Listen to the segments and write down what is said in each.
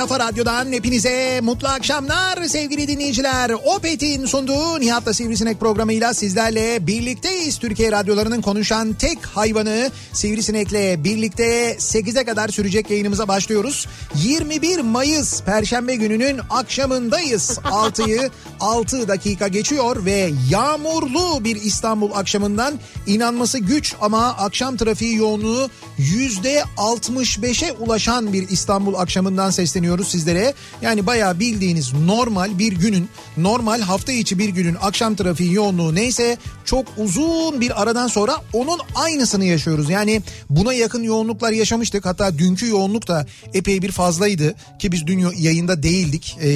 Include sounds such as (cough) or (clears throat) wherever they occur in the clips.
kafa radyodan hepinize mutlu akşamlar sevgili dinleyiciler. Opet'in sunduğu Nihat'la Sivrisinek programıyla sizlerle birlikteyiz. Türkiye radyolarının konuşan tek hayvanı Sivrisinek'le birlikte 8'e kadar sürecek yayınımıza başlıyoruz. 21 Mayıs Perşembe gününün akşamındayız. (laughs) 6'yı 6 dakika geçiyor ve yağmurlu bir İstanbul akşamından inanması güç ama akşam trafiği yoğunluğu %65'e ulaşan bir İstanbul akşamından sesleniyoruz sizlere. Yani bayağı bildiğiniz normal bir günün, normal hafta içi bir günün akşam trafiği yoğunluğu neyse çok uzun bir aradan sonra onun aynısını yaşıyoruz. Yani buna yakın yoğunluklar yaşamıştık. Hatta dünkü yoğunluk da epey bir fazlaydı ki biz dün yayında değildik. Ee,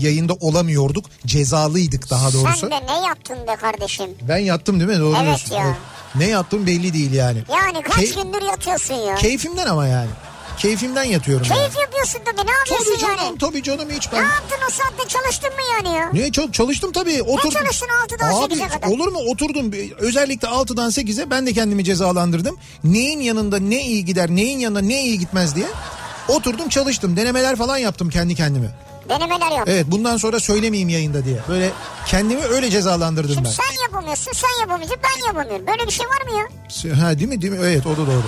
yayında olamıyorduk. Cezalıydık daha doğrusu. Sen de ne yaptın be kardeşim? Ben yattım değil mi? Doğru Evet diyorsun. ya. Ne yaptım belli değil yani. Yani kaç Key- gündür yatıyorsun ya? Keyfimden ama yani. Keyfimden yatıyorum. yani. Keyif yapıyorsun tabii ne Tabii yapıyorsun canım yani? tabii canım hiç Ne ben. yaptın o saatte çalıştın mı yani ya? Niye çok çalıştım tabii. Oturdum. çalıştın 6'dan Abi, 8'e kadar? Olur mu oturdum özellikle 6'dan 8'e ben de kendimi cezalandırdım. Neyin yanında ne iyi gider neyin yanında ne iyi gitmez diye. Oturdum çalıştım denemeler falan yaptım kendi kendime. Denemeler yap. Evet bundan sonra söylemeyeyim yayında diye. Böyle kendimi öyle cezalandırdım Şimdi ben. sen yapamıyorsun sen yapamıyorsun ben yapamıyorum. Böyle bir şey var mı ya? Ha değil mi değil mi? Evet o da doğru.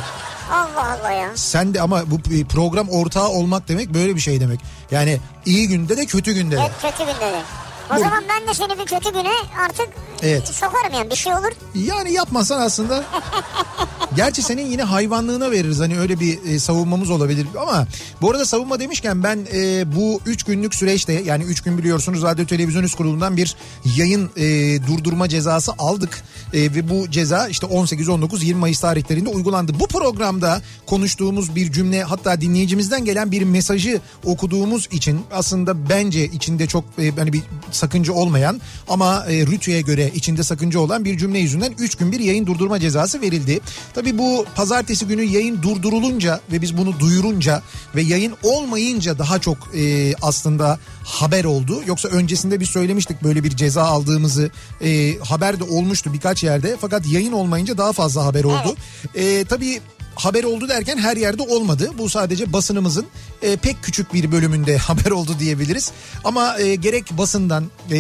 Allah Allah ya. Sen de ama bu program ortağı olmak demek böyle bir şey demek. Yani iyi günde de kötü günde de. Evet kötü günde de. O Bu- zaman ben de seni bir kötü güne artık Evet. sokarım yani bir şey olur. Yani yapmasan aslında. (laughs) Gerçi senin yine hayvanlığına veririz hani öyle bir e, savunmamız olabilir ama bu arada savunma demişken ben e, bu 3 günlük süreçte yani 3 gün biliyorsunuz Radyo Televizyon Üst Kurulu'ndan bir yayın e, durdurma cezası aldık E, ve bu ceza işte 18 19 20 Mayıs tarihlerinde uygulandı. Bu programda konuştuğumuz bir cümle hatta dinleyicimizden gelen bir mesajı okuduğumuz için aslında bence içinde çok e, hani bir sakınca olmayan ama e, Rütü'ye göre içinde sakınca olan bir cümle yüzünden 3 gün bir yayın durdurma cezası verildi. Tabii bu pazartesi günü yayın durdurulunca ve biz bunu duyurunca ve yayın olmayınca daha çok e, aslında haber oldu. Yoksa öncesinde biz söylemiştik böyle bir ceza aldığımızı e, haber de olmuştu birkaç yerde fakat yayın olmayınca daha fazla haber oldu. E, tabii haber oldu derken her yerde olmadı. Bu sadece basınımızın e, pek küçük bir bölümünde (laughs) haber oldu diyebiliriz. Ama e, gerek basından e,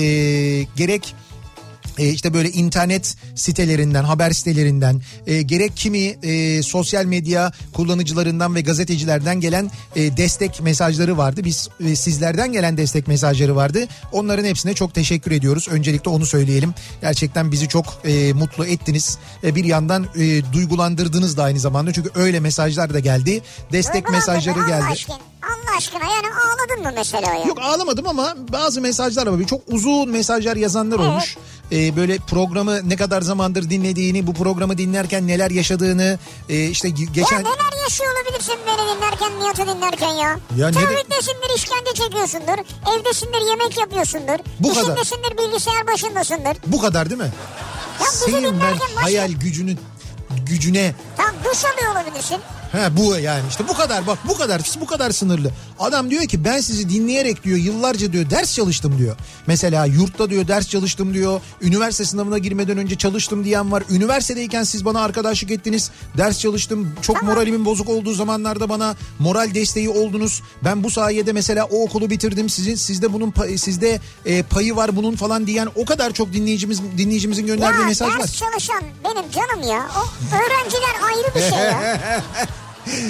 gerek e, işte böyle internet sitelerinden, haber sitelerinden, e, gerek kimi e, sosyal medya kullanıcılarından ve gazetecilerden gelen e, destek mesajları vardı. Biz e, sizlerden gelen destek mesajları vardı. Onların hepsine çok teşekkür ediyoruz. Öncelikle onu söyleyelim. Gerçekten bizi çok e, mutlu ettiniz. E, bir yandan e, duygulandırdınız da aynı zamanda. Çünkü öyle mesajlar da geldi. Destek mesajları geldi. Aşkına, Allah aşkına yani ağladın mı mesela ya? Yok ağlamadım ama bazı mesajlar var. Çok uzun mesajlar yazanlar olmuş. e, böyle programı ne kadar zamandır dinlediğini, bu programı dinlerken neler yaşadığını, e, işte ge- geçen... Ya neler yaşıyor olabilirsin beni dinlerken, Nihat'ı dinlerken ya. Ya ne- Trafiktesindir, işkence çekiyorsundur. Evdesindir, yemek yapıyorsundur. Bu kadar. İşindesindir, bilgisayar başındasındır. Bu kadar değil mi? Ya Senin ben başka- hayal gücünü gücüne Tam duş alıyor olabilirsin. He bu yani işte bu kadar bak bu kadar bu kadar sınırlı. Adam diyor ki ben sizi dinleyerek diyor yıllarca diyor ders çalıştım diyor. Mesela yurtta diyor ders çalıştım diyor. Üniversite sınavına girmeden önce çalıştım diyen var. Üniversitedeyken siz bana arkadaşlık ettiniz. Ders çalıştım. Çok moralimin bozuk olduğu zamanlarda bana moral desteği oldunuz. Ben bu sayede mesela o okulu bitirdim. Sizin sizde bunun pay- sizde e, payı var bunun falan diyen o kadar çok dinleyicimiz dinleyicimizin gönderdiği Ya mesaj ders var. çalışan benim canım ya. O öğrenciler ayrı bir şey ya. (laughs)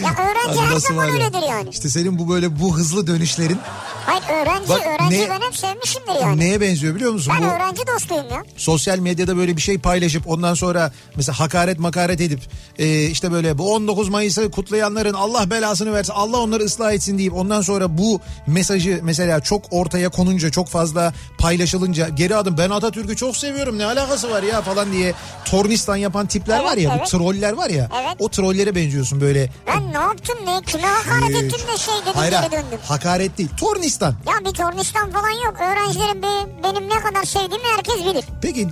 ya öğrenci her Nasıl zaman var ya? öyledir yani. İşte senin bu böyle bu hızlı dönüşlerin Hayır öğrenci, Bak öğrenci ne- ben hep sevmişimdir yani. neye benziyor biliyor musun? Ben Bu öğrenci dostuyum ya. sosyal medyada böyle bir şey paylaşıp ondan sonra mesela hakaret makaret edip e, işte böyle bu 19 Mayıs'ı kutlayanların Allah belasını versin Allah onları ıslah etsin deyip ondan sonra bu mesajı mesela çok ortaya konunca çok fazla paylaşılınca geri adım ben Atatürk'ü çok seviyorum ne alakası var ya falan diye tornistan yapan tipler Evet, var ya evet. bu troller var ya Evet. o trollere benziyorsun böyle. Ben ne yaptım ne? Kime hakaret Ee, ettim de şey dedim Hayır, geri döndüm. hakaret değil tornistan. Ya bir tornistan falan yok. Öğrencilerin be- benim ne kadar sevdiğimi herkes bilir. Peki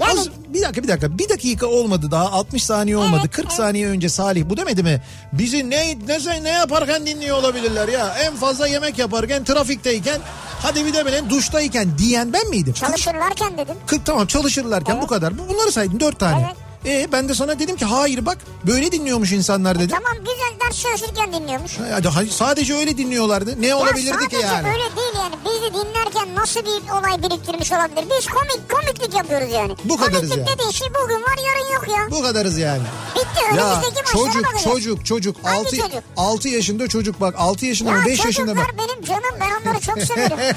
az, bir dakika bir dakika bir dakika olmadı daha 60 saniye olmadı Evet, 40 evet. saniye önce Salih bu demedi mi? Bizi ne ne ne yaparken dinliyor olabilirler ya en fazla yemek yaparken trafikteyken hadi bir de böyle duştayken diyen ben miydim? 40, Çalışırlarken dedim. 40 tamam çalışırlarken bu kadar Bu- bunları saydın 4 tane. Evet. E ben de sana dedim ki hayır bak böyle dinliyormuş insanlar dedim. Tamam güzel ders çalışırken dinliyormuş. Hadi, hadi, sadece öyle dinliyorlardı. Ne olabilirdi ya ki sadece yani? öyle değil yani. Bizi dinlerken nasıl bir olay biriktirmiş olabilir? Biz komik komiklik yapıyoruz yani. Bu kadarız Komiklik yani. dediğin şey bugün var yarın yok ya. Bu kadarız yani. Bitti Ya önümüzdeki çocuk bakacağız. çocuk çocuk Hangi 6 çocuk? 6 yaşında çocuk bak 6 yaşında mı Ya 5 yaşında mı? çocuklar benim canım ben onları çok (laughs) severim. (laughs)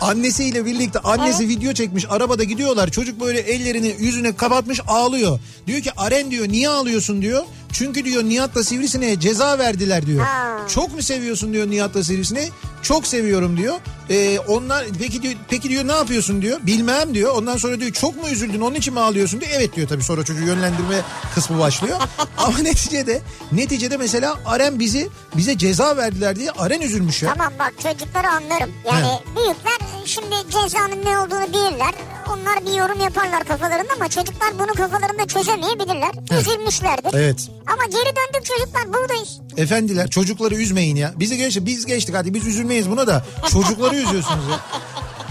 Annesiyle birlikte annesi Evet. video çekmiş arabada gidiyorlar çocuk böyle ellerini yüzüne kapatmış ağlıyor. Diyor ki Aren diyor niye ağlıyorsun diyor. Çünkü diyor Nihat'la Sivrisine'ye ceza verdiler diyor. Ha. Çok mu seviyorsun diyor Nihat'la Sivrisine'yi. Çok seviyorum diyor. Ee, onlar peki diyor peki diyor ne yapıyorsun diyor. Bilmem diyor. Ondan sonra diyor çok mu üzüldün onun için mi ağlıyorsun diyor. Evet diyor tabii sonra çocuğu yönlendirme kısmı başlıyor. (laughs) Ama neticede neticede mesela Aren bizi bize ceza verdiler diye Aren üzülmüş ya. tamam bak çocukları anlarım. Yani büyükler şimdi cezanın ne olduğunu bilirler. Onlar bir yorum yaparlar kafalarında ama çocuklar bunu kafalarında çözemeyebilirler. Üzülmüşlerdir. Evet. Ama geri döndük çocuklar buradayız. Efendiler çocukları üzmeyin ya. Bizi geçti biz geçtik hadi biz üzülmeyiz buna da. Çocukları (laughs) üzüyorsunuz ya.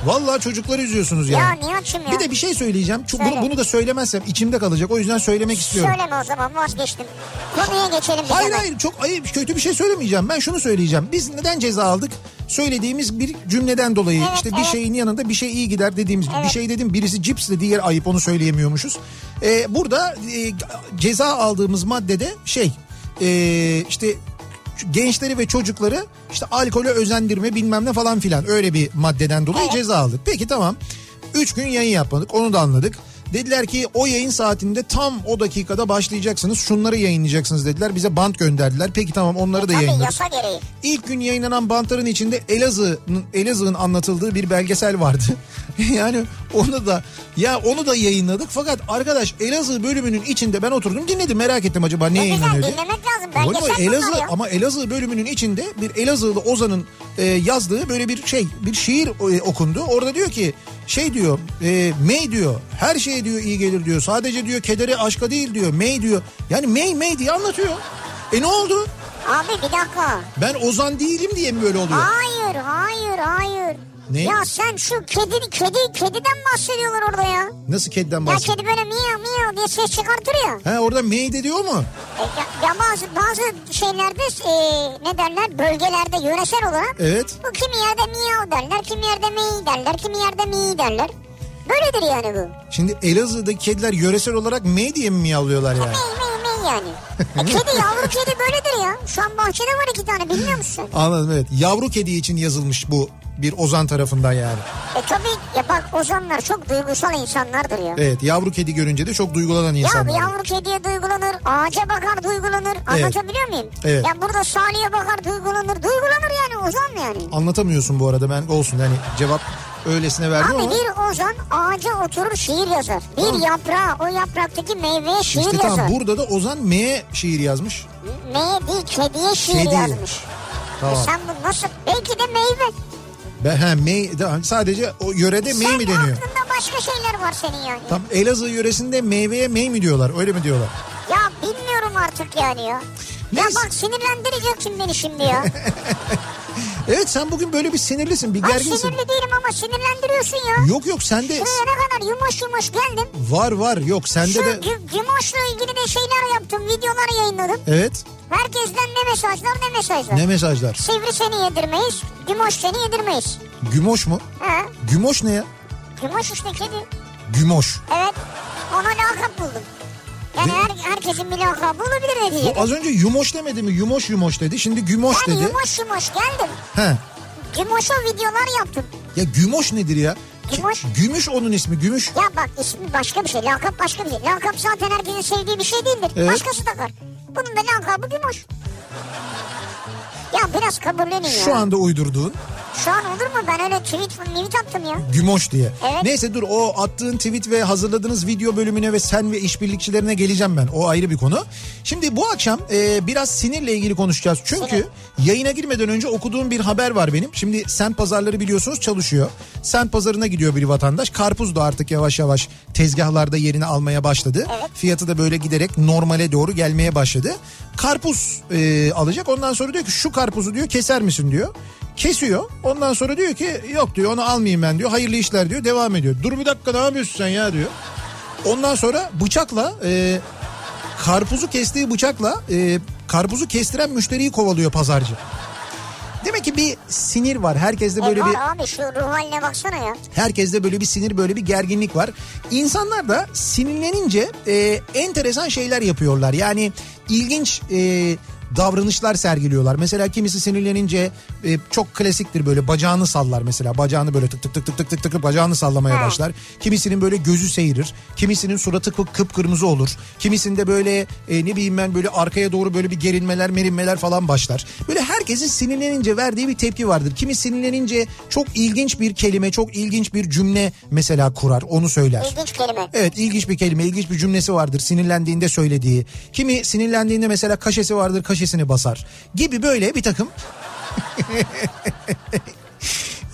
Vallahi çocukları üzüyorsunuz ya. Ya Nihat'cığım ya. Bir de bir şey söyleyeceğim. Çok, Söyle. bunu, bunu da söylemezsem içimde kalacak. O yüzden söylemek istiyorum. Söyleme o zaman vazgeçtim. Konuya geçelim. Hayır hemen. hayır çok ayıp kötü bir şey söylemeyeceğim. Ben şunu söyleyeceğim. Biz neden ceza aldık? Söylediğimiz bir cümleden dolayı Evet, işte bir evet. şeyin yanında bir şey iyi gider dediğimiz bir şey dedim birisi cips diğer ayıp onu söyleyemiyormuşuz. Ee, burada e, ceza aldığımız maddede şey e, işte gençleri ve çocukları işte alkole özendirme bilmem ne falan filan öyle bir maddeden dolayı ceza aldık. Peki tamam 3 gün yayın yapmadık onu da anladık. Dediler ki o yayın saatinde tam o dakikada başlayacaksınız şunları yayınlayacaksınız dediler. Bize bant gönderdiler. Peki tamam onları da Tabii yayınladık. yasa gereği. İlk gün yayınlanan bantların içinde Elazığ'ın Elazığ'ın anlatıldığı bir belgesel vardı. (laughs) yani onu da ya onu da yayınladık fakat arkadaş Elazığ bölümünün içinde ben oturdum dinledim merak ettim acaba ne Ne yayınlanıyor diye. dinlemek lazım. Belgesel Elazığ ya. ama Elazığ bölümünün içinde bir Elazığlı Ozan'ın e, yazdığı böyle bir şey bir şiir e, okundu. Orada diyor ki şey diyor e, May diyor her şeye diyor iyi gelir diyor. Sadece diyor kedere aşka değil diyor. May diyor. Yani May May diye anlatıyor. E ne oldu? Abi bir dakika. Ben Ozan değilim diye mi böyle oluyor? Hayır hayır hayır. Ne? Ya sen şu kedi, kedi, kediden bahsediyorlar orada ya. Nasıl kediden Ya bahsediyor? kedi böyle miyav miyav diye ses çıkartır ya. Ha orada May de diyor mu? E, ya, ya bazı bazı şeylerde e, ne derler bölgelerde yöresel olarak Evet. bu kimi yerde miyav derler, kimi yerde mi derler, kimi yerde mi derler. Böyledir yani bu. Şimdi Elazığ'daki kediler yöresel olarak May diye mi miyavlıyorlar yani? Mey mey mey yani. (laughs) E, kedi yavru kedi böyledir ya. Şu an bahçede var iki tane bilmiyor musun? Anladım evet. Yavru kedi için yazılmış bu bir Ozan tarafından yani. E tabii ya bak ozanlar çok duygusal insanlardır ya. Evet yavru kedi görünce de çok duygulanan Ya insanlar. bir yavru kediye duygulanır, ağaca bakar duygulanır. Anlatabiliyor muyum? Evet. Ya burada Salih'e bakar duygulanır. Duygulanır yani ozan yani. Anlatamıyorsun bu arada ben olsun yani cevap öylesine verdim Abi ama. bir ozan ağaca oturur şiir yazar. Bir yaprağa o yapraktaki meyveye şiir İşte yazar. tamam burada da Ozan M'ye şiir yazmış. Meye değil kediye şiir Kedi. yazmış. Tamam. E sen bu nasıl? Belki de meyve. Ben, he, mey, de- sadece o yörede Sen mi deniyor? aklında başka şeyler var senin yani. Tam Elazığ yöresinde meyveye mey mi diyorlar öyle mi diyorlar? Ya bilmiyorum artık yani ya. Ya bak sinirlendireceksin beni şimdi ya. (laughs) Evet sen bugün böyle bir sinirlisin bir gerginsin. sinirli değilim ama sinirlendiriyorsun ya. Yok yok sende Şuraya ne kadar yumuş yumuş geldim. var var yok sende Şu de gü- Gümüş'le ilgili de şeyler yaptım. Videolar yayınladım. evet Herkesten ne mesajlar ne mesajlar. ne mesajlar? Sivri seni yedirmeyiz. Gümüş seni yedirmeyiz. Gümoş mu? Ha? Gümoş ne ya? Gümüş işte kedi. Gümoş. Evet. Ona lakap buldum. Yani her, herkesin bir lakabı olabilir Bu neticede. az önce yumoş demedi mi? Yumoş yumoş dedi. Şimdi gümoş Ben dedi. yumuş yumuş geldim. He. Gümüş'e videolar yaptım. Ya gümoş nedir ya? Gümüş. Gümüş onun ismi gümüş. Ya bak ismi başka bir şey. Lakap başka bir şey. Lakap zaten herkesin sevdiği bir şey değildir. Evet. Başkası takar. Bunun da lakabı Gümüş. Ya biraz kabullenin ya. Şu anda uydurduğun Şu an olur mu? Ben öyle tweet, tweet attım ya. gümoş diye. Evet. Neyse dur o attığın tweet ve hazırladığınız video bölümüne ve sen ve işbirlikçilerine geleceğim ben. O ayrı bir konu. Şimdi bu akşam e, biraz sinirle ilgili konuşacağız. Çünkü Sinir. yayına girmeden önce okuduğum bir haber var benim. Şimdi sent pazarları biliyorsunuz çalışıyor. Sent pazarına gidiyor bir vatandaş. Karpuz da artık yavaş yavaş tezgahlarda yerini almaya başladı. Evet. Fiyatı da böyle giderek normale doğru gelmeye başladı. Karpuz e, alacak. Ondan sonra diyor ki şu karpuzu diyor keser misin diyor. Kesiyor. Ondan sonra diyor ki yok diyor onu almayayım ben diyor. Hayırlı işler diyor. Devam ediyor. Dur bir dakika ne yapıyorsun sen ya diyor. Ondan sonra bıçakla e, karpuzu kestiği bıçakla e, karpuzu kestiren müşteriyi kovalıyor pazarcı. Demek ki bir sinir var. Herkeste böyle e bir var abi şu ruh haline baksana ya. Herkeste böyle bir sinir böyle bir gerginlik var. İnsanlar da sinirlenince e, enteresan şeyler yapıyorlar. Yani ilginç e, davranışlar sergiliyorlar. Mesela kimisi sinirlenince e, çok klasiktir böyle bacağını sallar mesela. Bacağını böyle tık tık tık tık tık tık tık bacağını sallamaya başlar. Kimisinin böyle gözü seyrir. Kimisinin suratı kıp- kıpkırmızı olur. Kimisinde böyle e, ne bileyim ben böyle arkaya doğru böyle bir gerilmeler merinmeler falan başlar. Böyle herkesin sinirlenince verdiği bir tepki vardır. Kimi sinirlenince çok ilginç bir kelime, çok ilginç bir cümle mesela kurar, onu söyler. İlginç kelime. Evet ilginç bir kelime, ilginç bir cümlesi vardır sinirlendiğinde söylediği. Kimi sinirlendiğinde mesela kaşesi vardır, kaşesini basar. Gibi böyle bir takım (laughs)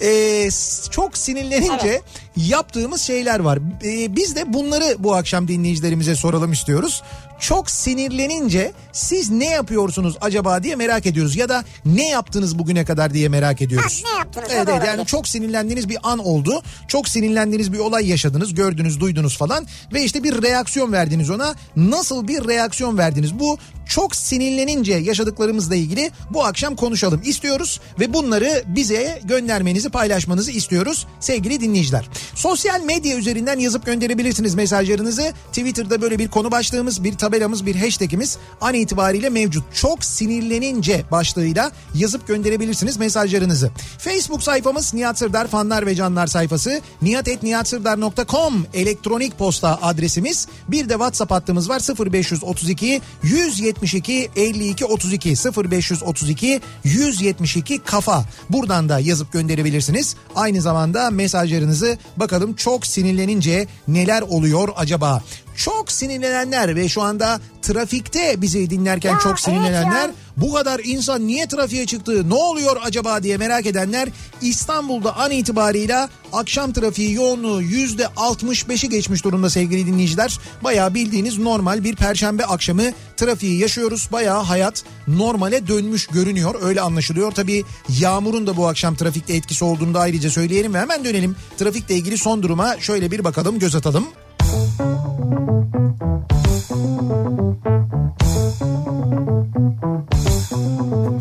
Ee, çok sinirlenince yaptığımız şeyler var. Ee, biz de bunları bu akşam dinleyicilerimize soralım istiyoruz. Çok sinirlenince siz ne yapıyorsunuz acaba diye merak ediyoruz. Ya da ne yaptınız bugüne kadar diye merak ediyoruz. Ha, ne yaptınız? Evet, evet, yani çok sinirlendiğiniz bir an oldu. Çok sinirlendiğiniz bir olay yaşadınız, gördünüz, duydunuz falan ve işte bir reaksiyon verdiniz ona. Nasıl bir reaksiyon verdiniz? Bu çok sinirlenince yaşadıklarımızla ilgili bu akşam konuşalım istiyoruz ve bunları bize göndermenizi, paylaşmanızı istiyoruz sevgili dinleyiciler. Sosyal medya üzerinden yazıp gönderebilirsiniz mesajlarınızı. Twitter'da böyle bir konu başlığımız, bir tabelamız, bir hashtagimiz an itibariyle mevcut. Çok sinirlenince başlığıyla yazıp gönderebilirsiniz mesajlarınızı. Facebook sayfamız Nihat Sırdar fanlar ve canlar sayfası. nihatetnihatsırdar.com elektronik posta adresimiz. Bir de WhatsApp hattımız var 0532 172 52 32 0532 172 kafa. Buradan da yazıp gönderebilirsiniz. Aynı zamanda mesajlarınızı bakalım çok sinirlenince neler oluyor acaba? Çok sinirlenenler ve şu anda trafikte bizi dinlerken Ya, çok evet sinirlenenler ya. bu kadar insan niye trafiğe çıktı ne oluyor acaba diye merak edenler İstanbul'da an itibarıyla akşam trafiği yoğunluğu yüzde 65'i geçmiş durumda sevgili dinleyiciler. Bayağı bildiğiniz normal bir perşembe akşamı trafiği yaşıyoruz. Bayağı hayat normale dönmüş görünüyor öyle anlaşılıyor. Tabii yağmurun da bu akşam trafikte etkisi olduğunu da ayrıca söyleyelim ve hemen dönelim. Trafikle ilgili son duruma şöyle bir bakalım göz atalım. Kafa Thank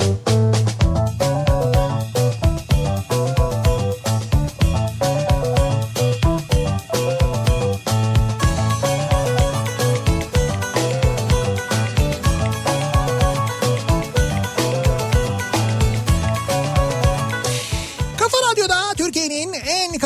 you.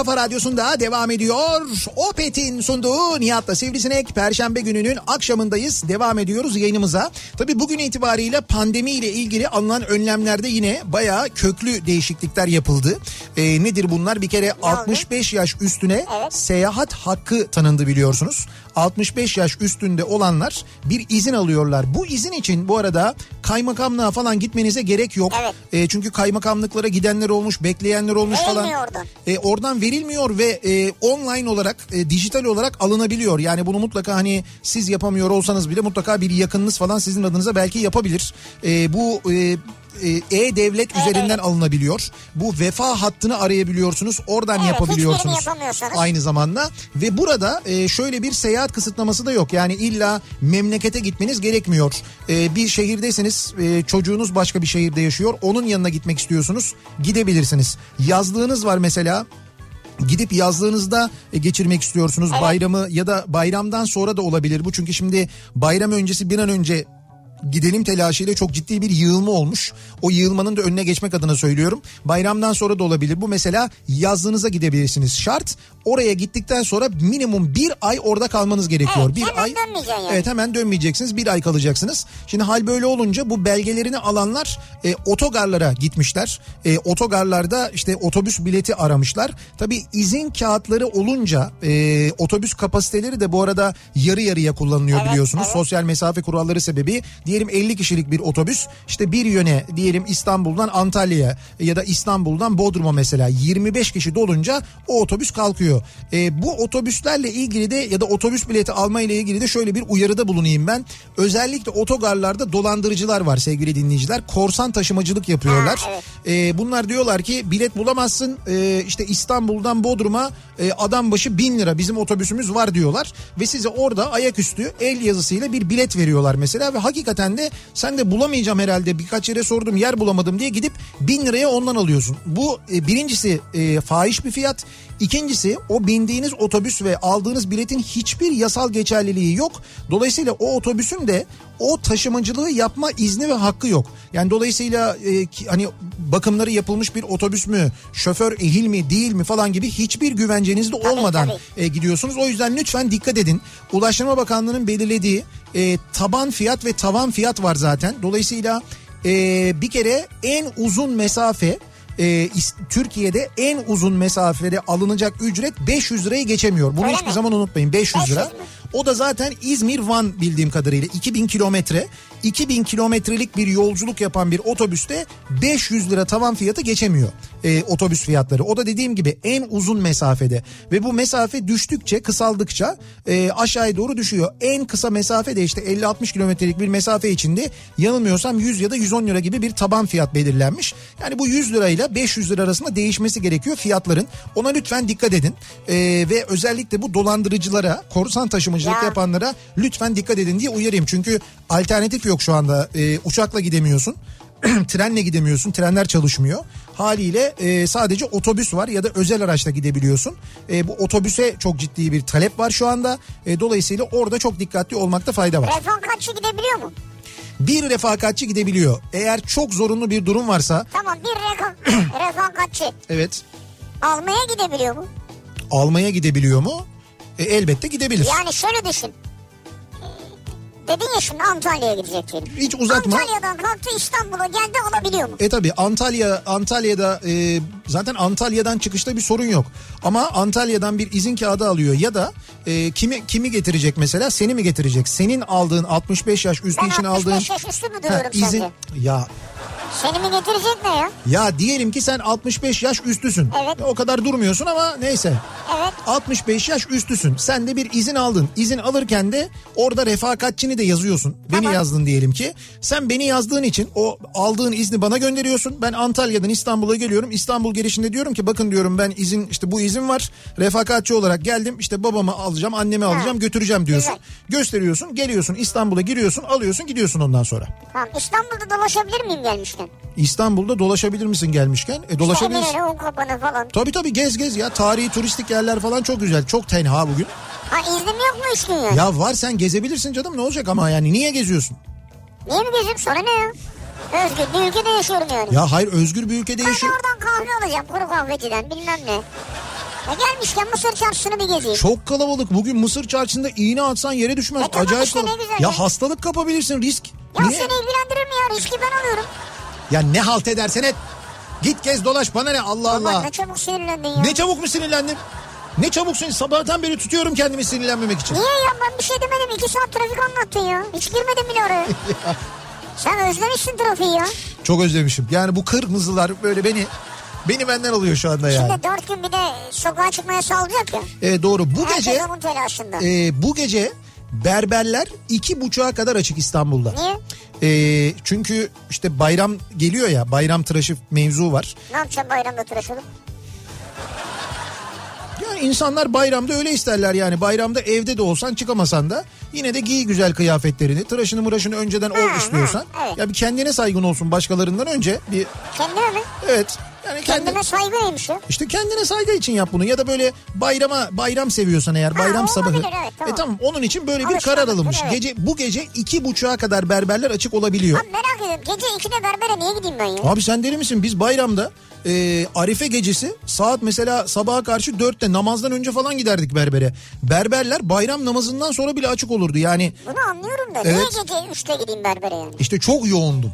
Kafa radyosunda devam ediyor. Opet'in sunduğu Nihat'la Sivrisinek. Perşembe gününün akşamındayız. Devam ediyoruz yayınımıza. Tabii bugün itibariyle pandemiyle ilgili alınan önlemlerde yine bayağı köklü değişiklikler yapıldı. Ee, nedir bunlar? Bir kere 65 yaş üstüne Evet. seyahat hakkı tanındı biliyorsunuz. 65 yaş üstünde olanlar bir izin alıyorlar. Bu izin için bu arada kaymakamlığa falan gitmenize gerek yok. Evet. E, çünkü kaymakamlıklara gidenler olmuş, bekleyenler olmuş falan. Verilmiyor oradan. E, oradan verilmiyor ve e, online olarak, e, dijital olarak alınabiliyor. Yani bunu mutlaka hani siz yapamıyor olsanız bile mutlaka bir yakınınız falan sizin adınıza belki yapabilir. E, bu e, e, e-devlet üzerinden alınabiliyor. Bu vefa hattını arayabiliyorsunuz. Oradan Evet, yapabiliyorsunuz. Aynı zamanda ve burada e, şöyle bir seyahat kısıtlaması da yok. Yani illa memlekete gitmeniz gerekmiyor. E, bir şehirdesiniz, e, çocuğunuz başka bir şehirde yaşıyor. Onun yanına gitmek istiyorsunuz, gidebilirsiniz. Yazlığınız var mesela. Gidip yazlığınızda e, geçirmek istiyorsunuz bayramı ya da bayramdan sonra da olabilir bu. Çünkü şimdi bayram öncesi bir an önce gidelim telaşıyla çok ciddi bir yığılma olmuş. O yığılmanın da önüne geçmek adına söylüyorum. Bayramdan sonra da olabilir. Bu mesela yazlığınıza gidebilirsiniz. Şart oraya gittikten sonra minimum bir ay orada kalmanız gerekiyor. Evet, bir ay yani. Evet hemen dönmeyeceksiniz. Bir ay kalacaksınız. Şimdi hal böyle olunca bu belgelerini alanlar e, otogarlara gitmişler. E, otogarlarda işte otobüs bileti aramışlar. Tabii izin kağıtları olunca e, otobüs kapasiteleri de bu arada yarı yarıya kullanılıyor Evet, biliyorsunuz. evet. Sosyal mesafe kuralları sebebi diyelim 50 kişilik bir otobüs işte bir yöne diyelim İstanbul'dan Antalya'ya ya da İstanbul'dan Bodrum'a mesela 25 kişi dolunca o otobüs kalkıyor. E, bu otobüslerle ilgili de ya da otobüs bileti alma ile ilgili de şöyle bir uyarıda bulunayım ben. Özellikle otogarlarda dolandırıcılar var sevgili dinleyiciler. Korsan taşımacılık yapıyorlar. Ha, evet. E, bunlar diyorlar ki bilet bulamazsın e, işte İstanbul'dan Bodrum'a e, adam başı bin lira bizim otobüsümüz var diyorlar. Ve size orada ayaküstü el yazısıyla bir bilet veriyorlar mesela ve hakikaten de sen de bulamayacağım herhalde birkaç yere sordum yer bulamadım diye gidip bin liraya ondan alıyorsun. Bu e, birincisi e, fahiş bir fiyat. İkincisi o bindiğiniz otobüs ve aldığınız biletin hiçbir yasal geçerliliği yok. Dolayısıyla o otobüsün de o taşımacılığı yapma izni ve hakkı yok. Yani dolayısıyla e, hani bakımları yapılmış bir otobüs mü, şoför ehil mi değil mi falan gibi hiçbir güvenceniz de olmadan tabii. e, gidiyorsunuz. O yüzden lütfen dikkat edin. Ulaştırma Bakanlığı'nın belirlediği e, taban fiyat ve tavan fiyat var zaten. Dolayısıyla e, bir kere en uzun mesafe e, Türkiye'de en uzun mesafede alınacak ücret 500 lirayı geçemiyor. Bunu Öyle hiçbir mi? zaman unutmayın 500 lira. 500 mü? O da zaten İzmir Van bildiğim kadarıyla 2000 kilometre. 2000 kilometrelik bir yolculuk yapan bir otobüste 500 lira tavan fiyatı geçemiyor e, otobüs fiyatları. O da dediğim gibi en uzun mesafede ve bu mesafe düştükçe kısaldıkça e, aşağıya doğru düşüyor. En kısa mesafe de işte 50-60 kilometrelik bir mesafe içinde yanılmıyorsam 100 ya da 110 lira gibi bir taban fiyat belirlenmiş. Yani bu 100 lirayla 500 lira arasında değişmesi gerekiyor fiyatların. Ona lütfen dikkat edin E, ve özellikle bu dolandırıcılara korsan taşımacılık Ya. yapanlara lütfen dikkat edin diye uyarayım. Çünkü alternatif yok şu anda. E, uçakla gidemiyorsun. (clears throat) Trenle gidemiyorsun. Trenler çalışmıyor. Haliyle e, sadece otobüs var ya da özel araçla gidebiliyorsun. E, bu otobüse çok ciddi bir talep var şu anda. E, dolayısıyla orada çok dikkatli olmakta fayda var. Refakatçi gidebiliyor mu? Bir refakatçi gidebiliyor. Eğer çok zorunlu bir durum varsa Tamam bir reka- (clears throat) refakatçi evet almaya gidebiliyor mu? almaya gidebiliyor mu? E, elbette gidebilir. Yani şöyle düşün. Dedin ya şimdi Antalya'ya gidecek diyelim. Hiç uzatma. Antalya'dan kalktı İstanbul'a geldi alabiliyor mu? E tabi Antalya Antalya'da e, zaten Antalya'dan çıkışta bir sorun yok. Ama Antalya'dan bir izin kağıdı alıyor ya da e, kimi kimi getirecek mesela seni mi getirecek? Senin aldığın 65 yaş üstü Ben için 65 aldığın yaş üstü mü Ha, duruyorum izin sence? ya Seni mi getirecek ne ya? ya diyelim ki sen 65 yaş üstüsün. Evet. O kadar durmuyorsun ama neyse. Evet. 65 yaş üstüsün. Sen de bir izin aldın. İzin alırken de orada refakatçini de yazıyorsun. Beni Tamam. yazdın diyelim ki. Sen beni yazdığın için o aldığın izni bana gönderiyorsun. Ben Antalya'dan İstanbul'a geliyorum. İstanbul girişinde diyorum ki bakın diyorum ben izin işte bu izin var. Refakatçi olarak geldim. İşte babamı alacağım, annemi alacağım, götüreceğim diyorsun. Güzel. Gösteriyorsun, geliyorsun İstanbul'a giriyorsun, alıyorsun, gidiyorsun ondan sonra. Tamam İstanbul'da dolaşabilir miyim gelmişken? İstanbul'da dolaşabilir misin gelmişken? E, dolaşabilirsin. İşte Unkapanı falan. Tabii tabii gez gez ya. Tarihi turistik yerler falan çok güzel. Çok tenha bugün. Ha iznim yok mu üç gün yani? Ya var sen gezebilirsin canım ne olacak ama yani niye geziyorsun? Niye mi gezeyim sonra ne ya? Özgür bir ülkede yaşıyorum yani. Ya hayır özgür bir ülkede ben de yaşıyor. oradan kahve alacağım kuru kahveciden bilmem ne. Ya gelmişken Mısır çarşısını bir gezeyim. Çok kalabalık. Bugün Mısır çarşısında iğne atsan yere düşmez. E tamam Acayip işte, ne kalabalık. güzel Ya ya. hastalık kapabilirsin risk. Ya Niye? seni ilgilendirir mi ya riski ben alıyorum. Ya ne halt edersen et. Git gez dolaş bana ne Allah Aman Allah. ne çabuk sinirlendin ya. Ne çabuk mu sinirlendim? Ne çabuk sin sabahtan beri tutuyorum kendimi sinirlenmemek için. Niye ya ben bir şey demedim. iki saat trafik anlattın ya. Hiç girmedim bile oraya. (laughs) Sen özlemişsin trafiği ya. Çok özlemişim. Yani bu kırmızılar böyle beni beni benden alıyor şu anda yani. Şimdi dört gün bir de sokağa çıkmaya sağlayacak ya. Evet doğru. Bu Herkes gece onun telaşında. e, bu gece berberler iki buçuğa kadar açık İstanbul'da. Niye? E, çünkü işte bayram geliyor ya bayram tıraşı mevzu var. Ne yapacaksın bayramda tıraş olup? Yani insanlar bayramda öyle isterler yani bayramda evde de olsan çıkamasan da yine de giy güzel kıyafetlerini tıraşını mıraşını önceden ol istiyorsan. ha, evet. Ya bir kendine saygın olsun başkalarından önce bir Kendine mi? evet yani kendi, Kendine saygı neymiş ya? işte kendine saygı için yap bunu ya da böyle bayrama bayram seviyorsan eğer bayram o sabahı. olabilir, evet, tamam. E tamam onun için böyle bir Alışkanlıktır, karar alınmış. evet. Gece bu gece iki buçuğa kadar berberler açık olabiliyor. Abi merak ediyorum. Gece 2'de berbere niye gideyim ben ya? Abi sen deli misin? Biz bayramda e, Arife gecesi saat mesela sabaha karşı dörtte namazdan önce falan giderdik berbere. Berberler bayram namazından sonra bile açık olurdu. Yani Bunu anlıyorum da. Evet. Niye gece 3'te gideyim berbere yani? işte çok yoğundum.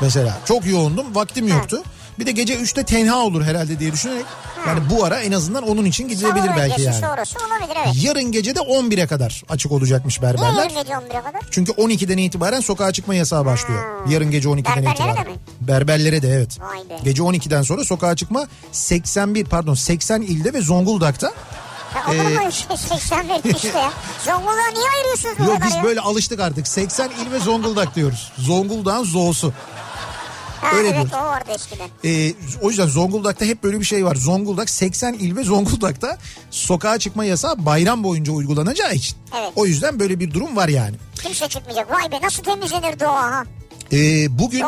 Mesela çok yoğundum vaktim yoktu. Bir de gece 3'te tenha olur herhalde diye düşünerek. Yani bu ara en azından onun için gidilebilir Sahur belki yani. sonrası olabilir evet. Yarın gece de 11'e kadar açık olacakmış Niye berberler. yarın gece 11'e kadar? Çünkü 12'den itibaren sokağa çıkma yasağı başlıyor. Yarın gece 12'den Berberlere itibaren. de mi? Berberlere de evet. Vay be. Gece 12'den sonra sokağa çıkma 81 pardon 80 ilde ve Zonguldak'ta. Ee, öyle 81 işte ya. Zonguldak'ı niye ayırıyorsunuz bu Yok biz ya? böyle alıştık artık. 80 il ve Zonguldak diyoruz. Zonguldak'ın zo'su. Ha, öyle evet diyoruz. o vardı eskiden. Ee, o yüzden Zonguldak'ta hep böyle bir şey var. Zonguldak 80 il ve Zonguldak'ta sokağa çıkma yasağı bayram boyunca uygulanacağı için. Evet. O yüzden böyle bir durum var yani. Kimse çıkmayacak. Vay be nasıl temizlenir doğa ha. Ee, bugün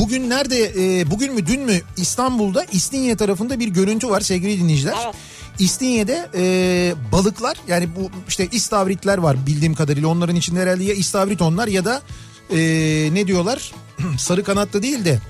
bugün nerede e, bugün mü dün mü İstanbul'da İstinye tarafında bir görüntü var sevgili dinleyiciler. Evet. İstinye'de e, balıklar yani bu işte istavritler var bildiğim kadarıyla onların içinde herhalde ya istavrit onlar ya da e, ne diyorlar (clears throat) sarı kanatlı değil de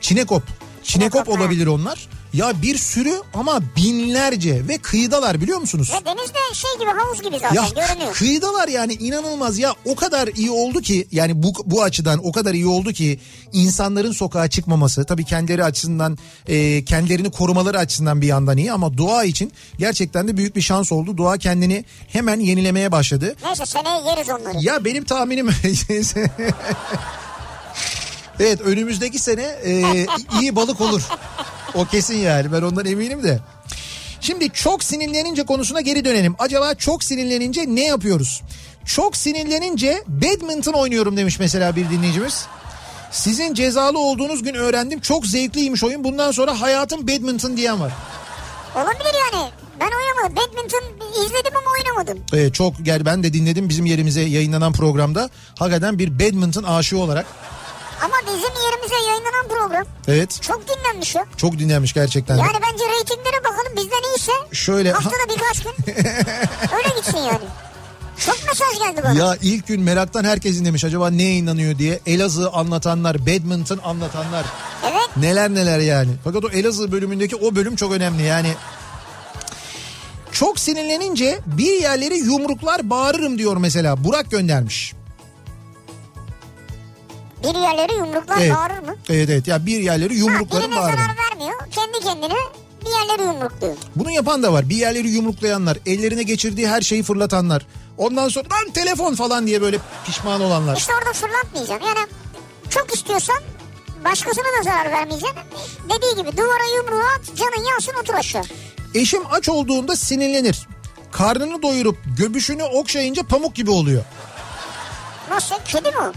çinekop. Çinekop olabilir onlar. Ya bir sürü ama binlerce ve kıyıdalar biliyor musunuz? Ve denizde şey gibi havuz gibi zaten Ya görünüyor. kıyıdalar yani inanılmaz ya o kadar iyi oldu ki yani bu bu açıdan o kadar iyi oldu ki insanların sokağa çıkmaması tabii kendileri açısından e, kendilerini korumaları açısından bir yandan iyi ama doğa için gerçekten de büyük bir şans oldu. Doğa kendini hemen yenilemeye başladı. Neyse seneye yeriz onları. Ya benim tahminim (laughs) Evet önümüzdeki sene e, iyi balık olur. (laughs) O kesin yani ben ondan eminim de. Şimdi çok sinirlenince konusuna geri dönelim. Acaba çok sinirlenince ne yapıyoruz? Çok sinirlenince badminton oynuyorum demiş mesela bir dinleyicimiz. Sizin cezalı olduğunuz gün öğrendim. Çok zevkliymiş oyun. Bundan sonra hayatım badminton diyen var. Olabilir yani. Ben oynamadım. Badminton izledim ama oynamadım. Ee, çok gel ben de dinledim bizim yerimize yayınlanan programda. Hakikaten bir badminton aşığı olarak. Ama bizim yerimize yayınlanan program Evet çok dinlenmiş ya. çok dinlenmiş gerçekten. Yani bence reytinglere bakalım bizden iyiyse Şöyle haftada birkaç gün (laughs) öyle gitsin yani. Çok mesaj geldi bana. Ya ilk gün meraktan herkes dinlemiş acaba ne yayınlanıyor diye. Elazığ anlatanlar, badminton anlatanlar. Evet. Neler neler yani. Fakat o Elazığ bölümündeki o bölüm çok önemli yani. Çok sinirlenince bir yerleri yumruklar bağırırım diyor mesela. Burak göndermiş. Bir yerleri yumruklar Evet. bağırır mı? Evet evet ya bir yerleri Ha, yumruklarım birine zarar vermiyor. Kendi kendine bir yerleri yumrukluyor. Bunu yapan da var. Bir yerleri yumruklayanlar, ellerine geçirdiği her şeyi fırlatanlar. Ondan sonra lan telefon falan diye böyle pişman olanlar. İşte orada fırlatmayacağım. Yani çok istiyorsan başkasına da zarar vermeyeceksin. Dediği gibi duvara yumruğu at canın yansın otur aşağı. Eşim aç olduğunda sinirlenir. Karnını doyurup göbüşünü okşayınca pamuk gibi oluyor. Nasıl? Kedi mi o?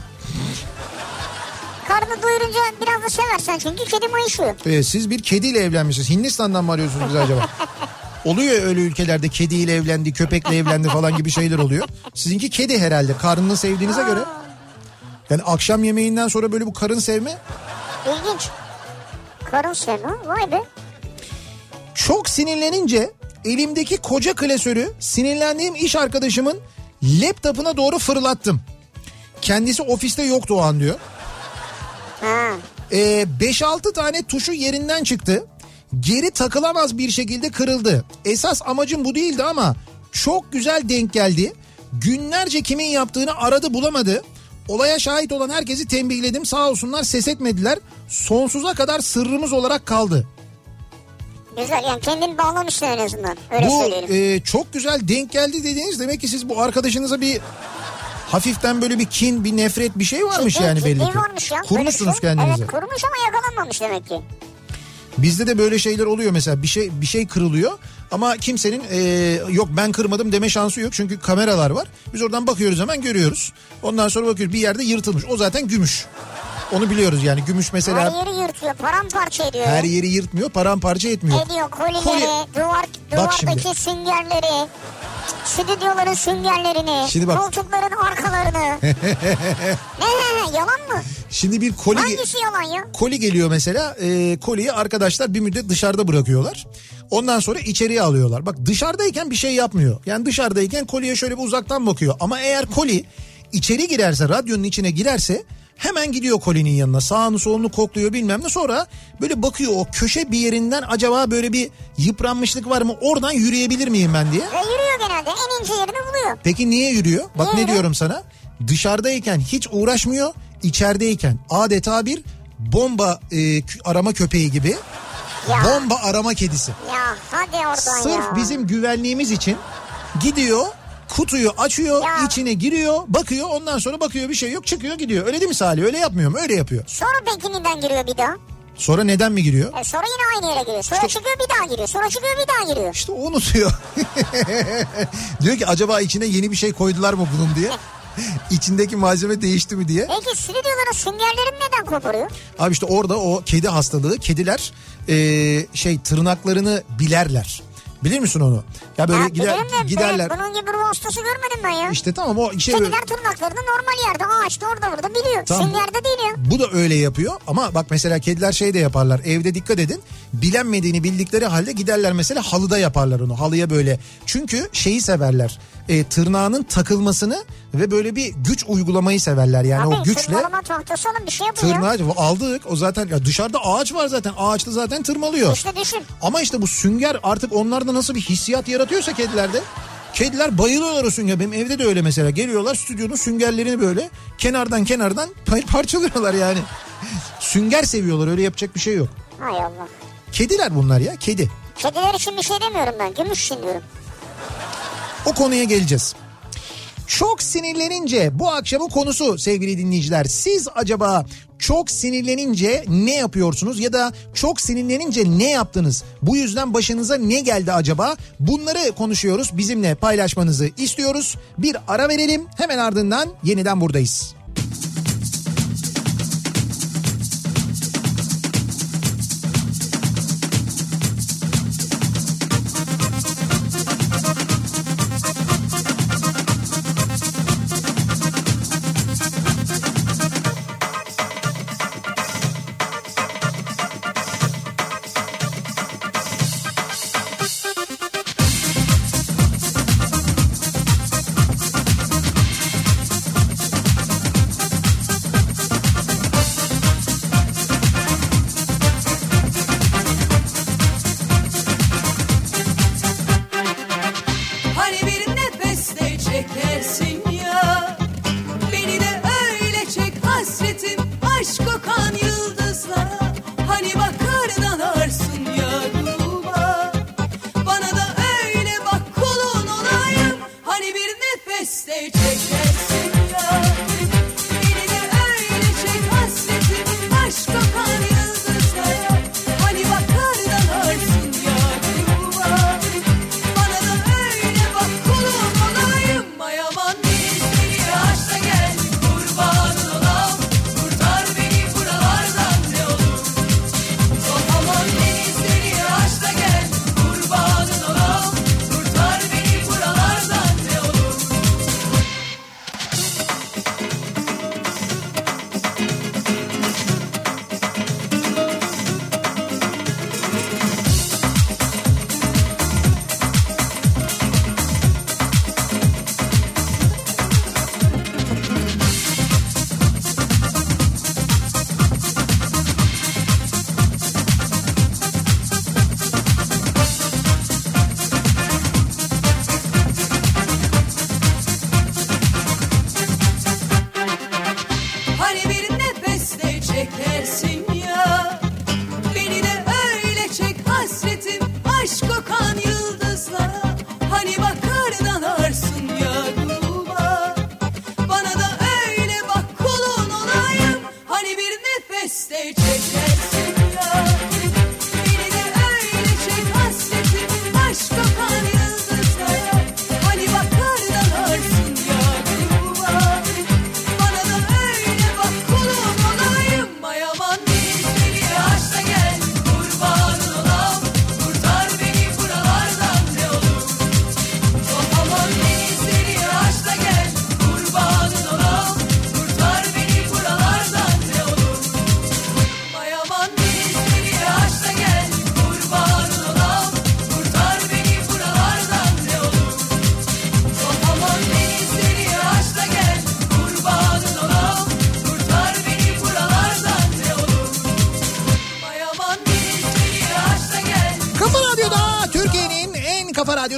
Karnı doyurunca biraz da seversen çünkü kedi mayışıyor. Ee, siz bir kediyle evlenmişsiniz. Hindistan'dan mı arıyorsunuz bizi acaba? (laughs) Oluyor öyle ülkelerde kediyle evlendi, köpekle evlendi falan gibi şeyler oluyor. Sizinki kedi herhalde karnını sevdiğinize göre. Yani akşam yemeğinden sonra böyle bu karın sevme İlginç. Karın sevme. Vay be. Çok sinirlenince elimdeki koca klasörü sinirlendiğim iş arkadaşımın laptopuna doğru fırlattım. Kendisi ofiste yoktu o an diyor. Ee, 5-6 tane tuşu yerinden çıktı. Geri takılamaz bir şekilde kırıldı. Esas amacım bu değildi ama çok güzel denk geldi. Günlerce kimin yaptığını aradı bulamadı. Olaya şahit olan herkesi tembihledim sağ olsunlar ses etmediler. Sonsuza kadar sırrımız olarak kaldı. Güzel yani kendini bağlamışsın en azından. Öyle bu söyleyelim. e, çok güzel denk geldi dediğiniz demek ki siz bu arkadaşınıza bir hafiften böyle bir kin, bir nefret bir şey varmış Ciddi- yani ciddi belli ki. varmış ya. Kurmuşsunuz şey. kendinize. Evet kurmuş ama yakalanmamış demek ki. Bizde de böyle şeyler oluyor mesela bir şey bir şey kırılıyor ama kimsenin e, yok ben kırmadım deme şansı yok çünkü kameralar var. Biz oradan bakıyoruz hemen görüyoruz. Ondan sonra bakıyoruz bir yerde yırtılmış. O zaten gümüş. Onu biliyoruz yani gümüş mesela Her yeri yırtıyor paramparça ediyor. her yeri yırtmıyor, paramparça etmiyor. Ediyor kolileri, Koli- duvar, Bak şimdi. duvardaki süngerleri, stüdyoların süngerlerini, Şimdi bak. koltukların arkalarını. (laughs) ne yalan mı? Şimdi bir koli Hangisi yalan ya? koli geliyor mesela. E, koliyi arkadaşlar bir müddet dışarıda bırakıyorlar. Ondan sonra içeriye alıyorlar. Bak dışarıdayken bir şey yapmıyor. Yani dışarıdayken koliye şöyle bir uzaktan bakıyor. Ama eğer koli içeri girerse, radyonun içine girerse hemen gidiyor kolinin yanına. Sağını solunu kokluyor bilmem ne. Sonra böyle bakıyor o köşe bir yerinden acaba böyle bir yıpranmışlık var mı? Oradan yürüyebilir miyim ben diye. Ve yürüyor genelde en ince yerini buluyor. Peki niye yürüyor? Bak Niye ne diyorum sana. Dışarıdayken hiç uğraşmıyor. içerideyken adeta bir bomba e, arama köpeği gibi. Ya. Bomba arama kedisi. Ya hadi oradan Sırf ya. bizim güvenliğimiz için gidiyor kutuyu açıyor Ya. içine giriyor bakıyor ondan sonra bakıyor bir şey yok çıkıyor gidiyor öyle değil mi Salih öyle yapmıyor mu öyle yapıyor Sonra peki neden giriyor bir daha? sonra neden mi giriyor E sonra yine aynı yere giriyor. Sonra çıkıyor bir daha giriyor. Sonra çıkıyor bir daha giriyor. İşte o unutuyor (laughs) diyor ki acaba içine yeni bir şey koydular mı bunun diye (laughs) içindeki malzeme değişti mi diye Peki stüdyoların süngerlerini neden koparıyor? Abi işte orada o kedi hastalığı kediler e, şey tırnaklarını bilerler. Bilir misin onu? Ya böyle ya gider, de giderler. ben bunun gibi ruh hastası görmedim ben ya. İşte tamam o şey böyle- Kediler tırnaklarını normal yerde ağaçta orada burada biliyor. Tamam. Süngerde değil ya. Bu da öyle yapıyor ama bak mesela kediler şey de yaparlar evde dikkat edin bilenmediğini bildikleri halde giderler mesela halıda yaparlar onu halıya böyle çünkü şeyi severler e, tırnağının takılmasını ve böyle bir güç uygulamayı severler yani Abi o güçle tırmalama tahtası alın bir şey yapın ya. tırnağı aldık o zaten ya dışarıda ağaç var zaten ağaçta zaten tırmalıyor. İşte düşün. Ama işte bu sünger artık onlarda nasıl bir hissiyat yaratıyorsa kedilerde. Kediler bayılıyorlar o sünger. Benim evde de öyle mesela. Geliyorlar stüdyonun süngerlerini böyle kenardan kenardan parçalıyorlar yani. (laughs) Sünger seviyorlar öyle yapacak bir şey yok. Hay Allah. Kediler bunlar ya kedi. Kediler için bir şey demiyorum ben. Gümüş için diyorum. O konuya geleceğiz. Çok sinirlenince bu akşamın konusu sevgili dinleyiciler. Siz acaba çok sinirlenince ne yapıyorsunuz ya da çok sinirlenince ne yaptınız? Bu yüzden başınıza ne geldi acaba? Bunları konuşuyoruz. Bizimle paylaşmanızı istiyoruz. Bir ara verelim. Hemen ardından yeniden buradayız.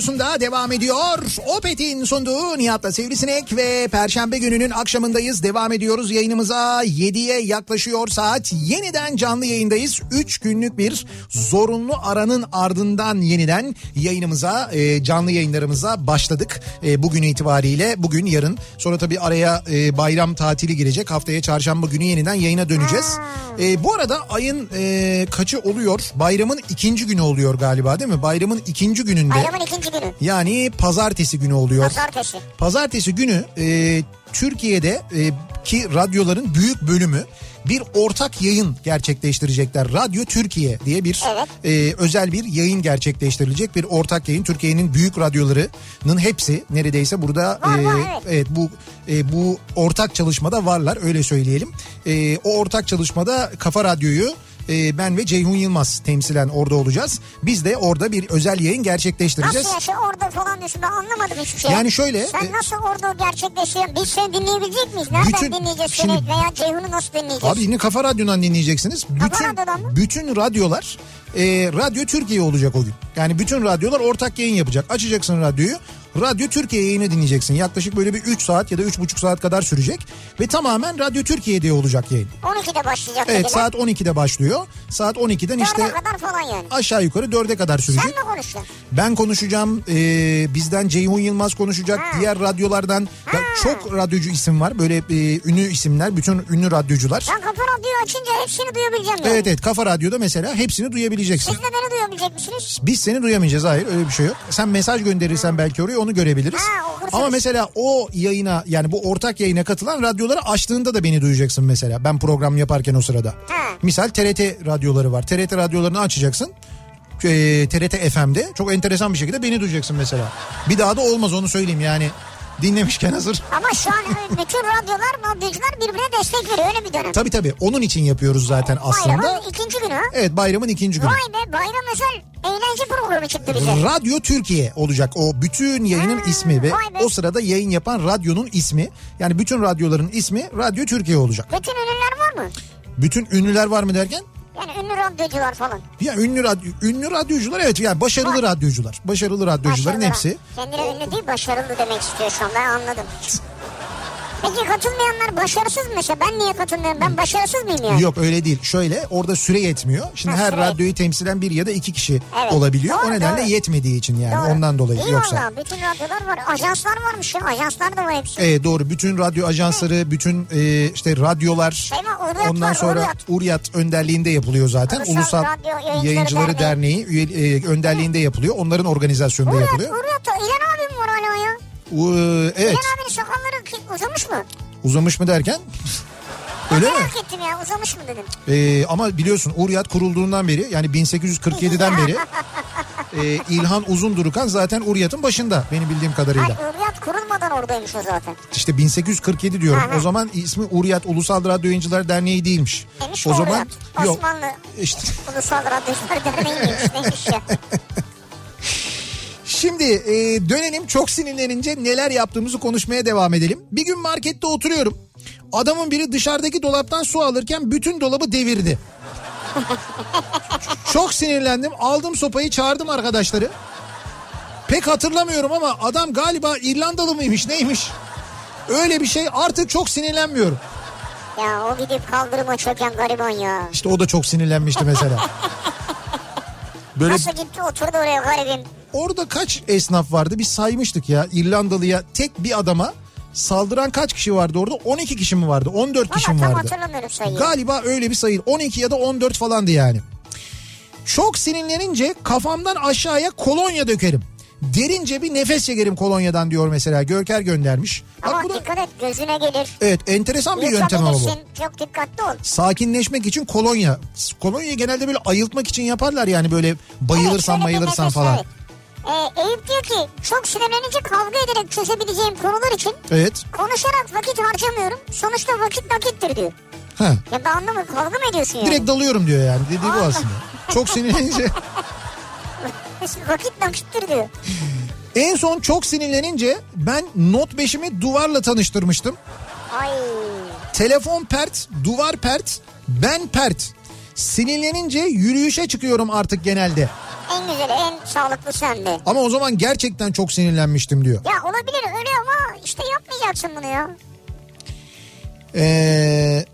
Radyosu'nda devam ediyor. Opet'in sunduğu Nihat'la Sivrisinek ve Perşembe gününün akşamındayız. Devam ediyoruz yayınımıza. 7'ye yaklaşıyor saat. Yeniden canlı yayındayız. 3 günlük bir zorunlu aranın ardından yeniden yayınımıza, e, canlı yayınlarımıza başladık. E, bugün itibariyle, bugün yarın. Sonra tabii araya e, bayram tatili girecek. Haftaya çarşamba günü yeniden yayına döneceğiz. E, bu arada ayın e, kaçı oluyor? Bayramın ikinci günü oluyor galiba değil mi? Bayramın ikinci gününde. Bayramın ikinci günü. Yani pazartesi günü oluyor. Pazartesi. Pazartesi günü e, Türkiye'de e, ki radyoların büyük bölümü bir ortak yayın gerçekleştirecekler. Radyo Türkiye diye bir Evet. e, özel bir yayın gerçekleştirilecek. Bir ortak yayın Türkiye'nin büyük radyolarının hepsi neredeyse burada Var, e, var, evet. evet bu e, bu ortak çalışmada varlar öyle söyleyelim. E, o ortak çalışmada Kafa Radyo'yu e, ben ve Ceyhun Yılmaz temsilen orada olacağız. Biz de orada bir özel yayın gerçekleştireceğiz. Nasıl ya şey orada falan diyorsun ben anlamadım hiçbir şey. Yani şöyle, Sen e- nasıl orada gerçekleşiyorsun? Biz seni dinleyebilecek miyiz? Nereden Bütün- dinleyeceğiz şimdi- seni veya Ceyhun'u nasıl dinleyeceğiz? Abi yine Kafa Radyo'dan dinleyeceksiniz. Bütün, Radyo'dan mı? bütün radyolar e, Radyo Türkiye olacak o gün. Yani bütün radyolar ortak yayın yapacak. Açacaksın radyoyu. Radyo Türkiye yayını dinleyeceksin. Yaklaşık böyle bir 3 saat ya da 3,5 saat kadar sürecek. Ve tamamen Radyo Türkiye'de olacak yayın. 12'de başlayacak Evet dediler. saat 12'de başlıyor. Saat 12'den Dörde işte kadar falan yani. aşağı yukarı 4'e kadar sürecek. Sen mi konuşacaksın? Ben konuşacağım. e, bizden Ceyhun Yılmaz konuşacak. Ha. Diğer radyolardan ya çok radyocu isim var. Böyle e, ünlü isimler. Bütün ünlü radyocular. Ben kafa radyoyu açınca hepsini duyabileceğim yani. Evet evet Kafa Radyo'da mesela hepsini duyabileceksin. Siz de beni duyabilecek misiniz? Biz seni duyamayacağız hayır öyle bir şey yok. Sen mesaj gönderirsen belki oraya onu görebiliriz. Ha. Ama mesela o yayına yani bu ortak yayına katılan radyoları açtığında da beni duyacaksın mesela. Ben program yaparken o sırada. Ha. Misal TRT radyoları var. TRT radyolarını açacaksın. Ee, TRT FM'de çok enteresan bir şekilde beni duyacaksın mesela. Bir daha da olmaz onu söyleyeyim yani. Dinlemişken hazır. Ama şu an bütün radyolar, radyocular birbirine destek veriyor öyle bir dönem. Tabii tabii onun için yapıyoruz zaten aslında. Bayramın ikinci günü. Evet bayramın ikinci günü. Vay be bayram özel eğlence programı çıktı bize. Radyo Türkiye olacak o bütün yayının Ha, ismi ve o sırada yayın yapan radyonun ismi yani bütün radyoların ismi Radyo Türkiye olacak. Bütün ünlüler var mı? Bütün ünlüler var mı derken? Yani ünlü radyocular falan. Ya ünlü radyo ünlü radyocular evet yani başarılı Var. radyocular. Başarılı radyocuların Başarılı. hepsi. Kendine ünlü değil başarılı demek istiyor şu an ben anladım. (laughs) Peki katılmayanlar başarısız mı mesela? Ben niye katılmıyorum? Ben başarısız mıyım yani? Yok öyle değil. Şöyle orada süre yetmiyor. Şimdi Ha, her süre. radyoyu temsilen bir ya da iki kişi Evet. olabiliyor. Doğru, o nedenle doğru. yetmediği için yani Doğru. ondan dolayı İyi yoksa. valla bütün radyolar var. Ajanslar varmış ya. Ajanslar da var hepsi. Evet doğru bütün radyo ajansları, bütün e, işte radyolar Şey var, Uryat ondan var, sonra Uryat. Uryat önderliğinde yapıyor zaten. Ulusal Ulusal Radyo Yayıncıları Yayıncıları Derneği, üye- e, önderliğinde yapılıyor. Onların organizasyonunda Uryat, yapılıyor. Uryat. İlhan abim var hala ya. E, evet İlhan abinin sakalları uzamış mı? uzamış mı derken? Öyle mi? Merak ettim ya uzamış mı dedim. E, ama biliyorsun Uryat kurulduğundan beri yani 1847'den beri (laughs) e, İlhan Uzundurukan zaten Uryat'ın başında benim bildiğim kadarıyla. Hayır Uryat kurulmadan oradaymış o zaten. İşte 1847 diyorum. Hı. O zaman ismi Uryat Ulusal Radyo Yayıncılar Derneği değilmiş. Demiş o ki zaman Uryat, yok. Osmanlı İşte Ulusal Radyocular Derneği miymiş neymiş ya. (laughs) Şimdi e, dönelim çok sinirlenince neler yaptığımızı konuşmaya devam edelim. Bir gün markette oturuyorum. Adamın biri dışarıdaki dolaptan su alırken bütün dolabı devirdi. (laughs) çok sinirlendim. Aldım sopayı çağırdım arkadaşları. Pek hatırlamıyorum ama adam galiba İrlandalı mıymış neymiş? Öyle bir şey artık çok sinirlenmiyorum. Ya o gidip kaldırıma çöken gariban ya. İşte o da çok sinirlenmişti mesela. Böyle (laughs) Nasıl gitti oturdu oraya garibim. Orada kaç esnaf vardı? Biz saymıştık ya İrlandalıya tek bir adama saldıran kaç kişi vardı orada? 12 kişi mi vardı? 14 kişi Valla mi vardı? hatırlamıyorum sayıyı. galiba öyle bir sayı. 12 ya da 14 falandı yani. Çok sinirlenince kafamdan aşağıya kolonya dökerim. Derince bir nefes çekerim kolonyadan diyor mesela. Görker göndermiş. Ama Bak bu da dikkat et gözüne gelir. evet enteresan bir yöntem ama bu. Çok dikkatli ol. sakinleşmek için kolonya. Kolonya genelde böyle ayıltmak için yaparlar yani böyle bayılırsan Evet, bayılırsan falan. evet. Ee, Eyüp diyor ki çok sinirlenince kavga ederek çözebileceğim konular için evet konuşarak vakit harcamıyorum. Sonuçta vakit nakittir diyor. ha Ya ben anlamadım kavga mı ediyorsun yani? Direkt dalıyorum diyor yani. Dediği bu aslında. Çok sinirlenince. (laughs) vakit nakittir diyor. en son çok sinirlenince ben Note 5'imi duvarla tanıştırmıştım. Ay. Telefon pert, duvar pert, ben pert. Sinirlenince yürüyüşe çıkıyorum artık genelde. En güzeli en sağlıklısı hem de. Ama o zaman gerçekten çok sinirlenmiştim diyor. Ya olabilir öyle ama işte yapmayacaksın bunu ya. Ee,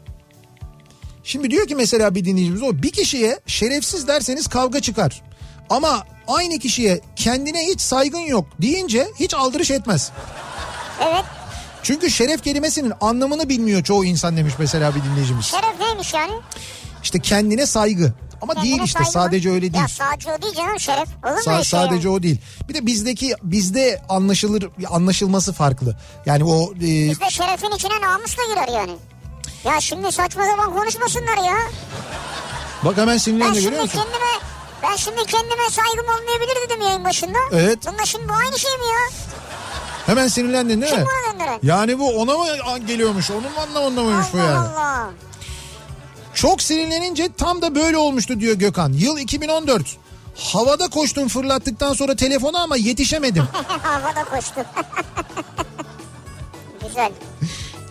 şimdi diyor ki mesela bir dinleyicimiz o bir kişiye şerefsiz derseniz kavga çıkar. Ama aynı kişiye kendine hiç saygın yok deyince hiç aldırış etmez. Evet Çünkü şeref kelimesinin anlamını bilmiyor çoğu insan demiş mesela bir dinleyicimiz. şeref neymiş yani? İşte kendine saygı. Ama Kendine değil işte sadece öyle değil. Ya sadece o değil canım şeref. Olur mu Sa- öyle şey sadece ya? o değil. Bir de bizdeki bizde anlaşılır anlaşılması farklı. Yani o e, Bizde şerefin içine namus da girer yani. Ya şimdi saçma zaman konuşmasınlar ya. bak hemen Ben sinirlenince görüyor musun? kendime ben şimdi kendime saygım olmayabilir dedim yayın başında. Evet. Bunda şimdi bu aynı şey mi ya? Hemen sinirlendin değil Kim mi? buna gönderen? Yani bu ona mı geliyormuş? Onun anlamında mıymış bu Allah yani? Allah. Çok sinirlenince tam da böyle olmuştu diyor Gökhan. Yıl 2014. Havada koştum fırlattıktan sonra telefona ama yetişemedim. (laughs) Havada koştu. (laughs) Güzel.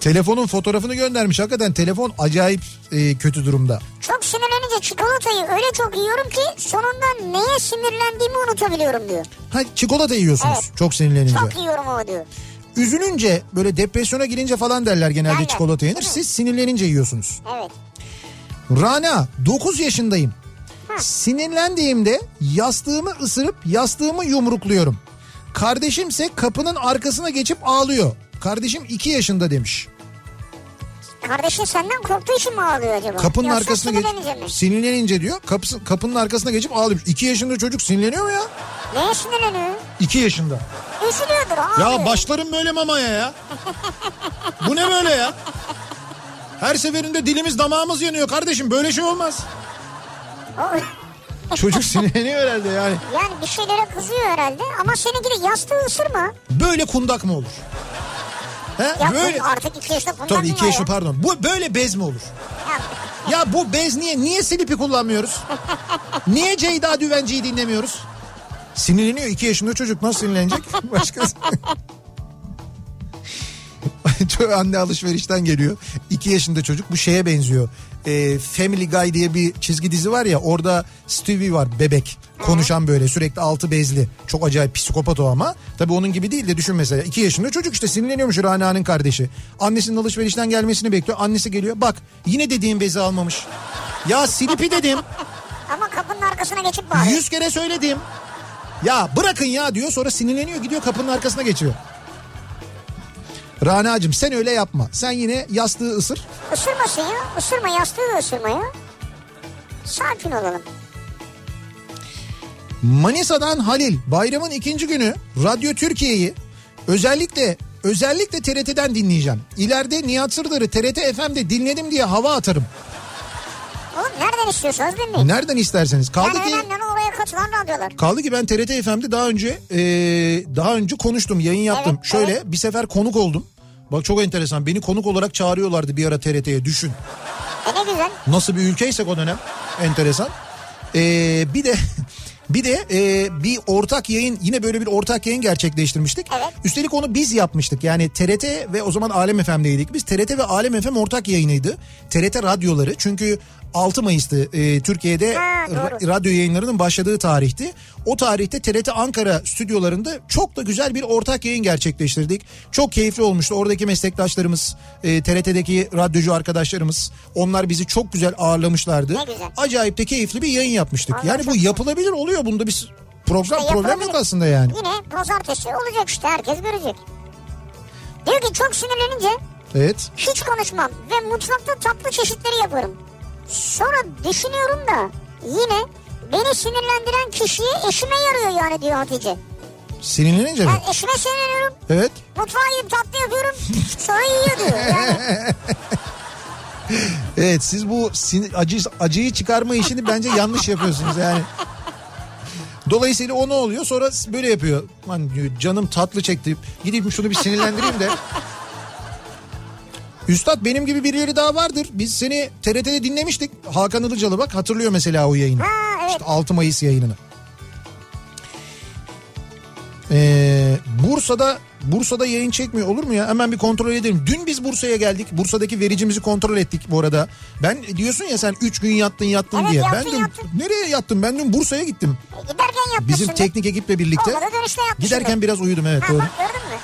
Telefonun fotoğrafını göndermiş. Hakikaten telefon acayip e, kötü durumda. Çok sinirlenince çikolatayı öyle çok yiyorum ki sonunda neye sinirlendiğimi unutabiliyorum diyor. Ha çikolata yiyorsunuz Evet. çok sinirlenince. Çok yiyorum o diyor. Üzülünce böyle depresyona girince falan derler genelde Derler. çikolata yenir. Siz sinirlenince yiyorsunuz. Evet. Rana 9 yaşındayım. Sinirlendiğimde yastığımı ısırıp yastığımı yumrukluyorum. Kardeşimse kapının arkasına geçip ağlıyor. Kardeşim 2 yaşında demiş. Kardeşin senden korktuğu için mi ağlıyor acaba? Kapının Yoksa arkasına geç mi? sinirlenince diyor. Kapısı, kapının arkasına geçip ağlıyor. 2 yaşında çocuk sinirleniyor mu ya? Neye sinirleniyor? 2 yaşında. Üzülüyordur ağlıyor. Ya başlarım böyle mamaya ya. Bu ne böyle ya? Her seferinde dilimiz damağımız yanıyor kardeşim böyle şey olmaz. Çocuk sinirleniyor herhalde yani. yani bir şeylere kızıyor herhalde ama seninki de yastığı ısırma. Böyle kundak mı olur? He? Ya böyle artık iki yaşında bundan Tabii iki yaşında ya? pardon. Bu böyle bez mi olur? Ya, Ya bu bez niye? Niye Selipi kullanmıyoruz? Niye Ceyda Düvenci'yi dinlemiyoruz? Sinirleniyor iki yaşında çocuk nasıl sinirlenecek? (laughs) Başkası. (laughs) Anne alışverişten geliyor. İki yaşında çocuk bu şeye benziyor. Ee, Family Guy diye bir çizgi dizi var ya orada Stewie var bebek. Konuşan böyle sürekli altı bezli. Çok acayip psikopat o ama. Tabii onun gibi değil de düşün mesela. iki yaşında çocuk işte sinirleniyormuş Rana'nın kardeşi. Annesinin alışverişten gelmesini bekliyor. Annesi geliyor bak yine dediğim bezi almamış. Ya Silipi dedim. (laughs) ama kapının arkasına geçip bağırıyor. Yüz kere söyledim. Ya bırakın ya diyor sonra sinirleniyor gidiyor kapının arkasına geçiyor. Rana'cığım sen öyle yapma. Sen yine yastığı ısır. Isırmasın ya. Isırma yastığı da ısırma ya. Sakin olalım. Manisa'dan Halil bayramın ikinci günü Radyo Türkiye'yi özellikle özellikle TRT'den dinleyeceğim. İleride Nihat Sırdar'ı TRT FM'de dinledim diye hava atarım. Oğlum nereden istiyorsanız dinleyin. Nereden isterseniz. Kaldı Yani ki önemli oraya katılan radyolar. kaldı ki ben TRT FM'de daha önce e, daha önce konuştum, yayın yaptım. Evet, Şöyle evet. bir sefer konuk oldum. Bak çok enteresan. Beni konuk olarak çağırıyorlardı bir ara TRT'ye düşün. E ne güzel. Nasıl bir ülkeysek o dönem. Enteresan. Ee, bir de (laughs) bir de e, bir ortak yayın yine böyle bir ortak yayın gerçekleştirmiştik. Evet. Üstelik onu biz yapmıştık. Yani TRT ve o zaman Alem FM'deydik. Biz TRT ve Alem FM ortak yayınıydı. TRT radyoları çünkü 6 Mayıs'tı e, Türkiye'de Ha, ra- radyo yayınlarının başladığı tarihti. O tarihte TRT Ankara stüdyolarında çok da güzel bir ortak yayın gerçekleştirdik. Çok keyifli olmuştu. Oradaki meslektaşlarımız, e, TRT'deki radyocu arkadaşlarımız onlar bizi çok güzel ağırlamışlardı. Ne güzel. Acayip de keyifli bir yayın yapmıştık. Vallahi yani bu yapılabilir oluyor. Bunda bir program İşte problem yok aslında yani. Yine pazartesi olacak işte herkes görecek. Diyor ki çok sinirlenince Evet. hiç konuşmam ve mutfakta tatlı çeşitleri yaparım. Sonra düşünüyorum da yine beni sinirlendiren kişiye eşime yarıyor yani diyor Hatice. Sinirlenince mi? Ben eşime sinirleniyorum. Evet. Mutfağa gidip tatlı yapıyorum. Sonra yiyor diyor. Yani (laughs) Evet siz bu sin- acı, acıyı çıkarma işini bence yanlış yapıyorsunuz yani. Dolayısıyla o ne oluyor? Sonra böyle yapıyor. Lan diyor canım tatlı çekti. Gideyim şunu bir sinirlendireyim de. Üstad benim gibi birileri daha vardır. Biz seni TRT'de dinlemiştik. Hakan Ilıcalı bak hatırlıyor mesela o yayını. Ha, evet. İşte 6 Mayıs yayınını. Ee, Bursa'da Bursa'da yayın çekmiyor olur mu ya? Hemen bir kontrol edelim. Dün biz Bursa'ya geldik. Bursa'daki vericimizi kontrol ettik bu arada. Ben diyorsun ya sen 3 gün yattın yattın Evet, diye. yattın, ben dün yattın. nereye yattım? Ben dün Bursa'ya gittim. E, giderken yapmışsın. Bizim teknik ekiple birlikte. Olmadı dönüşte. Giderken biraz uyudum evet Ha doğru. bak gördün mü?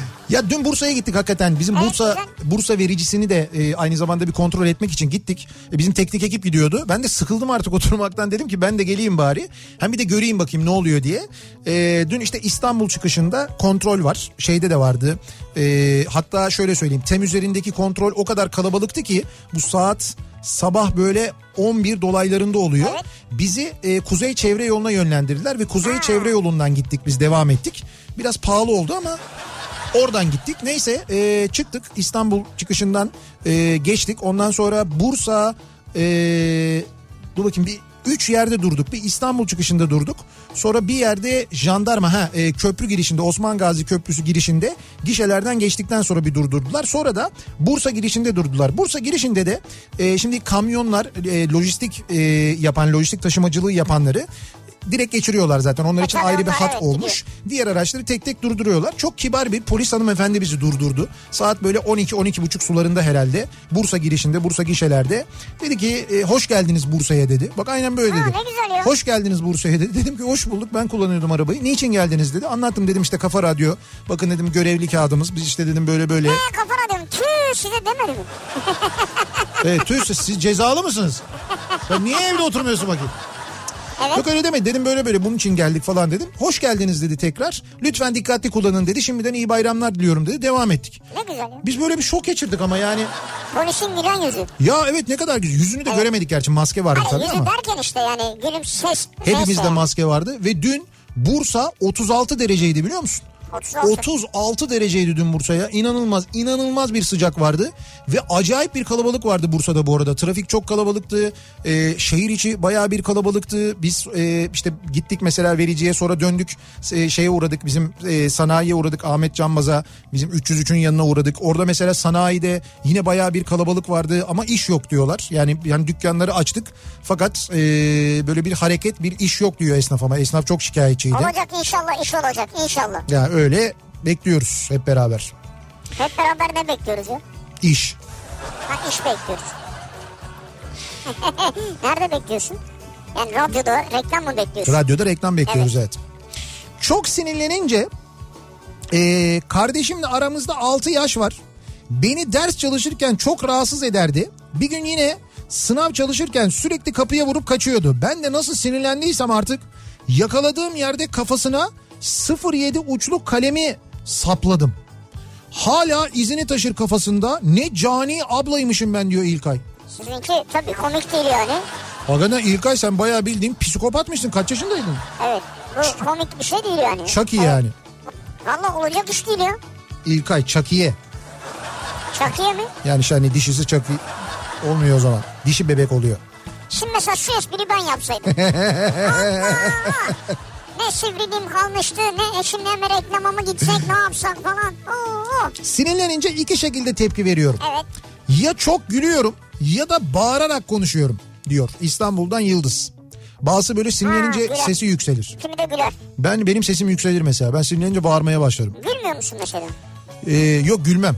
(laughs) Ya dün Bursa'ya gittik hakikaten. Bizim Evet, Bursa güzel. Bursa vericisini de e, aynı zamanda bir kontrol etmek için gittik. E, bizim teknik ekip gidiyordu. Ben de sıkıldım artık (laughs) oturmaktan dedim ki ben de geleyim bari. Hem bir de göreyim bakayım ne oluyor diye. E, dün işte İstanbul çıkışında kontrol var. Şeyde de vardı. E, hatta şöyle söyleyeyim. Tem üzerindeki kontrol o kadar kalabalıktı ki bu saat sabah böyle 11 dolaylarında oluyor. Evet. Bizi e, Kuzey Çevre Yolu'na yönlendirdiler ve Kuzey Çevre Yolu'ndan gittik biz devam ettik. Biraz pahalı oldu ama Oradan gittik. Neyse e, çıktık İstanbul çıkışından e, geçtik. Ondan sonra Bursa e, dur bakayım bir üç yerde durduk. Bir İstanbul çıkışında durduk. Sonra bir yerde jandarma ha e, köprü girişinde Osman Gazi Köprüsü girişinde gişelerden geçtikten sonra bir durdurdular. Sonra da Bursa girişinde durdular. Bursa girişinde de e, şimdi kamyonlar e, lojistik e, yapan lojistik taşımacılığı yapanları direkt geçiriyorlar zaten. Onlar için ayrı bir hat evet, olmuş. Diğer araçları tek tek durduruyorlar. Çok kibar bir polis hanımefendi bizi durdurdu. Saat böyle 12 buçuk sularında herhalde. Bursa girişinde, Bursa gişelerde. Dedi ki e, hoş geldiniz Bursa'ya dedi. Bak aynen böyle Ha, dedi. Hoş geldiniz Bursa'ya dedi. Dedim ki hoş bulduk ben kullanıyordum arabayı. Niçin geldiniz dedi. Anlattım dedim işte Kafa Radyo. Bakın dedim görevli kağıdımız. Biz işte dedim böyle böyle. Ne kafana diyorum. Tüh size demedim evet tüh siz cezalı mısınız? Sen niye evde oturmuyorsun bakayım? Evet. Yok öyle deme dedim böyle böyle bunun için geldik falan dedim. Hoş geldiniz dedi tekrar. Lütfen dikkatli kullanın dedi. Şimdiden iyi bayramlar diliyorum dedi. Devam ettik. Ne güzel ya. Biz böyle bir şok geçirdik ama yani. Polisin gülen yüzü. Ya evet ne kadar güzel. Yüzünü de göremedik gerçi maske vardı Hani tabii yüzü ama. derken işte yani gülüm ses. Hepimizde ses maske vardı ve dün Bursa 36 dereceydi biliyor musun? 36. 36 dereceydi dün Bursa'ya. İnanılmaz, inanılmaz bir sıcak vardı. Ve acayip bir kalabalık vardı Bursa'da bu arada. Trafik çok kalabalıktı. Ee, şehir içi bayağı bir kalabalıktı. Biz e, işte gittik mesela vericiye sonra döndük. E, şeye uğradık bizim e, sanayiye uğradık. Ahmet Canbaz'a bizim 303'ün yanına uğradık. Orada mesela sanayide yine bayağı bir kalabalık vardı ama iş yok diyorlar. Yani yani dükkanları açtık. Fakat e, böyle bir hareket bir iş yok diyor esnaf ama esnaf çok şikayetçiydi. Olacak inşallah iş olacak inşallah. Ya öyle bekliyoruz hep beraber. Hep beraber ne bekliyoruz ya? İş. Ha iş bekliyoruz. (laughs) Nerede bekliyorsun? Yani radyoda reklam mı bekliyorsun? Radyoda reklam bekliyoruz evet. Çok sinirlenince e, kardeşimle aramızda 6 yaş var. Beni ders çalışırken çok rahatsız ederdi. Bir gün yine sınav çalışırken sürekli kapıya vurup kaçıyordu. Ben de nasıl sinirlendiysem artık yakaladığım yerde kafasına 07 uçlu kalemi sapladım. Hala izini taşır kafasında. Ne cani ablaymışım ben diyor İlkay. Sizinki tabii komik değil yani. Hakikaten İlkay sen bayağı bildiğin psikopatmışsın. Kaç yaşındaydın? Evet. Bu komik bir şey değil yani. Çok iyi Evet. yani. Valla olacak iş değil ya. İlkay Çakiye. Çakıya mı? Yani işte hani dişisi Çaki olmuyor o zaman. Dişi bebek oluyor. Şimdi mesela şu espriyi ben yapsaydım. (laughs) Ne sivriliğim kalmıştı ne eşimle hemen reklama mı gitsek ne yapsak falan. Oo. Sinirlenince iki şekilde tepki veriyorum. Evet. Ya çok gülüyorum ya da bağırarak konuşuyorum diyor İstanbul'dan Yıldız. Bazısı böyle sinirlenince Ha, güler. sesi yükselir. Kimi de güler. Ben benim sesim yükselir mesela. Ben sinirlenince bağırmaya başlarım. Gülmüyor musun mesela? Ee, yok gülmem.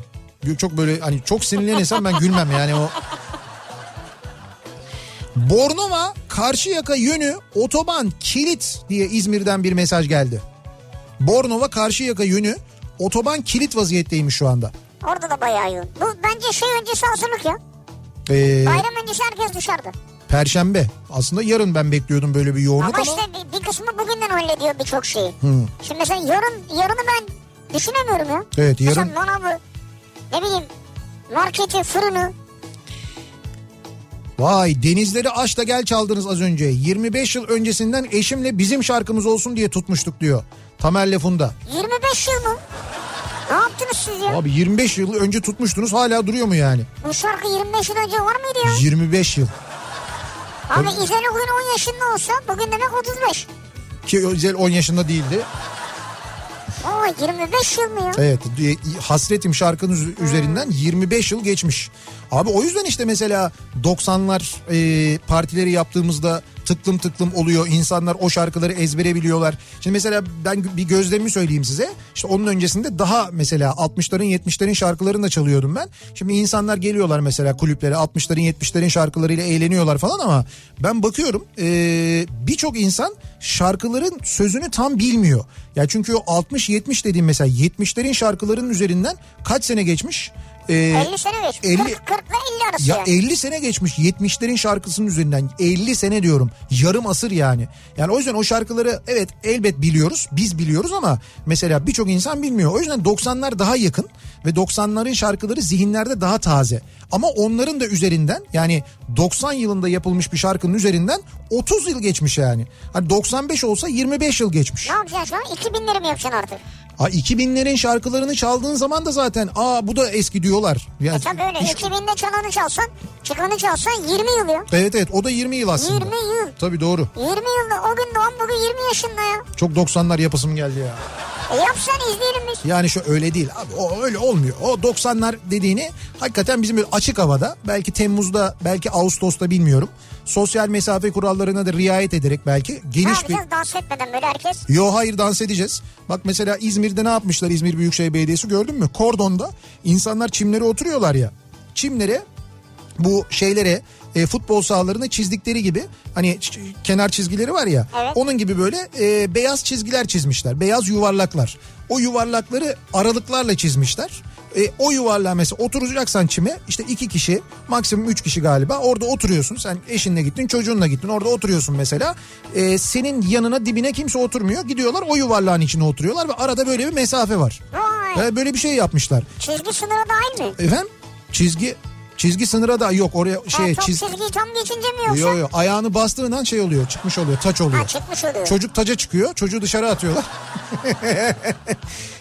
Çok böyle hani çok sinirlenirsem ben gülmem yani o. Bornova Karşıyaka yönü otoban kilit diye İzmir'den bir mesaj geldi. Bornova Karşıyaka yönü otoban kilit vaziyetteymiş şu anda. Orada da bayağı yoğun. Bu bence şey öncesi hazırlık ya. Ee, Bayram öncesi herkes dışarıda. Perşembe. Aslında yarın ben bekliyordum böyle bir yoğunluk Ama ama, işte bir, bir kısmı bugünden hallediyor birçok şeyi. Şimdi mesela yarın, yarını ben düşünemiyorum ya. Evet, yarın- Mesela manavı, ne bileyim marketi, fırını. Vay denizleri aç da gel çaldınız az önce. 25 yıl öncesinden eşimle bizim şarkımız olsun diye tutmuştuk diyor. Tamer'le Funda. 25 yıl mı? Ne yaptınız siz ya? Abi 25 yıl önce tutmuştunuz hala duruyor mu yani? Bu şarkı 25 yıl önce var mıydı ya? 25 yıl. Abi İzel bugün 10 yaşında olsa bugün demek 35. Ki Özel 10 yaşında değildi. Oo 25 yıl mı ya? Evet e, hasretim şarkının üz- üzerinden 25 yıl geçmiş. Abi o yüzden işte mesela 90'lar e, partileri yaptığımızda tıklım tıklım oluyor. İnsanlar o şarkıları ezbere biliyorlar. Şimdi mesela ben bir gözlemimi söyleyeyim size. İşte onun öncesinde daha mesela 60'ların 70'lerin şarkılarını da çalıyordum ben. Şimdi insanlar geliyorlar mesela kulüplere 60'ların 70'lerin şarkılarıyla eğleniyorlar falan ama ben bakıyorum e, birçok insan şarkıların sözünü tam bilmiyor. Ya çünkü o 60-70 dediğim mesela 70'lerin şarkılarının üzerinden kaç sene geçmiş? Ee, 50 sene geçmiş. 50, 40, 40 ile 50 arası ya yani. 50 sene geçmiş 70'lerin şarkısının üzerinden 50 sene diyorum yarım asır yani. Yani o yüzden o şarkıları evet elbet biliyoruz biz biliyoruz ama mesela birçok insan bilmiyor. O yüzden 90'lar daha yakın ve 90'ların şarkıları zihinlerde daha taze. Ama onların da üzerinden yani 90 yılında yapılmış bir şarkının üzerinden 30 yıl geçmiş yani. Hani 95 olsa 25 yıl geçmiş. Ne yapacaksın şu an? 2000'leri mi yapacaksın artık? Ha 2000'lerin şarkılarını çaldığın zaman da zaten aa bu da eski diyorlar. Yani E tabii öyle. hiç- 2000'de çalanı çalsan, çıkanı çalsan 20 yıl ya. Evet evet o da 20 yıl aslında. 20 yıl. Tabii doğru. 20 yılda o gün doğan bugün 20 yaşında ya. Çok 90'lar yapasım geldi ya. E izleyelim biz. Yani şu öyle değil abi o öyle olmuyor. O 90'lar dediğini hakikaten bizim böyle açık havada belki Temmuz'da belki Ağustos'ta bilmiyorum. Sosyal mesafe kurallarına da riayet ederek belki Ne geniş bir... yapacağız dans etmeden böyle herkes? Yo hayır dans edeceğiz. Bak mesela İzmir'de ne yapmışlar İzmir Büyükşehir Belediyesi gördün mü? Kordonda insanlar çimlere oturuyorlar ya. Çimlere bu şeylere e, futbol sahalarını çizdikleri gibi hani kenar çizgileri var ya Evet. onun gibi böyle e, beyaz çizgiler çizmişler. Beyaz yuvarlaklar. O yuvarlakları aralıklarla çizmişler. E, o yuvarlığa mesela oturacaksan çime işte iki kişi maksimum üç kişi galiba orada oturuyorsun. Sen eşinle gittin çocuğunla gittin orada oturuyorsun mesela. E, senin yanına dibine kimse oturmuyor. Gidiyorlar o yuvarlağın içine oturuyorlar ve arada böyle bir mesafe var. Vay. E, böyle bir şey yapmışlar. Çizgi sınırı dahil mi? Efendim çizgi çizgi sınıra da yok oraya şey ha, çok çiz çizgiyi tam geçince mi yoksa? Yo yo ayağını bastığın an şey oluyor çıkmış oluyor taç oluyor. Ha çıkmış oluyor. Çocuk taca çıkıyor çocuğu dışarı atıyorlar. (laughs)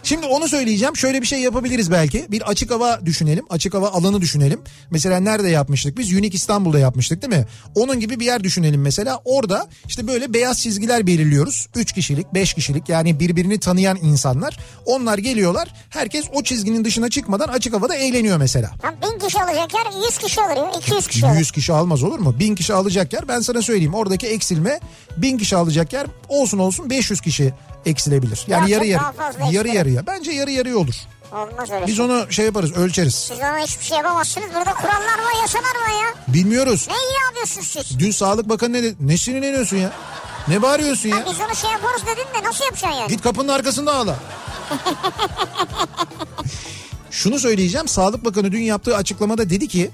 Şimdi onu söyleyeceğim şöyle bir şey yapabiliriz belki bir açık hava düşünelim açık hava alanı düşünelim. Mesela nerede yapmıştık biz Unique İstanbul'da yapmıştık değil mi? Onun gibi bir yer düşünelim mesela orada işte böyle beyaz çizgiler belirliyoruz. 3 kişilik 5 kişilik yani birbirini tanıyan insanlar onlar geliyorlar herkes o çizginin dışına çıkmadan açık havada eğleniyor mesela. Tam 1000 kişi alacak yer 100 kişi alır ya. 200 kişi alır. 100 kişi almaz olur mu? 1000 kişi alacak yer ben sana söyleyeyim oradaki eksilme 1000 kişi alacak yer olsun olsun 500 kişi eksilebilir. Yani Ya yarı yarı yarı eksilir. Yarıya. Bence yarı yarıya olur. Olmaz öyle Biz şey. onu şey yaparız ölçeriz. Siz ona hiçbir şey yapamazsınız. Burada kurallar var yasalar var ya. Bilmiyoruz. Ne iyi yapıyorsunuz siz? Dün Sağlık Bakanı ne dedi? Ne sinirleniyorsun ya? Ne bağırıyorsun ya? Biz onu şey yaparız dedin de nasıl yapacaksın yani? Git kapının arkasında ağla. (laughs) Şunu söyleyeceğim. Sağlık Bakanı dün yaptığı açıklamada dedi ki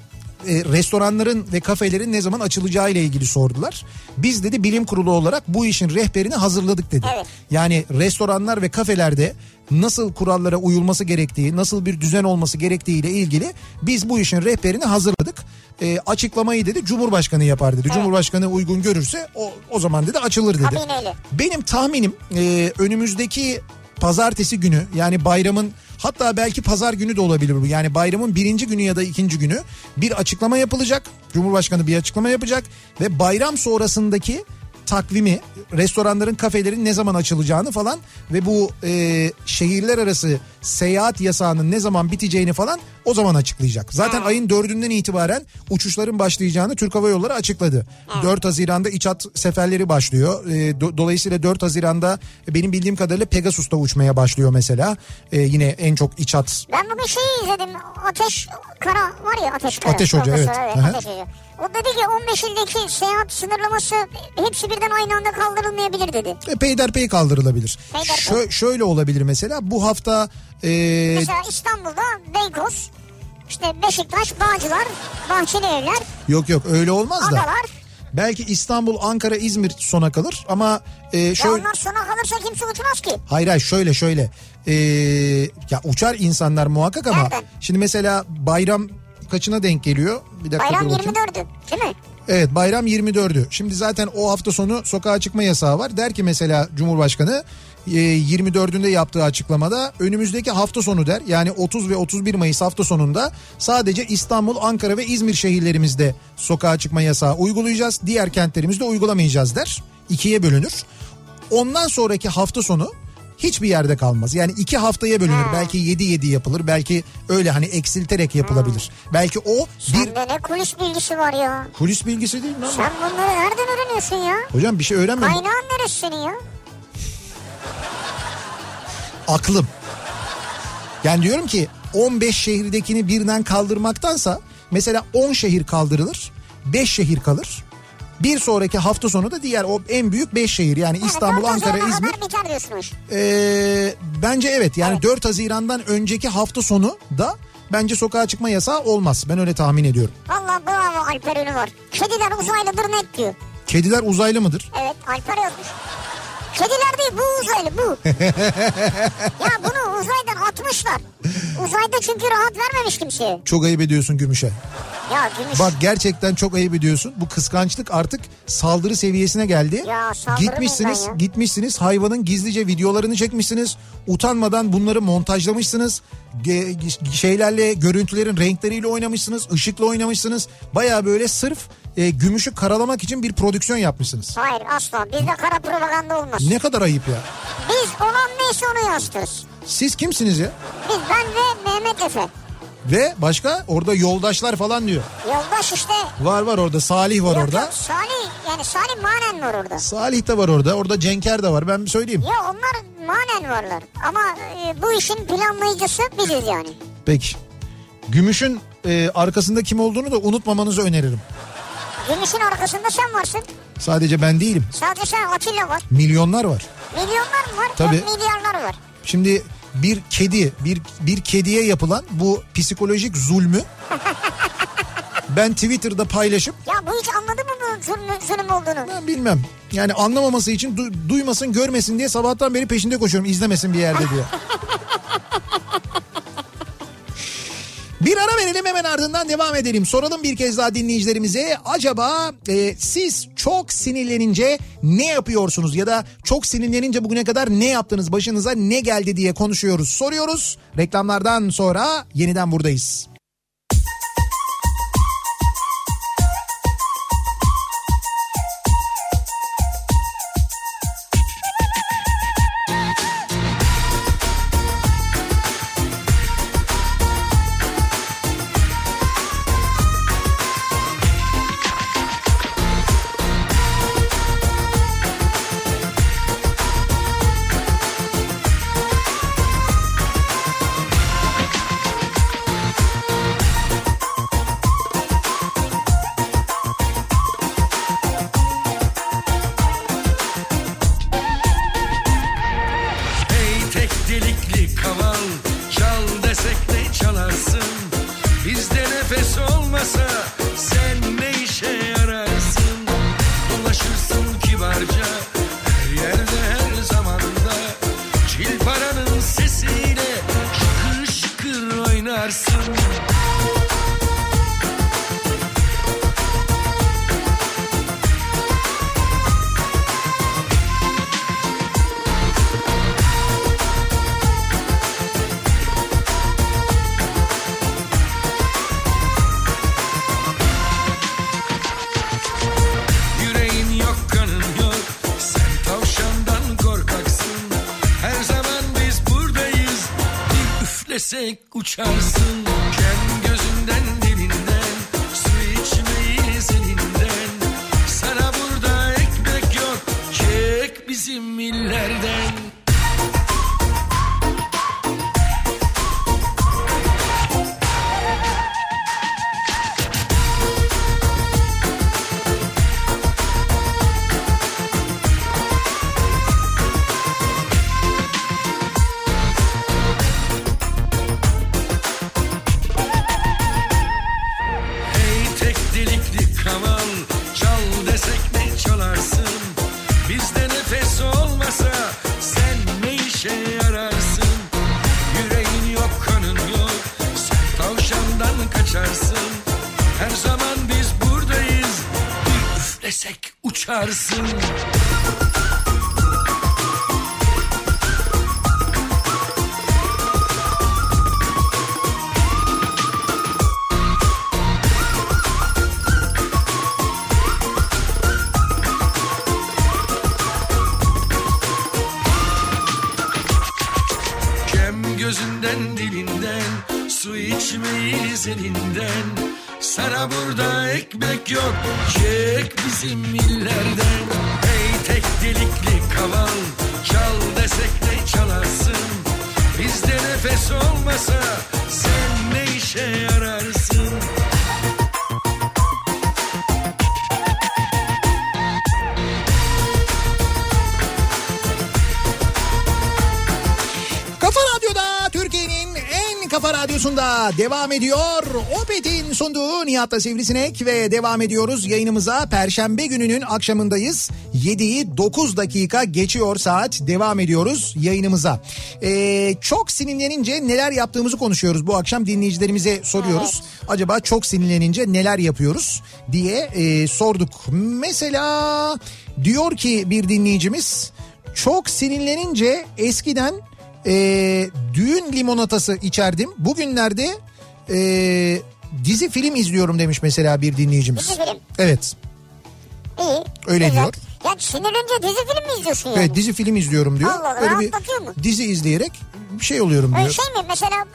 e, restoranların ve kafelerin ne zaman açılacağı ile ilgili sordular. Biz dedi bilim kurulu olarak bu işin rehberini hazırladık dedi. Evet. Yani restoranlar ve kafelerde nasıl kurallara uyulması gerektiği, nasıl bir düzen olması gerektiği ile ilgili biz bu işin rehberini hazırladık. E, açıklamayı dedi Cumhurbaşkanı yapar dedi. Cumhurbaşkanı uygun görürse o, o zaman dedi açılır dedi. Benim tahminim e, önümüzdeki pazartesi günü yani bayramın hatta belki pazar günü de olabilir bu. Yani bayramın birinci günü ya da ikinci günü bir açıklama yapılacak. Cumhurbaşkanı bir açıklama yapacak ve bayram sonrasındaki takvimi restoranların kafelerin ne zaman açılacağını falan ve bu e, şehirler arası seyahat yasağının ne zaman biteceğini falan o zaman açıklayacak. Zaten ayın dördünden itibaren uçuşların başlayacağını Türk Hava Yolları açıkladı. 4 Haziran'da iç hat seferleri başlıyor. E, do- dolayısıyla 4 Haziran'da benim bildiğim kadarıyla Pegasus'ta uçmaya başlıyor mesela. E, yine en çok iç hat Ben bugün şeyi izledim. Ateş Kara var ya Ateş Kara. Ateş Hoca, evet. Aha. Ateş Hoca. O dedi ki 15 ildeki seyahat sınırlaması hepsi birden aynı anda kaldırılmayabilir dedi. e, peyderpey kaldırılabilir. Peyderpey. Şö- şöyle olabilir mesela bu hafta e, Mesela İstanbul'da Beykoz, işte Beşiktaş, Bağcılar, Bahçeli Evler, yok yok öyle olmaz da. Adalar. Belki İstanbul, Ankara, İzmir sona kalır ama e, Ya şöyle onlar sona kalırsa kimse uçmaz ki. Hayır hayır şöyle şöyle. Ee, ya uçar insanlar muhakkak ama Nereden? şimdi mesela bayram kaçına denk geliyor? Bir dakika Bayram dur bakayım. 24'ü değil mi? Evet bayram 24'ü. Şimdi zaten o hafta sonu sokağa çıkma yasağı var. Der ki mesela Cumhurbaşkanı e, 24'ünde yaptığı açıklamada önümüzdeki hafta sonu der. Yani 30 ve 31 Mayıs hafta sonunda sadece İstanbul, Ankara ve İzmir şehirlerimizde sokağa çıkma yasağı uygulayacağız. Diğer kentlerimizde uygulamayacağız der. İkiye bölünür. Ondan sonraki hafta sonu hiçbir yerde kalmaz. Yani iki haftaya bölünür. Ha. Belki 7-7 yapılır. Belki öyle hani eksilterek yapılabilir. Belki o bir Sende ne kulis bilgisi var ya. kulis bilgisi değil mi? Sen bunları nereden öğreniyorsun ya? Hocam bir şey öğrenmedim. Kaynağın neresi senin ya? Aklım. Yani diyorum ki 15 şehirdekini birden kaldırmaktansa mesela 10 şehir kaldırılır. 5 şehir kalır. Bir sonraki hafta sonu da diğer o en büyük 5 şehir yani Yani İstanbul, Ankara, İzmir. Ee, bence evet yani Evet. 4 Haziran'dan önceki hafta sonu da bence sokağa çıkma yasağı olmaz. Ben öyle tahmin ediyorum. Valla bravo Alper Ünlü var. Kediler uzaylıdır net diyor. Kediler uzaylı mıdır? Evet Alper yazmış. Kediler değil bu uzaylı bu. (laughs) ya bunu uzaydan atmışlar. Uzayda çünkü rahat vermemiş kimseye. Çok ayıp ediyorsun Gümüş'e. Ya gümüş. Bak gerçekten çok ayıp ediyorsun. Bu kıskançlık artık saldırı seviyesine geldi. Ya saldırı gitmişsiniz, ya? gitmişsiniz hayvanın gizlice videolarını çekmişsiniz. Utanmadan bunları montajlamışsınız. Ge- şeylerle görüntülerin renkleriyle oynamışsınız, ışıkla oynamışsınız. Baya böyle sırf e, gümüşü karalamak için bir prodüksiyon yapmışsınız. Hayır asla bizde kara propaganda olmaz. Ne kadar ayıp ya. Biz olan neyse onu yansıtırız. Siz kimsiniz ya? Biz ben ve Mehmet Efe. Ve başka orada yoldaşlar falan diyor. Yoldaş işte. Var var orada Salih var Yok, orada. yok, Salih yani Salih manen var orada. Salih de var orada. Orada Cenker de var. Ben bir söyleyeyim. Ya onlar manen varlar. Ama e, bu işin planlayıcısı biziz yani. Peki. Gümüş'ün e, arkasında kim olduğunu da unutmamanızı öneririm. Gümüşün arkasında sen varsın. Sadece ben değilim. Sadece sen Atilla var. Milyonlar var. Milyonlar mı var? Tabii. Milyarlar var. Şimdi bir kedi, bir bir kediye yapılan bu psikolojik zulmü (laughs) ben Twitter'da paylaşıp Ya bu hiç anladı mı bu zulüm, zulüm olduğunu? ben bilmem. Yani anlamaması için du- duymasın, görmesin diye sabahtan beri peşinde koşuyorum izlemesin bir yerde diye. (laughs) Bir ara verelim hemen ardından devam edelim. Soralım bir kez daha dinleyicilerimize. Acaba e, siz çok sinirlenince ne yapıyorsunuz? Ya da çok sinirlenince bugüne kadar ne yaptınız? Başınıza ne geldi diye konuşuyoruz, soruyoruz. Reklamlardan sonra yeniden buradayız. Bir üflesek radyosunda devam ediyor. Opet'in sunduğu Nihat'la Sivrisinek ve devam ediyoruz yayınımıza. Perşembe gününün akşamındayız. 7'yi 9 dakika geçiyor saat. Devam ediyoruz yayınımıza. Ee, çok sinirlenince neler yaptığımızı konuşuyoruz. Bu akşam dinleyicilerimize soruyoruz. Acaba çok sinirlenince neler yapıyoruz diye e, sorduk. Mesela diyor ki bir dinleyicimiz çok sinirlenince eskiden e, düğün limonatası içerdim. Bugünlerde e, dizi film izliyorum demiş mesela bir dinleyicimiz. Dizi film. Evet. İyi. Öyle güzel. diyor. Ya sinirlenince dizi film mi izliyorsun yani? Evet dizi film izliyorum diyor. Allah Allah, Öyle bir mu? dizi izleyerek bir şey oluyorum Öyle diyor. şey mi mesela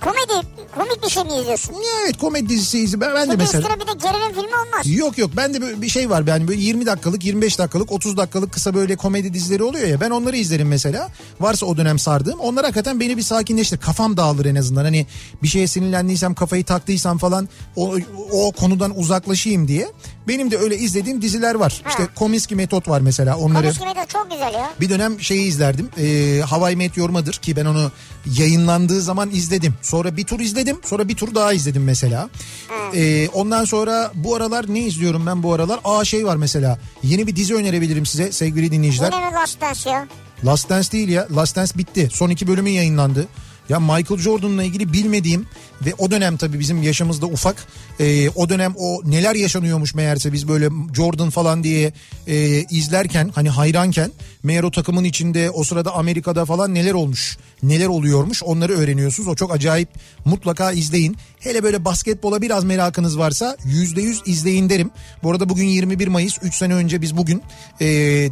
komedi, komik bir şey mi izliyorsun? Evet komedi dizisi izle. Ben, ben de Çünkü mesela. üstüne bir de gerilim filmi olmaz. Yok yok bende böyle bir şey var yani böyle 20 dakikalık 25 dakikalık 30 dakikalık kısa böyle komedi dizileri oluyor ya ben onları izlerim mesela varsa o dönem sardığım onlar hakikaten beni bir sakinleştirir kafam dağılır en azından hani bir şeye sinirlendiysem kafayı taktıysam falan o, o konudan uzaklaşayım diye benim de öyle izlediğim diziler var Ha. işte Komiski Metot var mesela onları Konuşmayı da çok güzel ya. bir dönem şeyi izlerdim. E, Hawaii Meteor Mother ki ben onu yayınlandığı zaman izledim. Sonra bir tur izledim. Sonra bir tur daha izledim mesela. E, ondan sonra bu aralar ne izliyorum ben bu aralar? Aa şey var mesela. Yeni bir dizi önerebilirim size sevgili dinleyiciler. Yine mi Last Dance ya? Last Dance değil ya. Last Dance bitti. Son iki bölümü yayınlandı. Ya Michael Jordan'la ilgili bilmediğim ve o dönem tabii bizim yaşımızda ufak. e, o dönem o neler yaşanıyormuş meğerse biz böyle Jordan falan diye e, izlerken hani hayranken meğer o takımın içinde o sırada Amerika'da falan neler olmuş neler oluyormuş onları öğreniyorsunuz. O çok acayip mutlaka izleyin. Hele böyle basketbola biraz merakınız varsa yüzde yüz izleyin derim. Bu arada bugün 21 Mayıs 3 sene önce biz bugün e,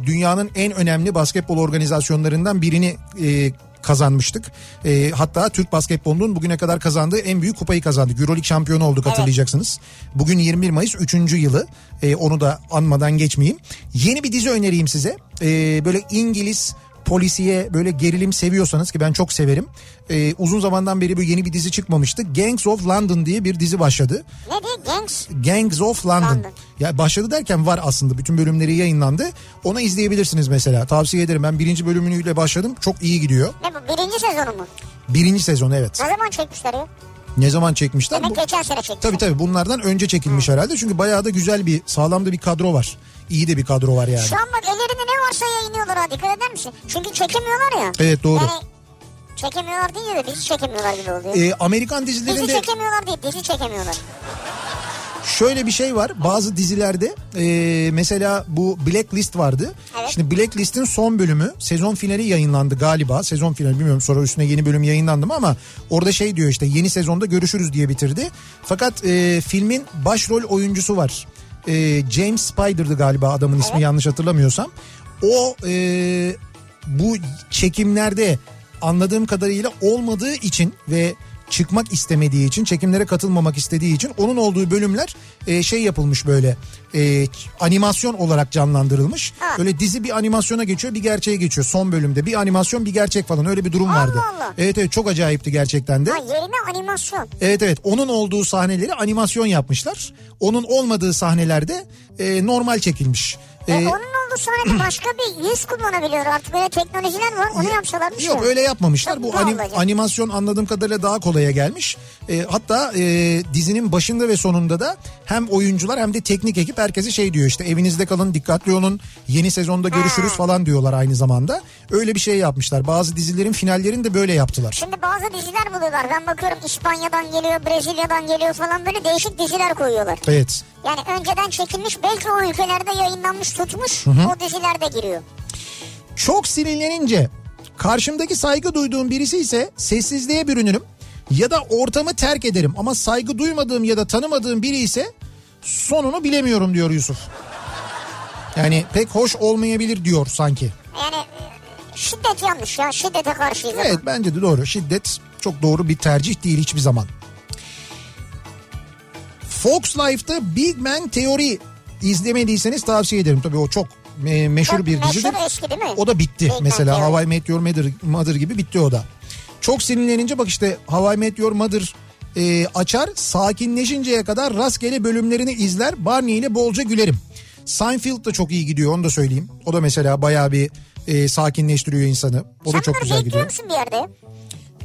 dünyanın en önemli basketbol organizasyonlarından birini e, kazanmıştık. E, hatta Türk basketbolunun bugüne kadar kazandığı en büyük kupayı kazandık. Euroleague şampiyonu olduk hatırlayacaksınız. Bugün 21 Mayıs 3. yılı. E, onu da anmadan geçmeyeyim. Yeni bir dizi önereyim size. E, böyle İngiliz polisiye böyle gerilim seviyorsanız ki ben çok severim. E, uzun zamandan beri böyle yeni bir dizi çıkmamıştı. Gangs of London diye bir dizi başladı. Ne diye? Gangs. Gangs of London. London. Ya başladı derken var aslında bütün bölümleri yayınlandı. Onu izleyebilirsiniz mesela. Tavsiye ederim. Ben birinci bölümüyle başladım. Çok iyi gidiyor. Ne bu birinci sezonu mu? Birinci sezon evet. Ne zaman çekmişler ya? Ne zaman çekmişler? Demek geçen sene çekmişler. Tabii tabii bunlardan önce çekilmiş herhalde. Çünkü bayağı da güzel bir sağlam da bir kadro var. İyi de bir kadro var yani. Şu an bak ellerinde ne varsa yayınlıyorlar ha dikkat eder misin? Çünkü çekemiyorlar ya. Evet, doğru. Yani çekemiyorlar deyince de dizi çekemiyorlar gibi oluyor. Ee, Amerikan dizi dizilerinde çekemiyorlar değil dizi çekemiyorlar. Şöyle bir şey var. Bazı dizilerde e, mesela bu Blacklist vardı. Evet. Şimdi Blacklist'in son bölümü sezon finali yayınlandı galiba. Sezon finali bilmiyorum sonra üstüne yeni bölüm yayınlandı mı ama orada şey diyor işte yeni sezonda görüşürüz diye bitirdi. Fakat e, filmin başrol oyuncusu var. E, James Spider'dı galiba adamın ismi yanlış hatırlamıyorsam. O e, bu çekimlerde anladığım kadarıyla olmadığı için ve çıkmak istemediği için çekimlere katılmamak istediği için onun olduğu bölümler e, şey yapılmış böyle e, animasyon olarak canlandırılmış. Ha. Böyle dizi bir animasyona geçiyor bir gerçeğe geçiyor son bölümde bir animasyon bir gerçek falan öyle bir durum Allah vardı. Allah. Evet evet çok acayipti gerçekten de. Ha yerine animasyon. Evet evet onun olduğu sahneleri animasyon yapmışlar. Onun olmadığı sahnelerde e, normal çekilmiş. E, E, onun olduğu sahnede (clears throat) başka bir yüz kullanabiliyor artık böyle teknolojiler var onu yapsalarmış Yok ya. öyle yapmamışlar. Çok Bu anim- olacak. animasyon anladığım kadarıyla daha kolaya gelmiş. E, hatta e, dizinin başında ve sonunda da hem oyuncular hem de teknik ekip herkese şey diyor işte evinizde kalın dikkatli olun yeni sezonda görüşürüz falan diyorlar aynı zamanda. Öyle bir şey yapmışlar. Bazı dizilerin finallerini de böyle yaptılar. Şimdi bazı diziler buluyorlar. Ben bakıyorum İspanya'dan geliyor, Brezilya'dan geliyor falan böyle değişik diziler koyuyorlar. Evet. Yani önceden çekilmiş belki o ülkelerde yayınlanmış tutmuş o diziler de giriyor. Çok sinirlenince karşımdaki saygı duyduğum birisi ise sessizliğe bürünürüm ya da ortamı terk ederim ama saygı duymadığım ya da tanımadığım biri ise sonunu bilemiyorum diyor Yusuf. Yani pek hoş olmayabilir diyor sanki. Yani Şiddet yanlış ya. Şiddete karşıyız. ama. Evet bence de doğru. Şiddet çok doğru bir tercih değil hiçbir zaman. Fox Life'da Big Man Theory izlemediyseniz tavsiye ederim. Tabii o çok e, meşhur Çok bir meşhur dizidir. eski değil mi? O da bitti. Big Mesela Theory. How I Met Your Mother, Mother gibi bitti o da. Çok sinirlenince bak işte How I Met Your Mother e, açar sakinleşinceye kadar rastgele bölümlerini izler Barney ile bolca gülerim. Seinfeld da çok iyi gidiyor onu da söyleyeyim. O da mesela bayağı bir e, sakinleştiriyor insanı. O da Sen çok bunları güzel bekliyor gidiyor. musun bir yerde?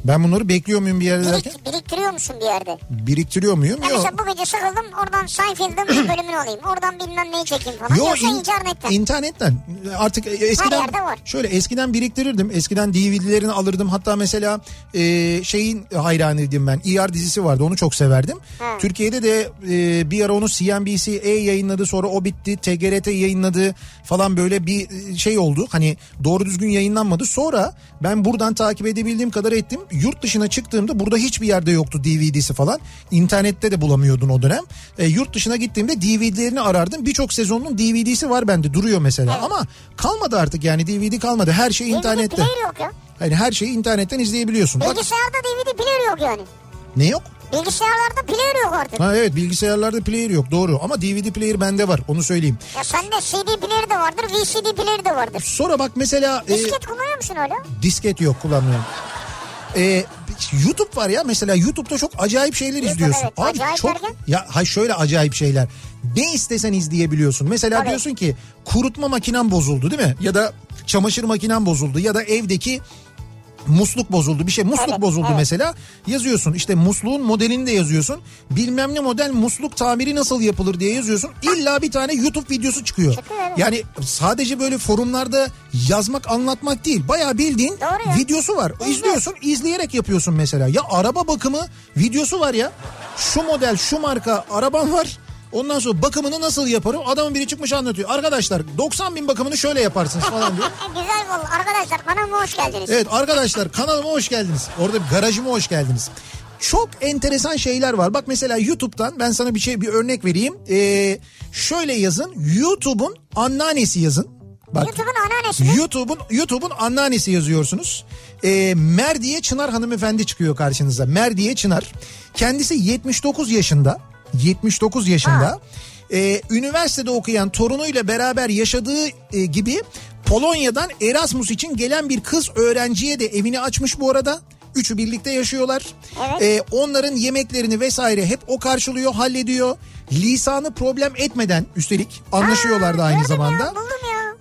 Ben bunları bekliyor muyum bir yerde derken? Birik, biriktiriyor musun bir yerde? Biriktiriyor muyum? Ya Yok. mesela bu gece sıkıldım oradan Seinfeld'ın bir bölümünü alayım. Oradan bilmem neyi çekeyim falan. Yo, Yoksa in- internetten. internetten. Artık eskiden yerde var. şöyle eskiden biriktirirdim. Eskiden DVD'lerini alırdım. Hatta mesela e, şeyin hayranıydım ben. ER dizisi vardı. Onu çok severdim. Türkiye'de de e, bir ara onu CNBC E yayınladı. Sonra o bitti. TGRT yayınladı falan böyle bir e, şey oldu. Hani doğru düzgün yayınlanmadı. Sonra ben buradan takip edebildiğim kadar ettim. Yurt dışına çıktığımda burada hiçbir yerde yoktu DVD'si falan. İnternette de bulamıyordun o dönem. E, yurt dışına gittiğimde DVD'lerini arardım. Birçok sezonun DVD'si var bende duruyor mesela. Ama kalmadı artık yani DVD kalmadı. Her şey DVD internette. player yok ya. Yani her şeyi internetten izleyebiliyorsun. Bak Bilgisayarda DVD player yok yani. ne yok? Bilgisayarlarda player yok artık. Ha evet bilgisayarlarda player yok doğru ama DVD player bende var onu söyleyeyim. Ya sende CD player de vardır, VCD player de vardır. Sonra bak mesela e, Disket kullanıyor musun öyle? disket yok kullanmıyorum. E, YouTube var ya mesela YouTube'da çok acayip şeyler YouTube, izliyorsun. evet. Acayip çok derken? ya hay şöyle acayip şeyler. Ne istesen izleyebiliyorsun. Mesela Tabii. diyorsun ki kurutma makinem bozuldu değil mi? Ya da çamaşır makinem bozuldu ya da evdeki musluk bozuldu bir şey musluk Evet, bozuldu evet. mesela. Yazıyorsun işte musluğun modelini de yazıyorsun. Bilmem ne model musluk tamiri nasıl yapılır diye yazıyorsun. İlla bir tane YouTube videosu çıkıyor. Çıkıyor, evet. Yani sadece böyle forumlarda yazmak anlatmak değil. Bayağı bildiğin Doğru ya. videosu var. İzliyorsun izleyerek yapıyorsun mesela. Ya araba bakımı videosu var ya. Şu model şu marka arabam var Ondan sonra bakımını nasıl yaparım? Adamın biri çıkmış anlatıyor. Arkadaşlar 90 bin bakımını şöyle yaparsınız falan diyor. E, (laughs) Güzel oldu. Arkadaşlar kanalıma hoş geldiniz. Evet arkadaşlar kanalıma hoş geldiniz. Orada garajıma hoş geldiniz. Çok enteresan şeyler var. Bak mesela YouTube'dan ben sana bir şey bir örnek vereyim. Ee, şöyle yazın. YouTube'un anneannesi yazın. Bak YouTube'un anneannesi mi? YouTube'un YouTube'un anneannesi yazıyorsunuz. Ee, Merdiye Çınar hanımefendi çıkıyor karşınıza. Merdiye Çınar. Kendisi 79 yaşında. 79 yaşında. Ee, üniversitede okuyan torunuyla beraber yaşadığı e, gibi Polonya'dan Erasmus için gelen bir kız öğrenciye de evini açmış bu arada. Üçü birlikte yaşıyorlar. Evet. Ee, onların yemeklerini vesaire hep o karşılıyor, hallediyor. Lisanı problem etmeden üstelik anlaşıyorlar da aynı zamanda. Ya,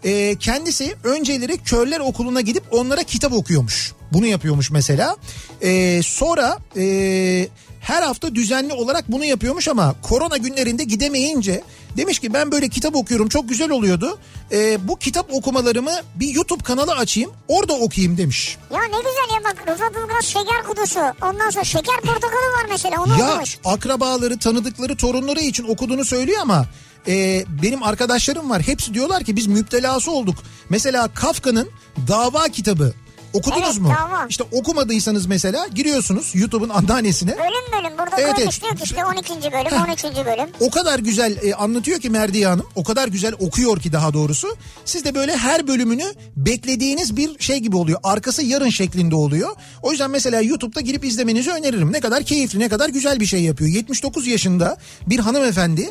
ya. Ee, kendisi önceleri körler okuluna gidip onlara kitap okuyormuş. Bunu yapıyormuş mesela. Ee, sonra e, her hafta düzenli olarak bunu yapıyormuş ama korona günlerinde gidemeyince demiş ki ben böyle kitap okuyorum çok güzel oluyordu. Ee, bu kitap okumalarımı bir YouTube kanalı açayım orada okuyayım demiş. Ya ne güzel ya bak Rıfat Ilgaz şeker kutusu. Ondan sonra şeker portakalı var mesela onu Ya okumuş. akrabaları, tanıdıkları, torunları için okuduğunu söylüyor ama e, benim arkadaşlarım var. Hepsi diyorlar ki biz müptelası olduk. Mesela Kafka'nın Dava kitabı okudunuz Evet, mu? Dava. İşte okumadıysanız mesela giriyorsunuz YouTube'un anneannesine. Bölüm bölüm burada Evet, evet. diyor ki işte 12. bölüm 13. bölüm. O kadar güzel e, anlatıyor ki Merdiye Hanım. O kadar güzel okuyor ki daha doğrusu. Siz de böyle her bölümünü beklediğiniz bir şey gibi oluyor. Arkası yarın şeklinde oluyor. O yüzden mesela YouTube'da girip izlemenizi öneririm. Ne kadar keyifli, ne kadar güzel bir şey yapıyor. 79 yaşında bir hanımefendi.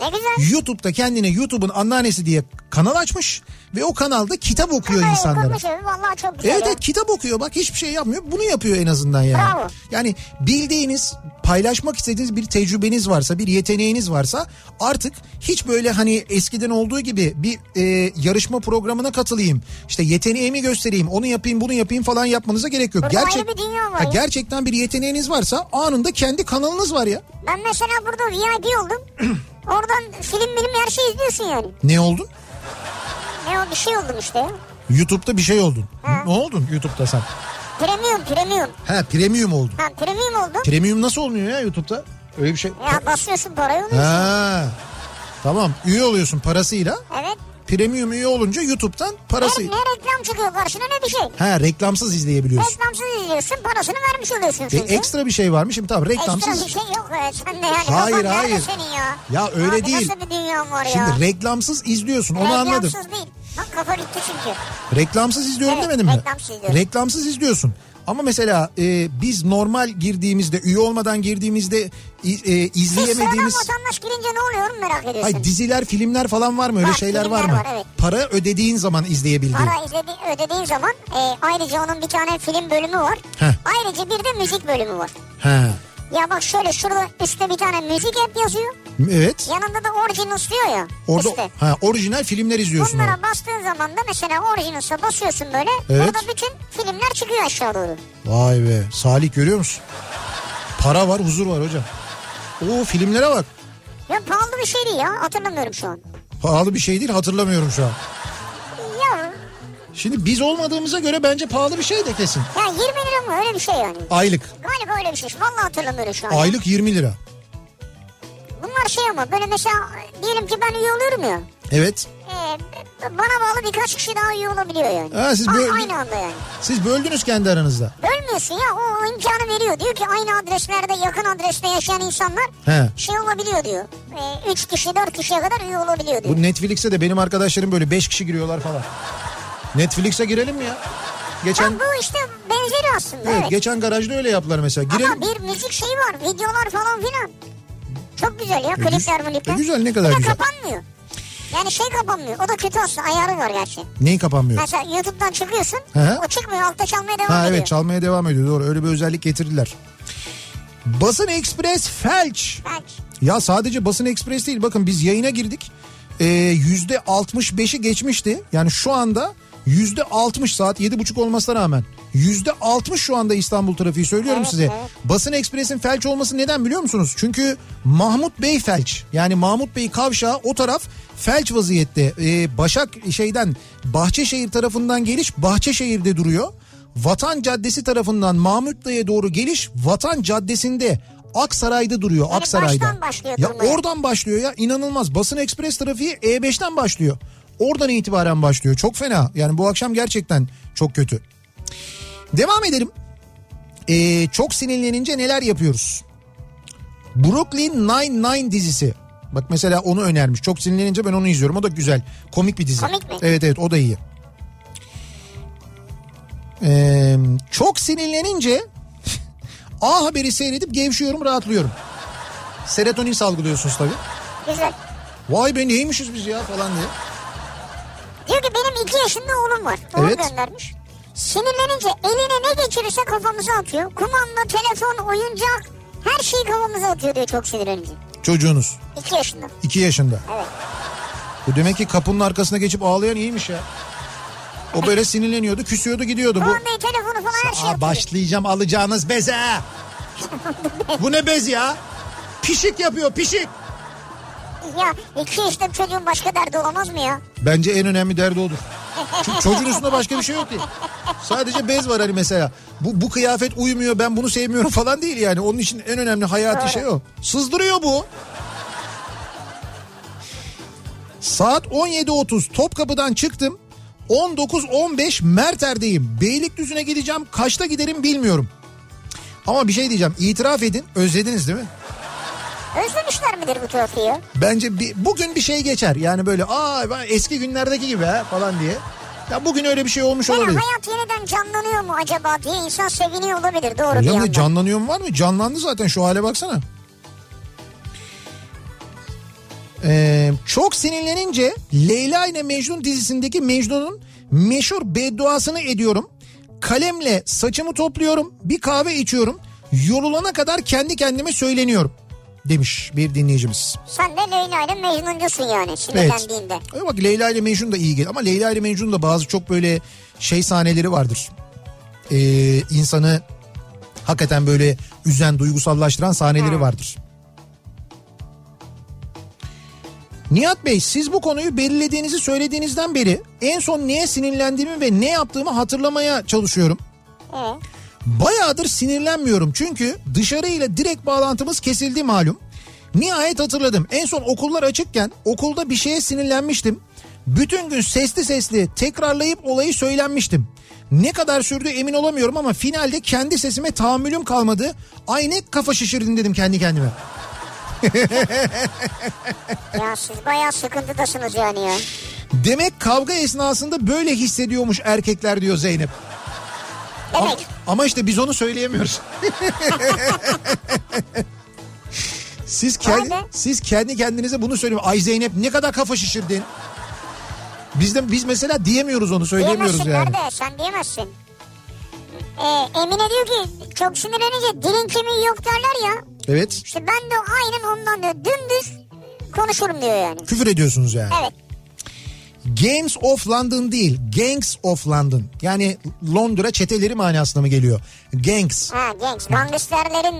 YouTube'da kendine YouTube'un anneannesi diye kanal açmış ve o kanalda kitap okuyor insanlara. Evet, evet kitap okuyor bak hiçbir şey yapmıyor bunu yapıyor en azından yani. Bravo. Yani bildiğiniz paylaşmak istediğiniz bir tecrübeniz varsa bir yeteneğiniz varsa artık hiç böyle hani eskiden olduğu gibi bir e, yarışma programına katılayım işte yeteneğimi göstereyim onu yapayım bunu yapayım falan yapmanıza gerek yok. Burada ayrı bir Ha, gerçekten bir yeteneğiniz varsa anında kendi kanalınız var ya. Ben mesela burada VIP oldum. (clears throat) Oradan film bilim her şeyi izliyorsun yani. Ne oldun? Ne o bir şey oldum işte ya. YouTube'da bir şey oldun. Ha. Ne oldun YouTube'da sen? Premium premium. Ha premium oldun. Ha premium oldum. Premium nasıl olmuyor ya YouTube'da? Öyle bir şey. Ya basıyorsun parayı oluyorsun. Ha. Tamam üye oluyorsun parasıyla. Evet. Premium üye olunca YouTube'dan parası... Ne, ne reklam çıkıyor karşına ne bir şey. Ha reklamsız izleyebiliyorsun. Reklamsız izliyorsun parasını vermiş oluyorsun E, çünkü. ekstra bir şey varmış. Şimdi tamam reklamsız. Ekstra bir şey yok e, sen de yani. Hayır, hayır. senin ya? Ya öyle Abi değil. Nasıl bir dünya var ya? Şimdi reklamsız izliyorsun onu anladım. Reklamsız değil. Kafa gitti çünkü. Reklamsız izliyorum Evet, demedim mi? reklamsız izliyorum. Reklamsız izliyorsun. Ama mesela e, biz normal girdiğimizde, üye olmadan girdiğimizde e, izleyemediğimiz... vatandaş girince ne oluyor mu merak ediyorsun? Ay diziler, filmler falan var mı? Öyle Var, şeyler var mı? var, evet. Para ödediğin zaman izleyebildiğin. Para izledi, ödediğin zaman e, ayrıca onun bir tane film bölümü var. Heh. Ayrıca bir de müzik bölümü var. He. Ya bak şöyle şurada üstte bir tane müzik hep yazıyor. Evet. Yanında da Originals diyor ya. Orada üstte. ha, orijinal filmler izliyorsun. Bunlara orada. bastığın zaman da mesela Originals'a basıyorsun böyle. Evet. Orada bütün filmler çıkıyor aşağı doğru. Vay be. Salih görüyor musun? Para var, huzur var hocam. Oo filmlere bak. Ya pahalı bir şey değil ya hatırlamıyorum şu an. Pahalı bir şey değil hatırlamıyorum şu an. Ya, Şimdi biz olmadığımıza göre bence pahalı bir şey de kesin. ya 20 lira mı öyle bir şey yani. Aylık. Galiba öyle bir şey. Vallahi hatırlamıyorum şu an. Aylık 20 lira. Bunlar şey ama böyle mesela diyelim ki ben üye oluyorum ya. Evet. Ee, bana bağlı birkaç kişi daha üye olabiliyor yani. Ha, siz A- böyle- Aynı anda yani. Siz böldünüz kendi aranızda. Bölmüyorsun ya o, o imkanı veriyor. Diyor ki aynı adreslerde yakın adreste yaşayan insanlar He. şey olabiliyor diyor. Ee, üç kişi dört kişiye kadar üye olabiliyor diyor. Bu Netflix'e de benim arkadaşlarım böyle 5 kişi giriyorlar falan. Netflix'e girelim mi ya? Geçen Ya bu işte benzeri aslında evet, evet. geçen garajda öyle yaptılar mesela. Girelim. Ama bir müzik şeyi var videolar falan filan. Çok güzel ya klipler güzel- klipler. e güzel, ne kadar de güzel. kapanmıyor. Yani şey kapanmıyor. O da kötü aslında. Ayarı var gerçi. Neyi kapanmıyor? Mesela YouTube'dan çıkıyorsun. Hı hı. O çıkmıyor. Altta çalmaya devam Ha ediyor. evet çalmaya devam ediyor doğru öyle bir özellik getirdiler. Basın Ekspres felç. Belki. Ya sadece Basın Ekspres değil bakın biz yayına girdik. Ee, Yüzde 65'i geçmişti. Yani şu anda yüzde 60 saat 7.30 olmasına rağmen yüzde 60 şu anda İstanbul trafiği söylüyorum Evet, size. evet. Basın Ekspres'in felç olması neden biliyor musunuz? Çünkü Mahmut Bey felç. Yani Mahmut Bey kavşağı o taraf felç vaziyette. Ee, Başak şeyden Bahçeşehir tarafından geliş Bahçeşehir'de duruyor. Vatan Caddesi tarafından Mahmut Bey'e doğru geliş Vatan Caddesi'nde Aksaray'da duruyor. Yani Aksaray'da. baştan başlıyor ya durmaya. oradan başlıyor ya inanılmaz. Basın Ekspres trafiği E5'ten başlıyor. Oradan itibaren başlıyor. Çok fena. Yani bu akşam gerçekten çok kötü. Devam edelim. Ee, çok sinirlenince neler yapıyoruz? Brooklyn Nine-Nine dizisi. Bak mesela onu önermiş. Çok sinirlenince ben onu izliyorum. O da güzel. Komik bir dizi. Komik mi? Evet evet o da iyi. Ee, çok sinirlenince (laughs) A Haber'i seyredip gevşiyorum rahatlıyorum. Serotonin salgılıyorsunuz tabii. Güzel. Vay be neymişiz biz ya falan diye. Diyor ki benim iki yaşında oğlum var. Oğlum Evet. göndermiş. Sinirlenince eline ne geçirirse kafamıza atıyor. Kumanda, telefon, oyuncak her şeyi kafamıza atıyor diyor çok sinirlenince. Çocuğunuz İki yaşında. 2 yaşında. Evet. Bu demek ki kapının arkasına geçip ağlayan iyiymiş ya. O böyle sinirleniyordu, küsüyordu, gidiyordu. Bu Kumandayı, telefonu falan her şeyi Aa, atıyor. başlayacağım alacağınız beze. (laughs) Bu ne bez ya? Pişik yapıyor, pişik. Ya iki bir çocuğun başka derdi olamaz mı ya? Bence en önemli derdi odur. Çünkü çocuğun üstünde başka bir şey yok ki. Sadece bez var hani mesela. Bu, bu kıyafet uymuyor ben bunu sevmiyorum falan değil yani. Onun için en önemli hayati Doğru. şey o. Sızdırıyor bu. Saat 17.30 Topkapı'dan çıktım. 19.15 Merter'deyim. Beylikdüzü'ne gideceğim. Kaçta giderim bilmiyorum. Ama bir şey diyeceğim. İtiraf edin. Özlediniz değil mi? Özlemişler midir bu trafiği? Bence bir, bugün bir şey geçer. Yani böyle aa eski günlerdeki gibi ha falan diye. Ya bugün öyle bir şey olmuş Yani olabilir. hayat yeniden canlanıyor mu acaba diye insan seviniyor olabilir doğru bir Hocam yandan. ne canlanıyor mu var mı? Canlandı zaten şu hale baksana. Ee, çok sinirlenince Leyla ile Mecnun dizisindeki Mecnun'un meşhur bedduasını ediyorum. Kalemle saçımı topluyorum, bir kahve içiyorum. Yorulana kadar kendi kendime söyleniyorum demiş bir dinleyicimiz. Sen de Leyla ile Mecnuncusun yani Evet. sinirlendiğinde. Ay bak Leyla ile Mecnun da iyi gel ama Leyla ile Mecnun da bazı çok böyle şey sahneleri vardır. Ee, insanı hakikaten böyle üzen, duygusallaştıran sahneleri vardır. Nihat Bey siz bu konuyu belirlediğinizi söylediğinizden beri en son neye sinirlendiğimi ve ne yaptığımı hatırlamaya çalışıyorum. Ee, Bayağıdır sinirlenmiyorum çünkü dışarıyla direkt bağlantımız kesildi malum. Nihayet hatırladım. En son okullar açıkken okulda bir şeye sinirlenmiştim. Bütün gün sesli sesli tekrarlayıp olayı söylenmiştim. Ne kadar sürdü emin olamıyorum ama finalde kendi sesime tahammülüm kalmadı. Ay ne kafa şişirdin dedim kendi kendime. ya siz bayağı sıkıntıdasınız yani ya. Demek kavga esnasında böyle hissediyormuş erkekler diyor Zeynep. Ama, ama işte biz onu söyleyemiyoruz. (laughs) siz kendi, siz kendi kendinize bunu söyleyin. Ay Zeynep ne kadar kafa şişirdin. Biz de biz mesela diyemiyoruz onu söyleyemiyoruz Diyemezsin yani. nerede sen diyemezsin. Ee, Emine diyor ki çok sinirlenince dilin kemiği yok derler ya. Evet. İşte ben de aynen ondan diyor dümdüz konuşurum diyor yani. Küfür ediyorsunuz yani. Evet. Gangs of London değil. Gangs of London. Yani Londra çeteleri manasına mı geliyor? Gangs. Ha gangs. Gangsterlerin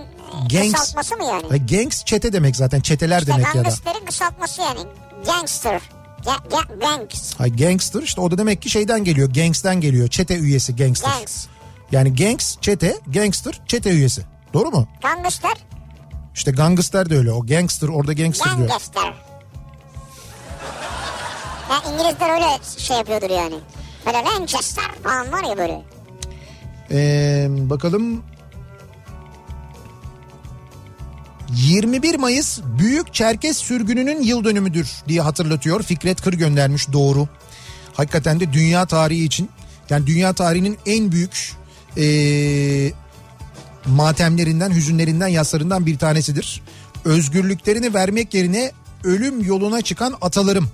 Gangs. kısaltması mı yani? Gangs çete demek zaten. Çeteler İşte demek ya da. gangsterlerin kısaltması yani. Gangster. Ga- ga- gangs. Ha, gangster işte o da demek ki şeyden geliyor. Gangs'ten geliyor. Çete üyesi gangster. Gangs. Yani gangs çete, gangster çete üyesi. Doğru mu? Gangster. İşte gangster de öyle. O gangster orada gangster diyor. Gangster. Ya İngilizler öyle şey yapıyordur yani. Böyle Manchester falan var ya böyle. Ee, bakalım 21 Mayıs Büyük Çerkes Sürgünü'nün yıl dönümüdür diye hatırlatıyor. Fikret Kır göndermiş doğru. Hakikaten de dünya tarihi için yani dünya tarihinin en büyük ee, matemlerinden, hüzünlerinden, yaslarından bir tanesidir. Özgürlüklerini vermek yerine ölüm yoluna çıkan atalarım.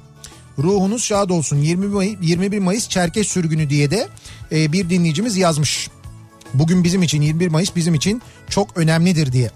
Ruhunuz şad olsun 20 May, 21 Mayıs Çerkes Sürgünü diye de ee, bir dinleyicimiz yazmış. Bugün bizim için 21 Mayıs bizim için çok önemlidir diye.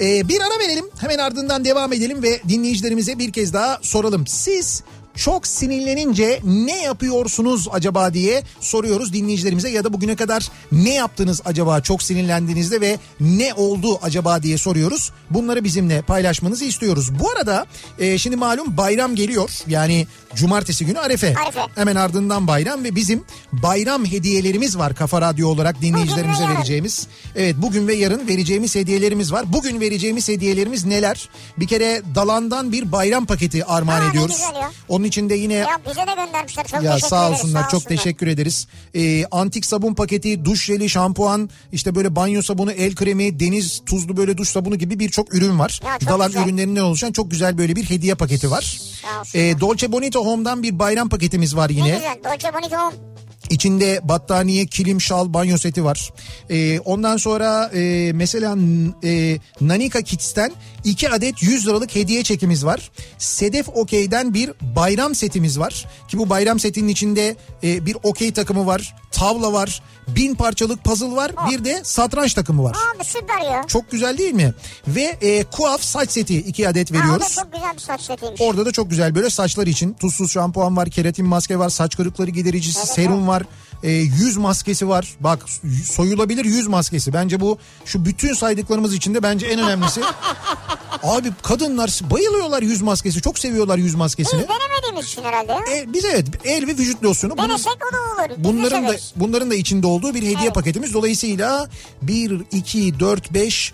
Ee, bir ara verelim hemen ardından devam edelim ve dinleyicilerimize bir kez daha soralım. Siz çok sinirlenince ne yapıyorsunuz acaba diye soruyoruz dinleyicilerimize ya da bugüne kadar ne yaptınız acaba çok sinirlendiğinizde ve ne oldu acaba diye soruyoruz. Bunları bizimle paylaşmanızı istiyoruz. Bu arada e, şimdi malum bayram geliyor yani cumartesi günü Arefe. Arefe. Hemen ardından bayram ve bizim bayram hediyelerimiz var Kafa Radyo olarak dinleyicilerimize Bugün vereceğimiz. Evet bugün ve yarın vereceğimiz hediyelerimiz var. Bugün vereceğimiz hediyelerimiz neler? Bir kere Dalan'dan bir bayram paketi armağan Aa, ediyoruz. Onun içinde yine Ya bize de göndermişler. Çok ya teşekkür sağ ederiz. olsunlar sağ çok olsunlar. teşekkür ederiz. Ee, antik sabun paketi, duş jeli, şampuan, işte böyle banyo sabunu, el kremi, deniz tuzlu böyle duş sabunu gibi birçok ürün var. Ya çok güzel. ürünlerinden oluşan çok güzel böyle bir hediye paketi var. Ee, Dolce Bonito Home'dan bir bayram paketimiz var Ne yine. güzel. Dolce Bonito Home. İçinde battaniye, kilim, şal, banyo seti var. Ee, ondan sonra e, mesela e, Nanika Kids'ten 2 adet 100 liralık hediye çekimiz var. Sedef Okey'den bir bayram setimiz var. Ki bu bayram setinin içinde e, bir okey takımı var, tavla var, bin parçalık puzzle var, bir de satranç takımı var. Abi süper ya. Çok güzel değil mi? Ve e, kuaf saç seti 2 adet veriyoruz. çok güzel bir saç setiymiş. Orada da çok güzel böyle saçlar için tuzsuz şampuan var, keratin maske var, saç kırıkları gidericisi, Evet, serum var, e, yüz maskesi var. Bak soyulabilir yüz maskesi. Bence bu şu bütün saydıklarımız içinde bence en önemlisi. (laughs) Abi kadınlar bayılıyorlar yüz maskesi. Çok seviyorlar yüz maskesini. Biz denemediğimiz için herhalde ya. E, biz evet el ve vücut losyonu. Denesek o da olur. Bunların da bunların da içinde olduğu bir hediye Evet. paketimiz. Dolayısıyla 1 2 4 5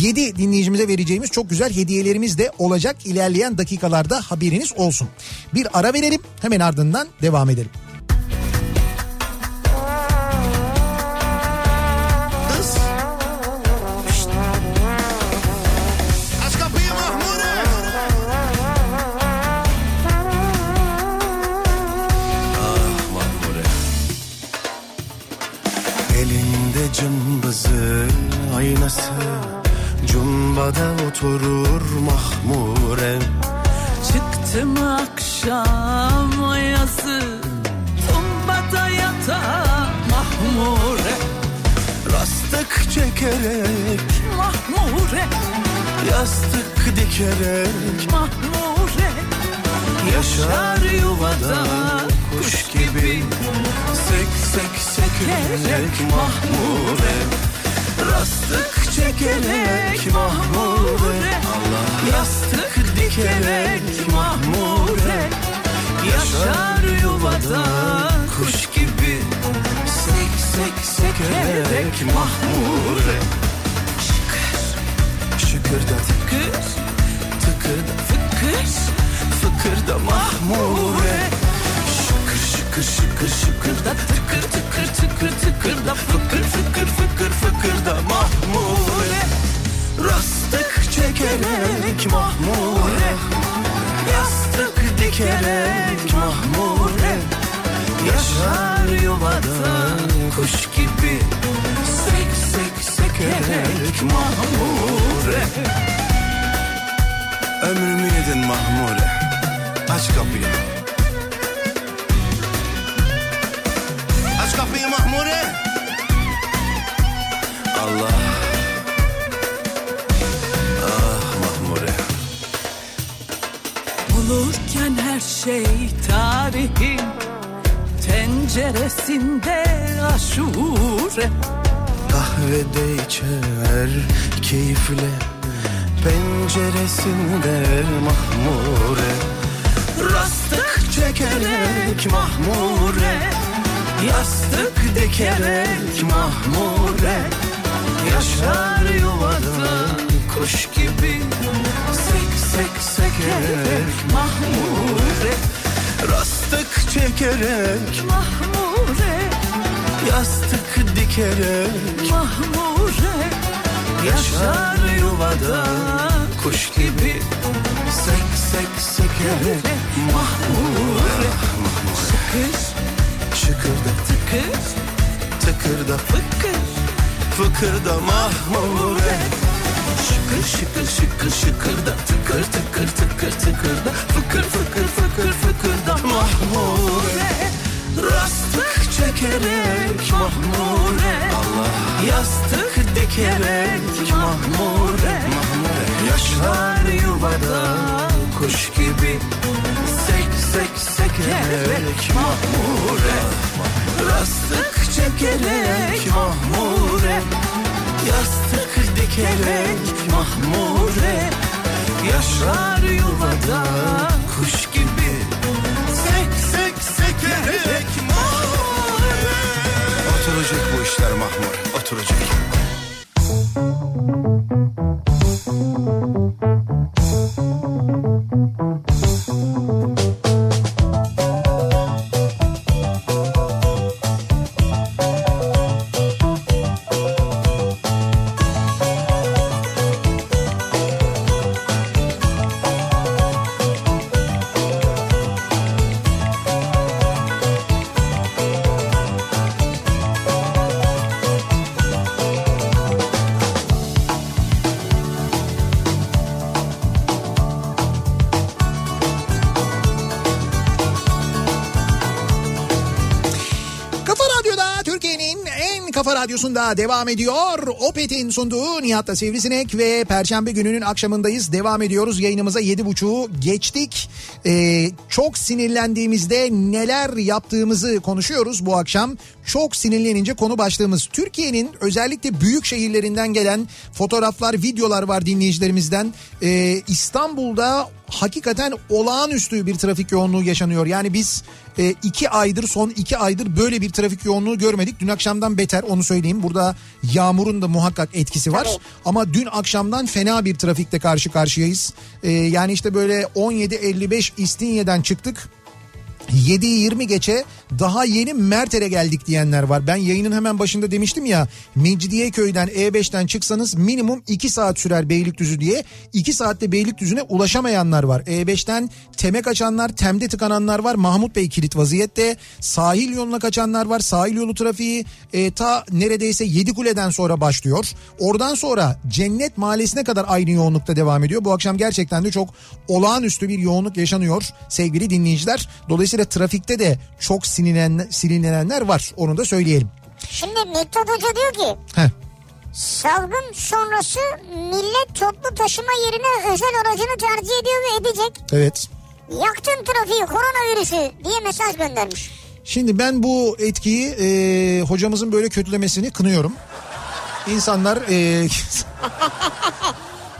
7 dinleyicimize vereceğimiz çok güzel hediyelerimiz de olacak ilerleyen dakikalarda haberiniz olsun. Bir ara verelim hemen ardından devam edelim. Aynası. Cumbada oturur Mahmure. Çıktım akşam ayazı Tumbada yata mahmure. Rastık çekerek Mahmure. Yastık dikerek mahmure. Yaşar yuvada kuş gibi. Sek sek sekerek mahmure Rastık çekerek mahmure. Allah Yastık dikerek mahmure. Yaşar yuvada kuş gibi. Sek sek sekerek mahmure. Şıkır. Şıkırda tıkır. Tıkırda fıkır. Fıkırda mahmure Şıkır şıkır şıkır da tıkır tıkır tıkır tıkır da fıkır fıkır fıkır fıkır da mahmure Rastık çekerek mahmure Yastık dikerek mahmure Yaşar yuvada kuş gibi Sek sek sekerek mahmure Ömrümü yedin mahmure Aç kapıyı Kapıyı mahmure. Allah. Ah mahmure. Olurken her şey tarihin tenceresinde aşure. Kahvede içer keyifle Penceresinde mahmure. Rastık çekerek mahmure Yastık dikerek mahmure Yaşar yuvada kuş gibi Sek sek sekerek mahmure. Rastık çekerek Mahmure, Yastık dikerek mahmure. Yaşar yuvada kuş gibi Sek sek sekerek mahmure. Kış, Şıkırda tıkır, tıkırda fıkır. Fıkırda mahmure Şıkır şıkır şıkır şıkırda tıkır tıkır tıkır tıkırda Fıkır fıkır fıkır fıkırda mahmure Rastık çekerek mahmure Allah Yastık dikerek mahmure Yaşar yuvada kuş gibi. Sek sek sekerek mahmure. Rastık çekerek mahmure. Yastık dikerek mahmure. Yaşar yuvada kuş gibi. Sek sek sekerek mahmure. Oturacak bu işler mahmur oturacak radyosunda devam ediyor. Opet'in sunduğu Nihat'la Sivrisinek ve Perşembe gününün akşamındayız. Devam ediyoruz yayınımıza yedi buçuğu geçtik. Ee, çok sinirlendiğimizde neler yaptığımızı konuşuyoruz bu akşam. Çok sinirlenince konu başlığımız Türkiye'nin özellikle büyük şehirlerinden gelen fotoğraflar, videolar var dinleyicilerimizden. Ee, İstanbul'da hakikaten olağanüstü bir trafik yoğunluğu yaşanıyor. Yani biz e, iki aydır son iki aydır böyle bir trafik yoğunluğu görmedik. Dün akşamdan beter onu söyleyeyim. Burada yağmurun da muhakkak etkisi var. Ama dün akşamdan fena bir trafikte karşı karşıyayız. E, yani işte böyle 17.55 İstinye'den çıktık. 7.20 geçe daha yeni Merter'e geldik diyenler var. Ben yayının hemen başında demiştim ya Mecidiyeköy'den E5'ten çıksanız minimum 2 saat sürer Beylikdüzü diye. 2 saatte Beylikdüzü'ne ulaşamayanlar var. E5'ten Tem'e kaçanlar, Tem'de tıkananlar var. Mahmut Bey kilit vaziyette. Sahil yoluna kaçanlar var. Sahil yolu trafiği e, ta neredeyse Yedikule'den sonra başlıyor. Oradan sonra Cennet Mahallesi'ne kadar aynı yoğunlukta devam ediyor. Bu akşam gerçekten de çok olağanüstü bir yoğunluk yaşanıyor sevgili dinleyiciler. Dolayısıyla trafikte de çok sinirlen, sinirlenenler var. Onu da söyleyelim. Şimdi Miktat Hoca diyor ki Heh. salgın sonrası millet toplu taşıma yerine özel aracını tercih ediyor ve edecek. Evet. Yaktın trafiği koronavirüsü diye mesaj göndermiş. Şimdi ben bu etkiyi e, hocamızın böyle kötülemesini kınıyorum. İnsanlar e, (laughs)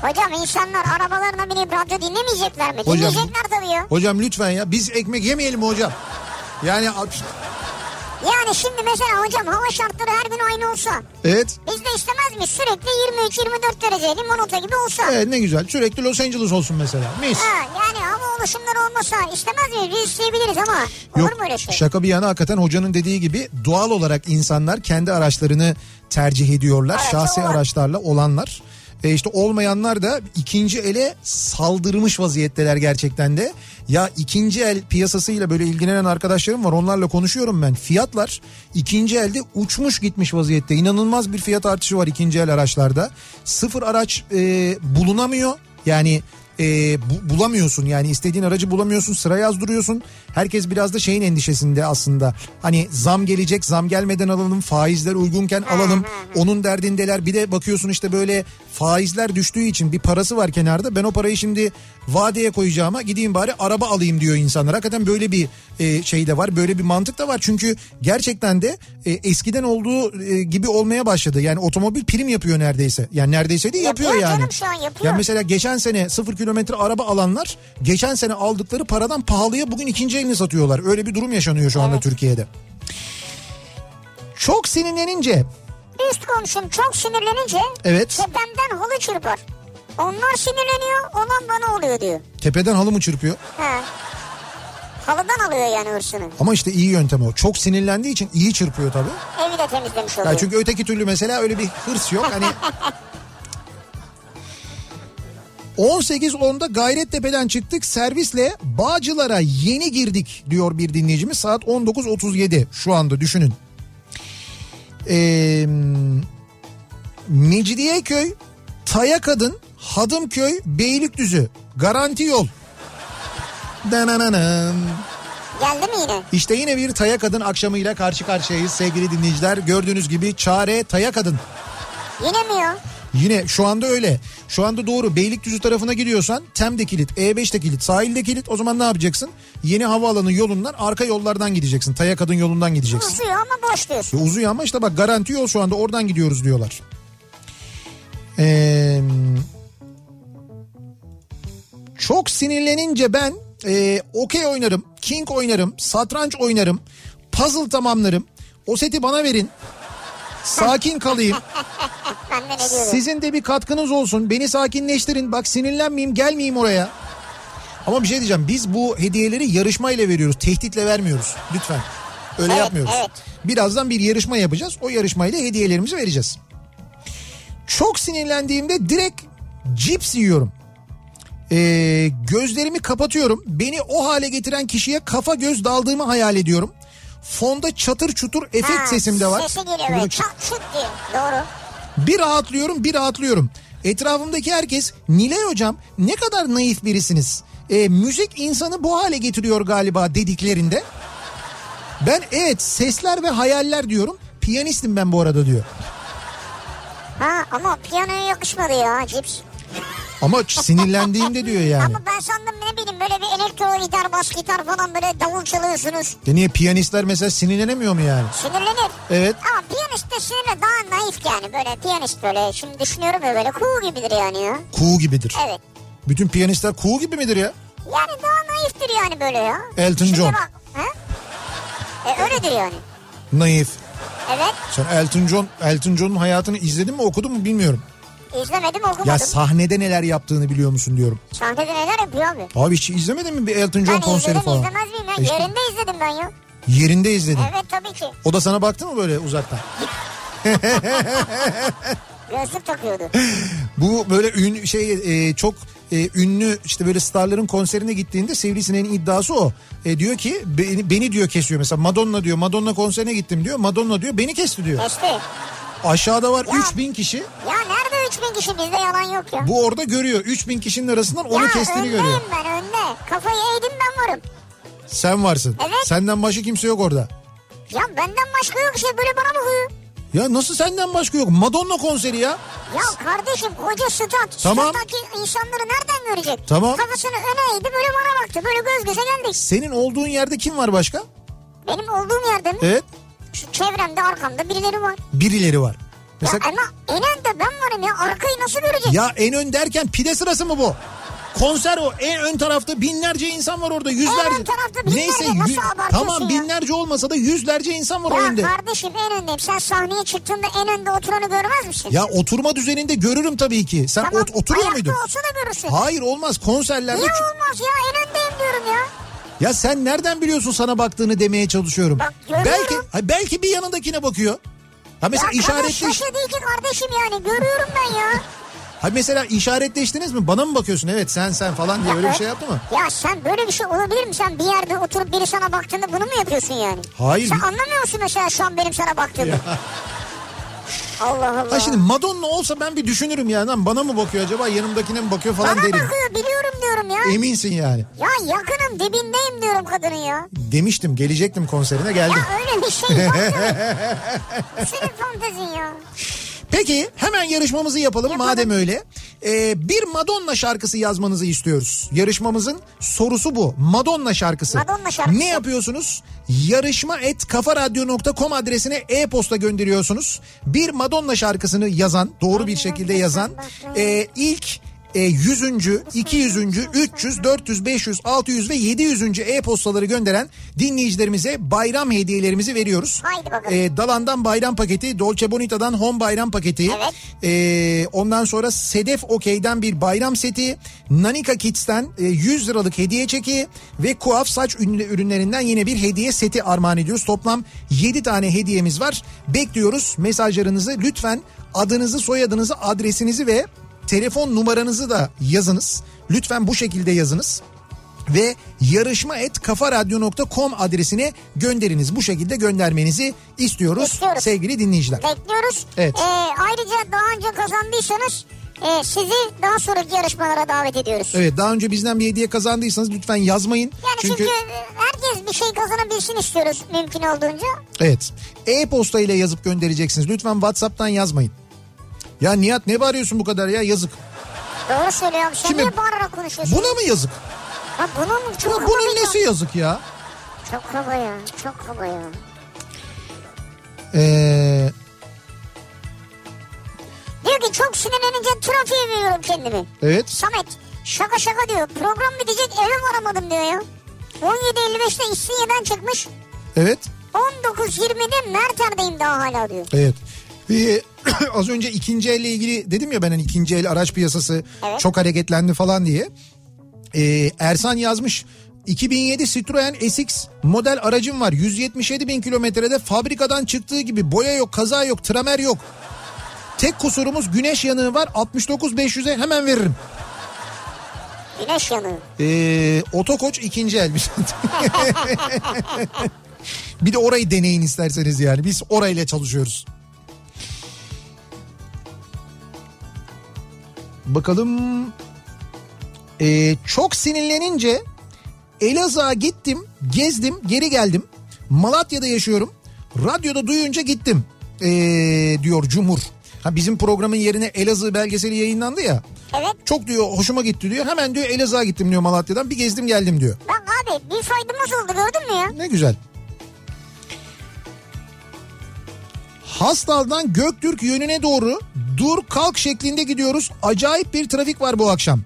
Hocam insanlar arabalarına binip radyo dinlemeyecekler mi? Hocam- Dinleyecekler tabii ya. hocam lütfen ya biz ekmek yemeyelim mi hocam? Yani Yani şimdi mesela hocam hava şartları her gün aynı olsa evet biz de istemez miyiz sürekli 23-24 derece limonata gibi olsa? evet ne güzel sürekli Los Angeles olsun mesela mis. Ha, yani hava oluşumları olmasa istemez miyiz? Biz isteyebiliriz ama olur Yok mu öyle şey? şaka bir yana hakikaten hocanın dediği gibi doğal olarak insanlar kendi araçlarını tercih ediyorlar. Evet, Şahsi araçlarla olanlar. E işte olmayanlar da ikinci ele saldırmış vaziyetteler gerçekten de. Ya ikinci el piyasasıyla böyle ilgilenen arkadaşlarım var onlarla konuşuyorum ben. Fiyatlar ikinci elde uçmuş gitmiş vaziyette. İnanılmaz bir fiyat artışı var ikinci el araçlarda. Sıfır araç e, bulunamıyor. Yani e, bu- bulamıyorsun yani istediğin aracı bulamıyorsun sıra yazdırıyorsun. Herkes biraz da şeyin endişesinde aslında. Hani zam gelecek zam gelmeden alalım faizler uygunken alalım. Onun derdindeler bir de bakıyorsun işte böyle faizler düştüğü için bir parası var kenarda. Ben o parayı şimdi vadeye koyacağıma gideyim bari araba alayım diyor insanlar. Hakikaten böyle bir e, şey de var böyle bir mantık da var. Çünkü gerçekten de e, eskiden olduğu e, gibi olmaya başladı. Yani otomobil prim yapıyor neredeyse. Yani neredeyse değil yapıyor, Yapıyor yani. canım, şu an yapıyor. Yani mesela geçen sene sıfır kilometre araba alanlar geçen sene aldıkları paradan pahalıya bugün ikinci elini satıyorlar. Öyle bir durum yaşanıyor şu anda Türkiye'de. Çok sinirlenince Üst komşum çok sinirlenince Evet. tepemden halı çırpar. Onlar sinirleniyor olan bana oluyor diyor. tepeden halı mı çırpıyor? He. Halıdan alıyor yani hırsını. Ama işte iyi yöntem o. Çok sinirlendiği için iyi çırpıyor tabii. Evi de temizlemiş oluyor. Ya çünkü öteki türlü mesela öyle bir hırs yok. Hani (laughs) 18.10'da Gayrettepe'den çıktık servisle Bağcılar'a yeni girdik diyor bir dinleyicimiz. Saat 19.37 şu anda düşünün. Ee, Mecidiyeköy, Tayakadın, Hadımköy, Beylikdüzü garanti yol. Dananana. Geldi mi yine? İşte yine bir Taya Kadın akşamıyla karşı karşıyayız sevgili dinleyiciler. Gördüğünüz gibi çare Taya Kadın. Yine mi ya? Yine şu anda öyle. Şu anda doğru Beylikdüzü tarafına gidiyorsan Tem'de kilit, E5'te kilit, sahilde kilit. O zaman ne yapacaksın? Yeni havaalanı yolundan arka yollardan gideceksin. Taya Kadın yolundan gideceksin. Uzuyor ama boş diyorsun. E, Uzuyor ama işte bak garanti yol şu anda oradan gidiyoruz diyorlar. Ee, çok sinirlenince ben e, okey oynarım, king oynarım, satranç oynarım, puzzle tamamlarım. O seti bana verin. Sakin kalayım. (laughs) Sizin de bir katkınız olsun. Beni sakinleştirin. Bak sinirlenmeyeyim, gelmeyeyim oraya. Ama bir şey diyeceğim. Biz bu hediyeleri yarışmayla veriyoruz. Tehditle vermiyoruz. Lütfen. Öyle Evet, yapmıyoruz. evet. Birazdan bir yarışma yapacağız. O yarışmayla hediyelerimizi vereceğiz. Çok sinirlendiğimde direkt cips yiyorum. Ee, gözlerimi kapatıyorum. Beni o hale getiren kişiye kafa göz daldığımı hayal ediyorum. Fonda çatır çutur efekt Ha, sesim de var. Sesi geliyor Böyle çat- şut diye. Doğru. bir rahatlıyorum bir rahatlıyorum. Etrafımdaki herkes Nilay hocam ne kadar naif birisiniz. E, müzik insanı bu hale getiriyor galiba dediklerinde. Ben evet sesler ve hayaller diyorum. Piyanistim ben bu arada diyor. Ha ama piyanoya yakışmadı ya cips. Ama sinirlendiğimde diyor yani. Ama ben sandım ne bileyim böyle bir elektro gitar, bas gitar falan böyle davul çalıyorsunuz. E niye piyanistler mesela sinirlenemiyor mu yani? Sinirlenir. Evet. Ama piyanist de sinirle daha naif yani böyle piyanist böyle. Şimdi düşünüyorum ya böyle cool gibidir yani ya. Kuğu gibidir. Evet. Bütün piyanistler kuğu gibi midir ya? Yani daha naiftir yani böyle ya. Elton Şimdi John. Bak, ha? E öyledir yani. Naif. Evet. Sen Elton John, Elton John'un hayatını izledin mi okudun mu bilmiyorum. İzlemedim okumadım. Ya sahnede neler yaptığını biliyor musun diyorum. Sahnede neler yapıyor abi? Abi hiç izlemedin mi bir Elton John Ben konseri izledim falan? izlemez miyim ya? İşte Yerinde izledim ben ya. yerinde izledin. Evet tabii ki. O da sana baktı mı böyle uzaktan? (laughs) Gözlük takıyordu. Bu böyle ün şey e, çok e, ünlü işte böyle starların konserine gittiğinde Sivrisineğin iddiası o. E, diyor ki beni, beni diyor kesiyor mesela Madonna diyor Madonna konserine gittim diyor. Madonna diyor beni kesti diyor. Kesti. Aşağıda var Ya. 3000 kişi. Ya 3000 kişi bizde yalan yok ya. Bu orada görüyor. 3000 kişinin arasından onu ya kestiğini görüyor. ben önde. Kafayı eğdim ben varım. Sen varsın. Evet. Senden başka kimse yok orada. Ya benden başka yok işte böyle bana bakıyor. Ya nasıl senden başka yok? Madonna konseri ya. Ya kardeşim koca stat. Tamam. Stat'taki insanları nereden görecek? Tamam. Kafasını öne eğdi böyle bana baktı. Böyle göz göze geldik. Senin olduğun yerde kim var başka? Benim olduğum yerde mi? Evet. Şu çevremde arkamda birileri var. Birileri var. Ya Mesela ama en önde ben varım ya. Arkayı nasıl görecek? Ya en ön derken pide sırası mı bu? Konser o. En ön tarafta binlerce insan var orada. Yüzlerce. En ön tarafta binlerce, nasıl abartıyorsun Tamam ya? binlerce olmasa da yüzlerce insan var o Ya önde. kardeşim en öndeyim. Sen sahneye çıktığında en önde oturanı görmez misin? Ya oturma düzeninde görürüm tabii ki. Sen Tamam, ot- oturuyor ayakta muydun? olsa da görürsün. Hayır olmaz konserlerde. Niye olmaz ya en öndeyim diyorum ya. Ya sen nereden biliyorsun sana baktığını demeye çalışıyorum. Bak, görüyorum. belki belki bir yanındakine bakıyor. Ha mesela ya işaretli değil ki kardeşim yani görüyorum ben ya. Ha mesela işaretleştiniz mi? Bana mı bakıyorsun? Evet sen sen falan diye öyle bir şey yaptı mı? Ya sen böyle bir şey olabilir mi? Sen bir yerde oturup biri sana baktığında bunu mu yapıyorsun yani? Hayır. Sen anlamıyor musun mesela şu an benim sana baktığımı? (laughs) Allah Allah. Ha şimdi Madonna olsa ben bir düşünürüm yani. Lan bana mı bakıyor acaba yanımdakine mi bakıyor falan Bana derim. bakıyor biliyorum diyorum ya. Eminsin yani. Ya yakınım dibindeyim diyorum kadının ya. Demiştim gelecektim konserine geldim. Ya öyle bir şey yok. ya. (laughs) Senin fantezin ya. Peki hemen yarışmamızı yapalım, madem öyle. Ee, bir Madonna şarkısı yazmanızı istiyoruz. Yarışmamızın sorusu bu. Madonna şarkısı. Madonna şarkısı. Ne yapıyorsunuz? Yarışma et kafaradyo.com adresine e-posta gönderiyorsunuz. Bir Madonna şarkısını yazan, doğru bir şekilde yazan e, ilk e, 100. 200. 300, 400, 500, 600 ve 700. e-postaları gönderen dinleyicilerimize bayram hediyelerimizi veriyoruz. Haydi bakalım. E, Dalan'dan bayram paketi, Dolce Bonita'dan home bayram paketi. Evet. E, ondan sonra Sedef Okey'den bir bayram seti, Nanika Kids'ten e, 100 liralık hediye çeki ve Kuaf saç ürünlerinden yine bir hediye seti armağan ediyoruz. Toplam 7 tane hediyemiz var. Bekliyoruz mesajlarınızı. Lütfen adınızı, soyadınızı, adresinizi ve telefon numaranızı da yazınız. Lütfen bu şekilde yazınız ve yarışma et kafaradyo.com adresine gönderiniz. Bu şekilde göndermenizi istiyoruz, İstiyoruz. sevgili dinleyiciler. Bekliyoruz. Evet. Ee, ayrıca daha önce kazandıysanız e, sizi daha sonraki yarışmalara davet ediyoruz. Evet daha önce bizden bir hediye kazandıysanız lütfen yazmayın. Yani çünkü... e, herkes bir şey kazanabilsin istiyoruz mümkün olduğunca. Evet. E-posta ile yazıp göndereceksiniz. Lütfen WhatsApp'tan yazmayın. Ya Nihat ne bağırıyorsun bu kadar ya yazık. Doğru söylüyorum. Sen Kime- niye bağırarak konuşuyorsun? Buna mı yazık? Ha, buna mı? Çok Ya bunun ya. nesi yazık ya? Çok kaba ya. Çok kaba ya. Ee, Diyor ki çok sinirlenince trafiğe veriyorum kendimi. evet. Samet şaka şaka diyor. Program bitecek eve varamadım diyor ya. 17.55'te İstinye'den çıkmış. Evet. 19.20'de Merter'deyim daha hala diyor. Evet. Ve (coughs) az önce ikinci elle ilgili dedim ya ben hani ikinci el araç piyasası Evet. çok hareketlendi falan diye. Ee, Ersan yazmış. 2007 Citroen SX model aracım var. 177 bin kilometrede fabrikadan çıktığı gibi boya yok, kaza yok, tramer yok. Tek kusurumuz güneş yanığı var. 69 500'e hemen veririm. Güneş yanığı. Ee, otokoç ikinci el. (laughs) bir de orayı deneyin isterseniz yani. Biz orayla çalışıyoruz. Bakalım. Ee, çok sinirlenince Elazığ'a gittim, gezdim, geri geldim. Malatya'da yaşıyorum. Radyoda duyunca gittim. Ee, diyor Cumhur. Ha bizim programın yerine Elazığ belgeseli yayınlandı ya. Evet. Çok diyor hoşuma gitti diyor. Hemen diyor Elazığ'a gittim diyor Malatya'dan. Bir gezdim geldim diyor. Bak abi bir faydamız oldu gördün mü ya? Ne güzel. Hastal'dan Göktürk yönüne doğru dur kalk şeklinde gidiyoruz. Acayip bir trafik var bu akşam.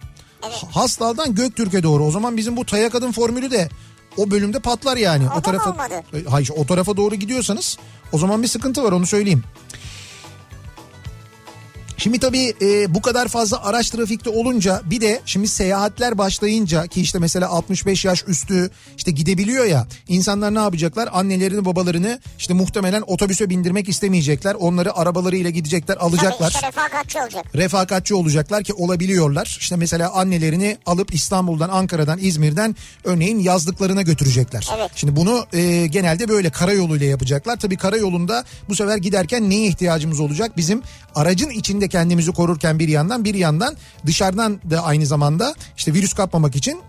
Hastal'dan Göktürk'e doğru. O zaman bizim bu Taya Kadın formülü de o bölümde patlar yani. O da mı olmadı? Hayır o tarafa doğru gidiyorsanız o zaman bir sıkıntı var onu söyleyeyim. Şimdi tabii e, bu kadar fazla araç trafikte olunca bir de şimdi seyahatler başlayınca ki işte mesela 65 yaş üstü işte gidebiliyor ya insanlar ne yapacaklar annelerini babalarını işte muhtemelen otobüse bindirmek istemeyecekler onları arabalarıyla gidecekler alacaklar Tabii işte refakatçi olacak. refakatçi olacaklar ki olabiliyorlar. İşte mesela annelerini alıp İstanbul'dan, Ankara'dan, İzmir'den örneğin yazlıklarına götürecekler. Evet. Şimdi bunu e, genelde böyle karayoluyla yapacaklar. Tabii karayolunda bu sefer giderken neye ihtiyacımız olacak? Bizim aracın içinde kendimizi korurken bir yandan bir yandan dışarıdan da aynı zamanda işte virüs kapmamak için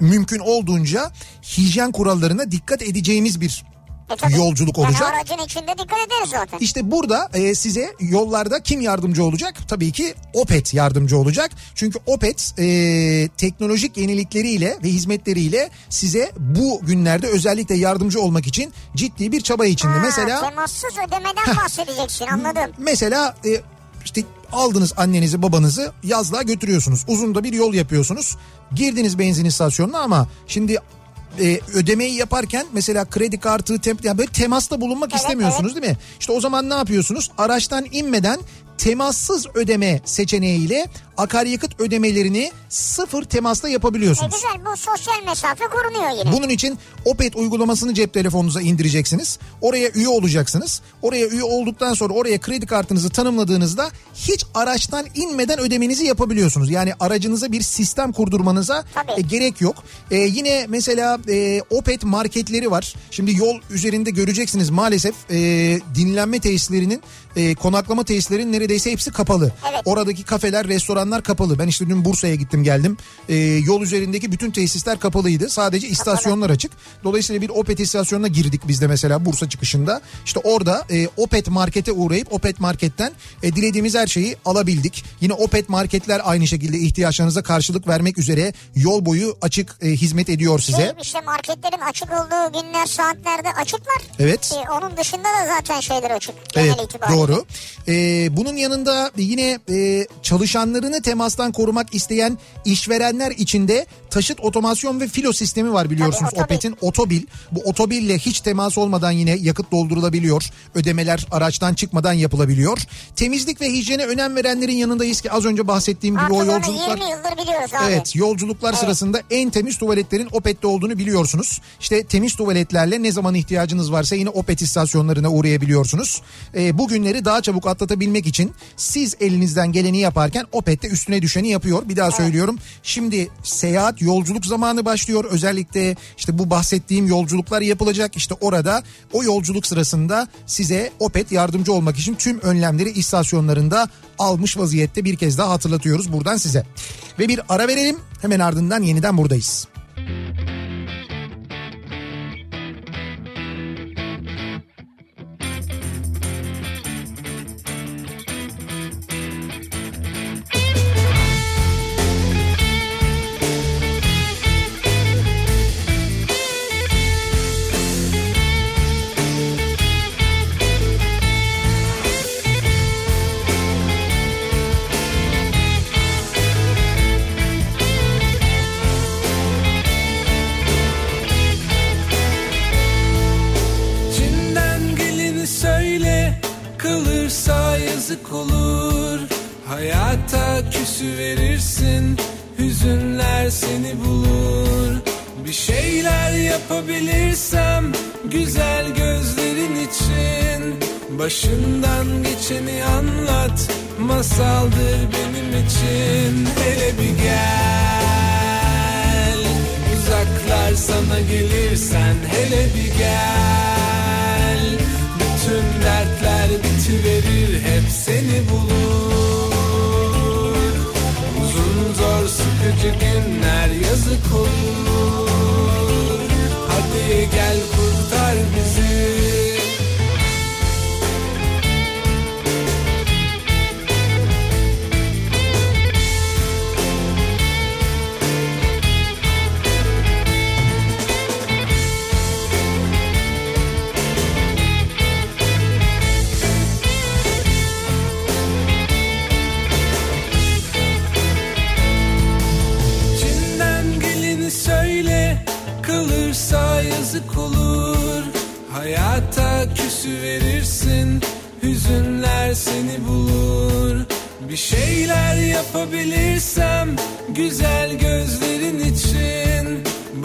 mümkün olduğunca hijyen kurallarına dikkat edeceğimiz bir E tabii. yolculuk yani olacak. aracın içinde dikkat ederiz zaten. İşte burada e, size yollarda kim yardımcı olacak? Tabii ki Opet yardımcı olacak. Çünkü Opet e, teknolojik yenilikleriyle ve hizmetleriyle size bu günlerde özellikle yardımcı olmak için ciddi bir çaba içinde. Ha, Mesela Temassız ödemeden bahsedeceksin (laughs) anladım. mesela e, aldınız annenizi babanızı yazlığa götürüyorsunuz. Uzun da bir yol yapıyorsunuz. Girdiniz benzin istasyonuna ama şimdi e, ödemeyi yaparken mesela kredi kartı tem, yani böyle temasta bulunmak Evet, istemiyorsunuz değil mi? İşte o zaman ne yapıyorsunuz? Araçtan inmeden temassız ödeme seçeneğiyle akaryakıt ödemelerini sıfır temasla E yapabiliyorsunuz. güzel bu sosyal mesafe korunuyor yine. Bunun için Opet uygulamasını cep telefonunuza indireceksiniz. Oraya üye olacaksınız. Oraya üye olduktan sonra oraya kredi kartınızı tanımladığınızda hiç araçtan inmeden ödemenizi yapabiliyorsunuz. Yani aracınıza bir sistem kurdurmanıza Tabii. e, gerek yok. E, yine mesela e, Opet marketleri var. Şimdi yol üzerinde göreceksiniz maalesef e, dinlenme tesislerinin e, konaklama tesislerinin neredeyse hepsi kapalı. Evet. Oradaki kafeler, restoranlar kapalı. Ben işte dün Bursa'ya gittim geldim. E, yol üzerindeki bütün tesisler kapalıydı. Sadece istasyonlar açık. Dolayısıyla bir Opet istasyonuna girdik biz de mesela Bursa çıkışında. İşte orada e, Opet markete uğrayıp Opet marketten e, dilediğimiz her şeyi alabildik. Yine Opet marketler aynı şekilde ihtiyaçlarınıza karşılık vermek üzere yol boyu açık e, hizmet ediyor size. Şey, işte marketlerin açık olduğu günler saatlerde açıklar. Evet. E, onun dışında da zaten şeyler açık. Evet itibariyle. Doğru. Ee, bunun yanında yine e, çalışanlarını temastan korumak isteyen işverenler için de taşıt otomasyon ve filo sistemi var biliyorsunuz. Tabii, otobil. Opet'in otobil. Bu otobille hiç temas olmadan yine yakıt doldurulabiliyor. Ödemeler araçtan çıkmadan yapılabiliyor. Temizlik ve hijyene önem verenlerin yanındayız ki az önce bahsettiğim gibi Artık o yolculuklar... 20 yıldır biliyoruz abi. Evet yolculuklar sırasında en temiz tuvaletlerin Opet'te olduğunu biliyorsunuz. İşte temiz tuvaletlerle ne zaman ihtiyacınız varsa yine Opet istasyonlarına uğrayabiliyorsunuz. Ee, bu günleri daha çabuk atlatabilmek için siz elinizden geleni yaparken Opet'te üstüne düşeni yapıyor. Bir daha söylüyorum. Şimdi seyahat yolculuk zamanı başlıyor. Özellikle işte bu bahsettiğim yolculuklar yapılacak. İşte orada o yolculuk sırasında size Opet yardımcı olmak için tüm önlemleri istasyonlarında almış vaziyette bir kez daha hatırlatıyoruz buradan size. Ve bir ara verelim hemen ardından yeniden buradayız. İçinden yazık olur. Hayata küsü verirsin Hüzünler seni bulur. Bir şeyler yapabilirsem Güzel gözlerin için. Başından geçeni anlat Masaldır benim için. Hele bir gel Uzaklar sana gelirsen hele bir gel sıkıcı günler yazık olur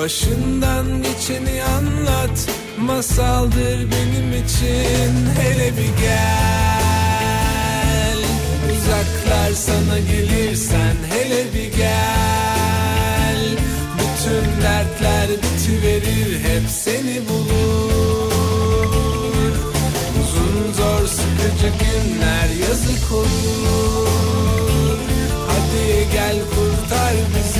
Başından geçeni anlat Masaldır benim için. Hele bir gel Uzaklar sana gelirsen hele bir gel. Bütün dertler bitiverir hep seni bulur. Uzun zor sıkıcı günler yazık olur. Hadi gel kurtar bizi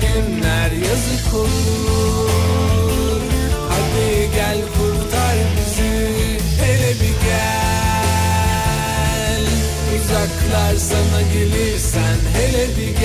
günler yazık olur. Hadi gel kurtar bizi hele bir gel. Uzaklar sana gelirsen hele bir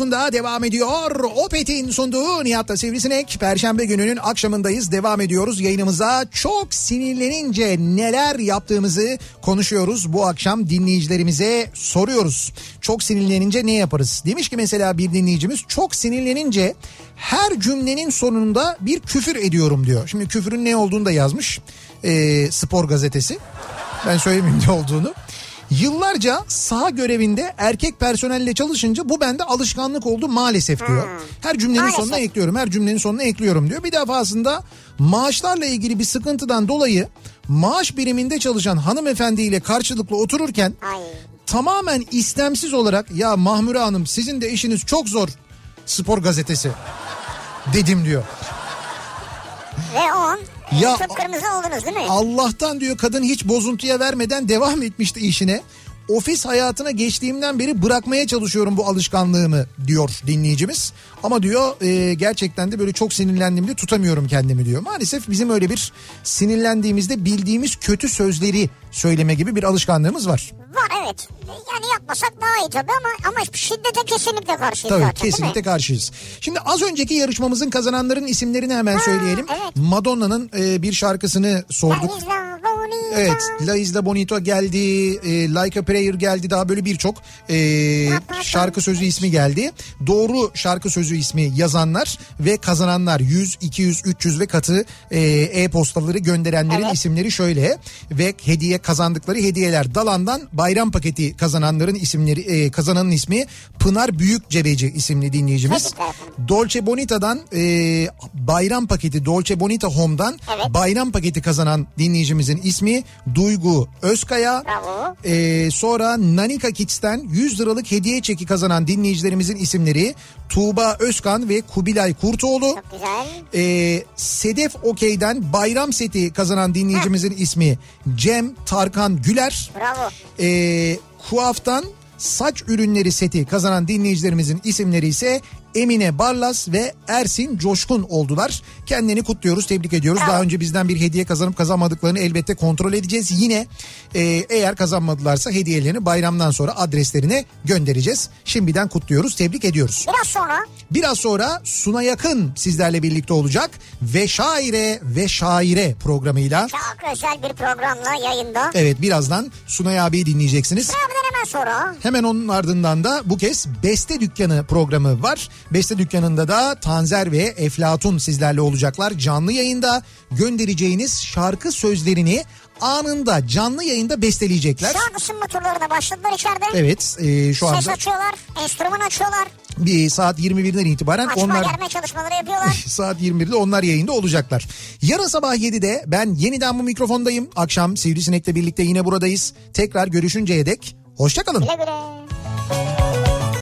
radyosunda devam ediyor. Opet'in sunduğu Nihat'la Sivrisinek. Perşembe gününün akşamındayız. Devam ediyoruz yayınımıza. Çok sinirlenince neler yaptığımızı konuşuyoruz. Bu akşam dinleyicilerimize soruyoruz. Çok sinirlenince ne yaparız? Demiş ki mesela bir dinleyicimiz çok sinirlenince her cümlenin sonunda bir küfür ediyorum diyor. Şimdi küfürün ne olduğunu da yazmış. Ee, spor gazetesi. Ben söylemeyeyim ne olduğunu. Yıllarca saha görevinde erkek personelle çalışınca bu bende alışkanlık oldu maalesef diyor. Her cümlenin Maalesef. sonuna ekliyorum, her cümlenin sonuna ekliyorum diyor. Bir defasında maaşlarla ilgili bir sıkıntıdan dolayı maaş biriminde çalışan hanımefendiyle karşılıklı otururken Ay. tamamen istemsiz olarak ya Mahmure Hanım sizin de işiniz çok zor spor gazetesi dedim diyor. Ve o Ya- kıpkırmızı oldunuz değil mi? Allah'tan diyor kadın hiç bozuntuya vermeden devam etmişti işine. Ofis hayatına geçtiğimden beri bırakmaya çalışıyorum bu alışkanlığımı diyor dinleyicimiz. Ama diyor e, gerçekten de böyle çok sinirlendiğimde tutamıyorum kendimi diyor. Maalesef bizim öyle bir sinirlendiğimizde bildiğimiz kötü sözleri söyleme gibi bir alışkanlığımız var. Var evet. Yani yapmasak daha iyi tabii ama ama şiddete kesinlikle karşıyız Tabii zaten kesinlikle karşıyız. Şimdi az önceki yarışmamızın kazananların isimlerini hemen söyleyelim. evet. Madonna'nın e, bir şarkısını sorduk. Bonita. Evet La Isla Bonito geldi, e, Like a Prayer geldi daha böyle birçok e, şarkı sözü ismi geldi. Doğru şarkı sözü ismi yazanlar ve kazananlar 100, 200, 300 ve katı e, e-postaları gönderenlerin Evet. isimleri şöyle ve hediye kazandıkları hediyeler Dalan'dan bayram paketi kazananların isimleri e, kazananın ismi Pınar Büyükcebeci isimli dinleyicimiz. Dolce Bonita'dan e, bayram paketi Dolce Bonita Home'dan Evet. bayram paketi kazanan dinleyicimizin ismi Duygu Özkaya. Bravo. E, sonra Nanika Kids'ten 100 liralık hediye çeki kazanan dinleyicilerimizin isimleri Tuğba Özkan ve Kubilay Kurtoğlu. Çok güzel. E, Sedef Okey'den bayram seti kazanan dinleyicimizin ismi Cem Tarkan Güler. Bravo. E, Kuaf'tan saç ürünleri seti kazanan dinleyicilerimizin isimleri ise Emine Barlas ve Ersin Coşkun oldular. Kendini kutluyoruz, tebrik ediyoruz. Daha önce bizden bir hediye kazanıp kazanmadıklarını elbette kontrol edeceğiz. Yine e, eğer kazanmadılarsa hediyelerini bayramdan sonra adreslerine göndereceğiz. Şimdiden kutluyoruz, tebrik ediyoruz. Biraz sonra Biraz sonra Suna Yakın sizlerle birlikte olacak ve Şaire ve Şaire programıyla. çok özel bir programla yayında. Evet birazdan Sunay abiyi dinleyeceksiniz. Programdan hemen sonra Hemen onun ardından da bu kez Beste Dükkanı programı var. Beste Dükkanı'nda da Tanzer ve Eflatun sizlerle olacaklar. Canlı yayında göndereceğiniz şarkı sözlerini anında canlı yayında besteleyecekler. şu an ısınma turlarına başladılar içeride. Evet e, şu Ses anda açıyorlar, enstrüman açıyorlar, bir saat 21'den itibaren açma onlar germe çalışmaları yapıyorlar. (laughs) saat 21'de onlar yayında olacaklar. Yarın sabah 7'de ben yeniden bu mikrofondayım. Akşam Sivrisinek'le birlikte yine buradayız. Tekrar görüşünceye dek hoşçakalın. güle güle.